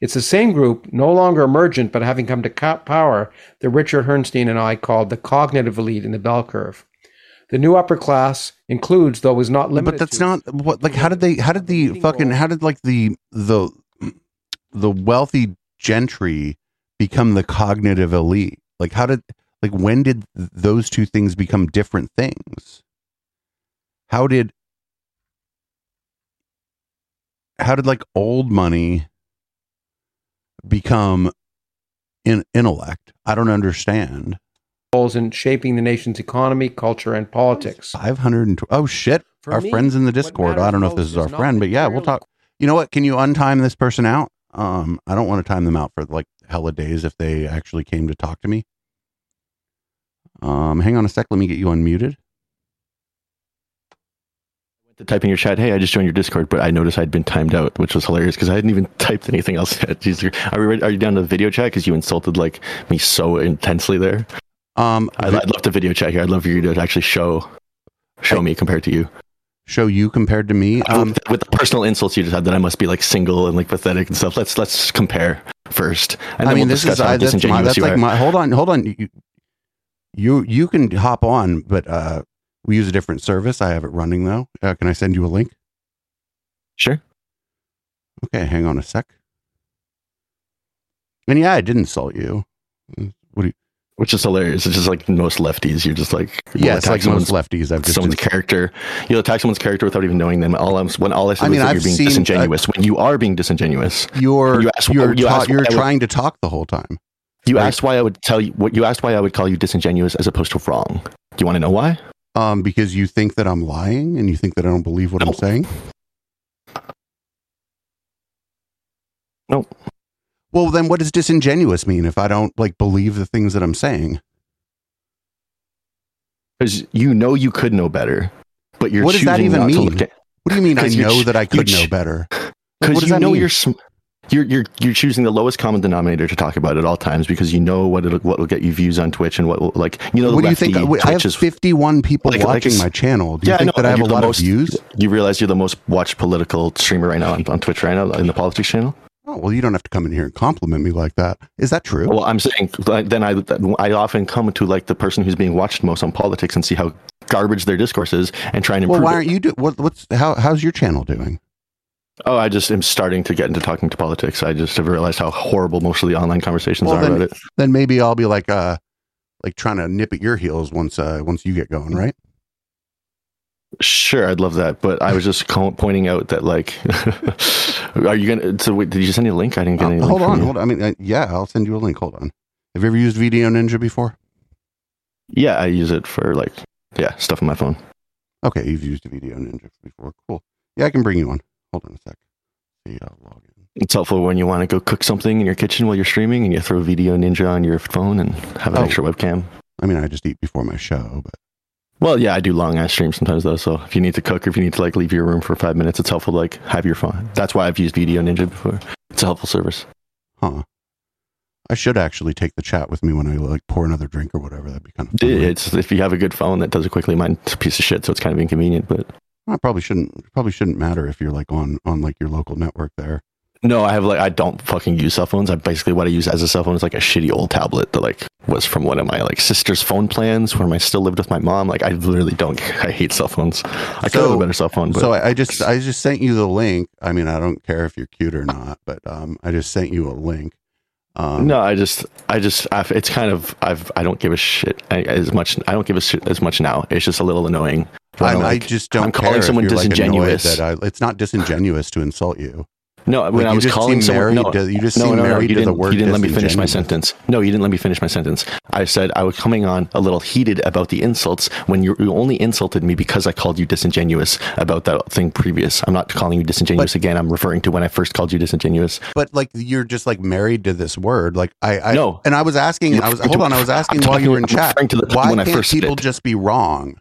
It's the same group, no longer emergent, but having come to power, that Richard Herrnstein and I called the cognitive elite in the bell curve. The new upper class includes, though is not limited but that's to, not what like how did they how did the fucking how did like the the the wealthy gentry become the cognitive elite? Like how did like when did those two things become different things? How did how did like old money become in intellect i don't understand roles in shaping the nation's economy, culture, and politics. 500 and oh shit For our me, friends in the discord i don't know if this is is our friend but yeah we'll talk you know what can you untime this person out Um, I don't want to time them out for like hella days if they actually came to talk to me. Um, hang on a sec. Let me get you unmuted. To type in your chat, hey, I just joined your Discord, but I noticed I'd been timed out, which was hilarious because I hadn't even typed anything else yet. Jeez, are, we, ready- are you down to the video chat? Because you insulted like me so intensely there. Um, I'd, I'd love to video chat here. I'd love for you to actually show show me compared to you. show you compared to me. Um, with, with the personal insults you just had that I must be like single and like pathetic and stuff. Let's let's compare first, and I mean, we'll this is I, that's, my, that's like are. my. Hold on, hold on. You, you you can hop on, but uh, we use a different service. I have it running though. Uh, can I send you a link? Sure. Okay, hang on a sec. And yeah, I did insult you. What do you? Which is hilarious. It's just like most lefties. You're just like Yeah, it's like someone's, most lefties. I've just, someone's character. You'll attack someone's character without even knowing them. All I'm when all I said I mean, that I've you're being seen- disingenuous. when you are being disingenuous, you're you asked- you're you ta- you're would- trying to talk the whole time. you asked why I would tell you what you asked why I would call you disingenuous as opposed to wrong. Do you want to know why? Um, because you think that I'm lying and you think that I don't believe what No. I'm saying. No. Well, then what does disingenuous mean if I don't like believe the things that I'm saying? Because you know you could know better, but you're What does that even not to mean? look at- What do you mean I know ch- that I could you know better? Because you that know mean? you're, sm- you're you're you're choosing the lowest common denominator to talk about at all times because you know what it'll, what will get you views on Twitch and what will like you know the what do you think? Wait, I have is- 51 people Like- like watching it's- my channel. Do you Yeah, think know, that I have a lot most- of views? You realize you're the most watched political streamer right now on, on Twitch right now in the politics channel. Oh, well, you don't have to come in here and compliment me like that. Is that true? Well, I'm saying then I I often come to like the person who's being watched most on politics and see how garbage their discourse is and try and well, why aren't you do? What, what's how? How's your channel doing? Oh, I just am starting to get into talking to politics. I just have realized how horrible most of the online conversations Well, are then- about it. Then maybe I'll be like, uh, like trying to nip at your heels once, uh, once you get going, right? Sure, I'd love that, but I was just pointing out that like, are you gonna? So wait, did you send me a link? I didn't get Uh, any. hold on, hold on. I mean, uh, yeah, I'll send you a link. Hold on. Have you ever used VDO.Ninja before? Yeah, I use it for like, yeah, stuff on my phone. Okay, you've used VDO.Ninja before. Cool. Yeah, I can bring you on. Hold on a sec. See, I'll log in. It's helpful when you want to go cook something in your kitchen while you're streaming, and you throw VDO.Ninja on your phone and have an Oh. extra webcam. I mean, I just eat before my show, but Well, yeah, I do long ass streams sometimes though. So if you need to cook or if you need to like leave your room for five minutes, it's helpful to like have your phone. That's why I've used VDO.Ninja before. It's a helpful service. huh? I should actually take the chat with me when I like pour another drink or whatever. That'd be kind of fun. It's if you have a good phone that does it quickly. Mine's a piece of shit, so it's kind of inconvenient. But It probably shouldn't. Probably shouldn't matter if you're like on on like your local network there. no, I have like I don't fucking use cell phones. I basically what I use as a cell phone is like a shitty old tablet that like was from one of my like sister's phone plans when I still lived with my mom. Like I literally don't. I hate cell phones. I could have a better cell phone, but so I, I just I just sent you the link. I mean, I don't care if you're cute or not, but um, I just sent you a link. Um, no, I just, I just, I've, it's kind of, I've, I don't give a shit I, as much. I don't give a shit as much now. It's just a little annoying. When I'm, I'm I like- just don't I'm care calling someone you're, like, disingenuous. that I, it's not disingenuous to insult you. no, when Like, I was calling someone, married no, to- you just no, no, no, married you to the didn't, word you didn't let me finish my sentence. No, you didn't let me finish my sentence. I said I was coming on a little heated about the insults when you, you only insulted me because I called you disingenuous about that thing previous. I'm not calling you disingenuous again. I'm referring to when I first called you disingenuous. But like you're just like married to this word. Like I, I No. and I was asking. I was hold on. I was asking I'm while you were in I'm chat. Why when can't first people just be wrong?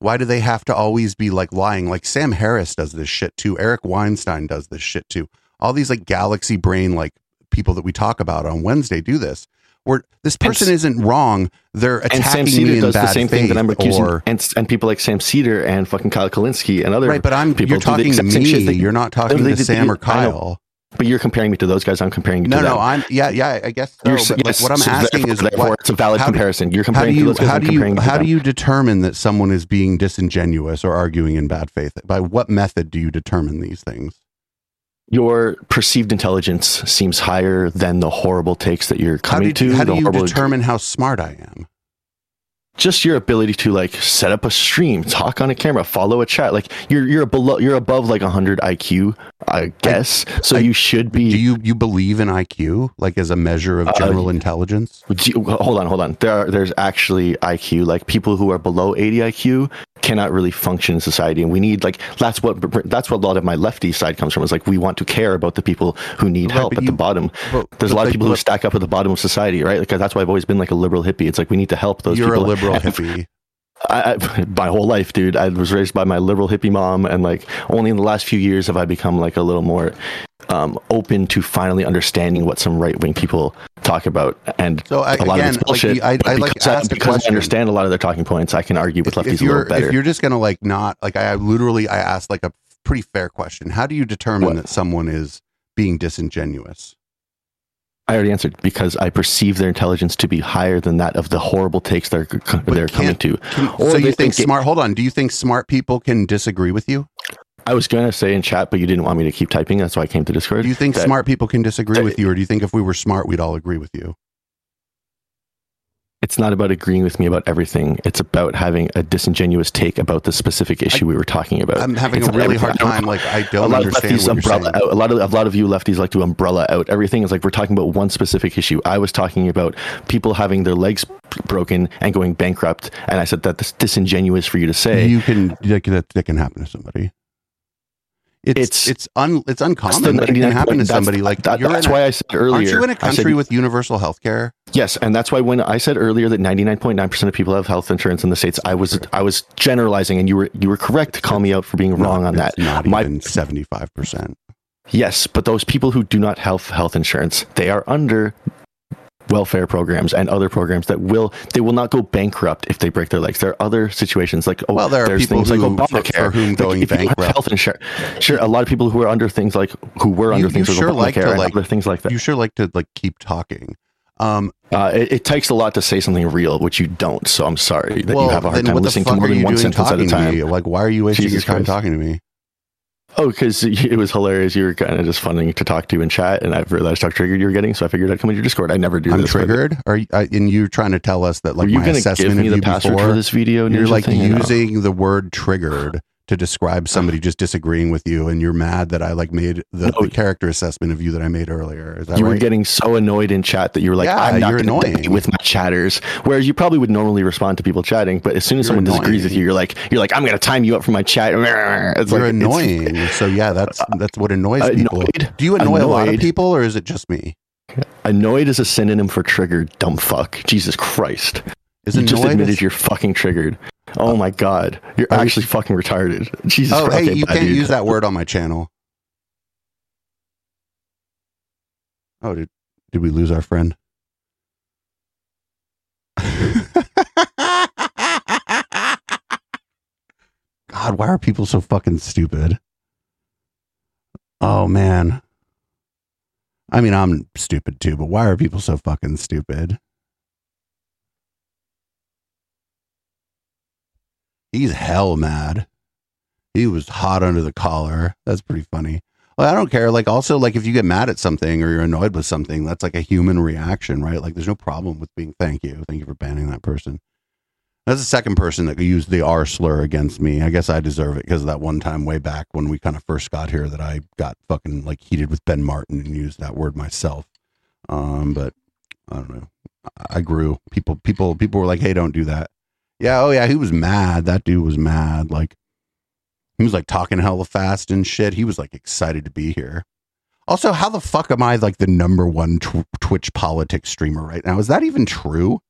Why do they have to always be like lying? Like Sam Harris does this shit too. Eric Weinstein does this shit too. All these like galaxy brain like people that we talk about on Wednesday do this. Where this person s- isn't wrong. They're And Sam attacking me in does bad the same thing that I'm accusing, or, and, and people like Sam Seder and fucking Kyle Kulinski and other right, but I'm people you're talking to me. shit you're not talking they to did- Sam or. Kyle. But you're comparing me to those guys. I'm comparing you No, to no, them. I'm yeah, yeah. I guess so. You're, like, what I'm so asking is therefore, what, it's a valid how do- comparison. You're how do comparing to you those guys. how do you comparing how do them. you determine that someone is being disingenuous or arguing in bad faith? By what method do you determine these things? Your perceived intelligence seems higher than the horrible takes that you're How coming do, to. how do you determine how smart I am? Just your ability to like set up a stream, talk on a camera, follow a chat. Like you're you're below you're above like 100 IQ, I guess. so I- you should be. Do you you believe in IQ like as a measure of Uh, general intelligence? You- hold on, hold on. There are there's actually IQ like people who are below 80 IQ cannot really function in society and we need like that's what that's what a lot of my lefty side comes from is like we want to care about the people who need Right, help at you- the bottom but- there's a lot of people who stack up at the bottom of society right like that's why i've always been like a liberal hippie it's like we need to help those You're a people liberal And hippie. I, I, my whole life, dude. I was raised by my liberal hippie mom, and like only in the last few years have I become like a little more um, open to finally understanding what some right wing people talk about. And So I, a lot again, of it's like, bullshit. I, I like because, I, because I understand a lot of their talking points, I can argue with if, lefties if a little better. if you're just gonna like not like I literally I asked like a pretty fair question. How do you determine What? that someone is being disingenuous? I already answered because I perceive their intelligence to be higher than that of the horrible takes they're they're coming to. Can- Or so you think think it- smart? Hold on. Do you think smart people can disagree with you? I was going to say in chat, but you didn't want me to keep typing. That's why I came to Discord. Do you think that- smart people can disagree that- with you, or do you think if we were smart, we'd all agree with you? it's not about agreeing with me about everything. It's about having a disingenuous take about the specific issue we were talking about. I'm having It's a really hard time. Like I don't lot of understand lefties you're umbrella out. A lot of a lot of you lefties like to umbrella out everything. Is like we're talking about one specific issue. I was talking about people having their legs broken and going bankrupt, and I said that's disingenuous for you to say. You can that, that can happen to somebody. It's It's- it's un it's uncommon, but it can 99 happen to somebody. Like that- you're that's why I said earlier. Aren't you in a I said- country with universal health care? Yes, and that's why when I said earlier that 99.9% of people have health insurance in the states, I was I was generalizing, and you were you were correct to call me out for being wrong on that. Not My even seventy five percent. Yes, but those people who do not have health insurance, they are under welfare programs and other programs that will they will not go bankrupt if they break their legs. There are other situations like oh, Well, there are people things who- like Obamacare for whom going you have bankrupt- health insurance. Sure, a lot of people who are under things like who were under You, you things sure like like to like other things like that. You sure like to like keep talking. Um, Uh, it, it takes a lot to say something real, which you don't. So I'm sorry that well, you have a hard time listening to more than one sentence at a time. Like, why are you wasting Jesus your time Christ. talking to me? Oh, because it was hilarious. You were kind of just funny to talk to in chat, and I've realized how triggered you were getting. So I figured I'd come into your Discord. I never do I'm this. triggered. Are you, uh, and you're trying to tell us that Were like you my assessment give me of the you password before, for this video? You're like thing or no? using the word triggered to describe somebody just disagreeing with you, and you're mad that I like made the, No. the character assessment of you that I made earlier. Is that you right? were getting so annoyed in chat that you were like, Yeah, "I'm not you're gonna annoying. with my chatters." Whereas you probably would normally respond to people chatting, but as soon as You're someone disagrees with you, you're like, "You're like, I'm going to time you up for my chat." It's you're like, annoying. so yeah, that's uh, that's what annoys people. Annoyed? Do you annoy a lot of people, or is it just me? Annoyed is a synonym for triggered. Dumb fuck. Jesus Christ. Is you just admitted you're fucking triggered. Oh my god, you're Are actually fucking retarded. Jesus oh, Christ. hey, Okay, you can't dude. use that word on my channel. Oh, did did we lose our friend? God, why are people so fucking stupid? Oh man. I mean, I'm stupid too, but why are people so fucking stupid? He's hell mad. He was hot under the collar. That's pretty funny. I don't care. Like, also, like, if you get mad at something or you're annoyed with something, that's like a human reaction, right? Like, there's no problem with being thank you. Thank you for banning that person. That's the second person that used the R slur against me. I guess I deserve it because that one time way back when we kind of first got here that I got fucking like heated with Ben Martin and used that word myself. Um, but I don't know. I grew. People, people, people were like, "Hey, don't do that." Yeah. Oh yeah. He was mad. That dude was mad. Like he was like talking hella fast and shit. He was like excited to be here. Also, how the fuck am I like the number one tw- Twitch politics streamer right now? Is that even true?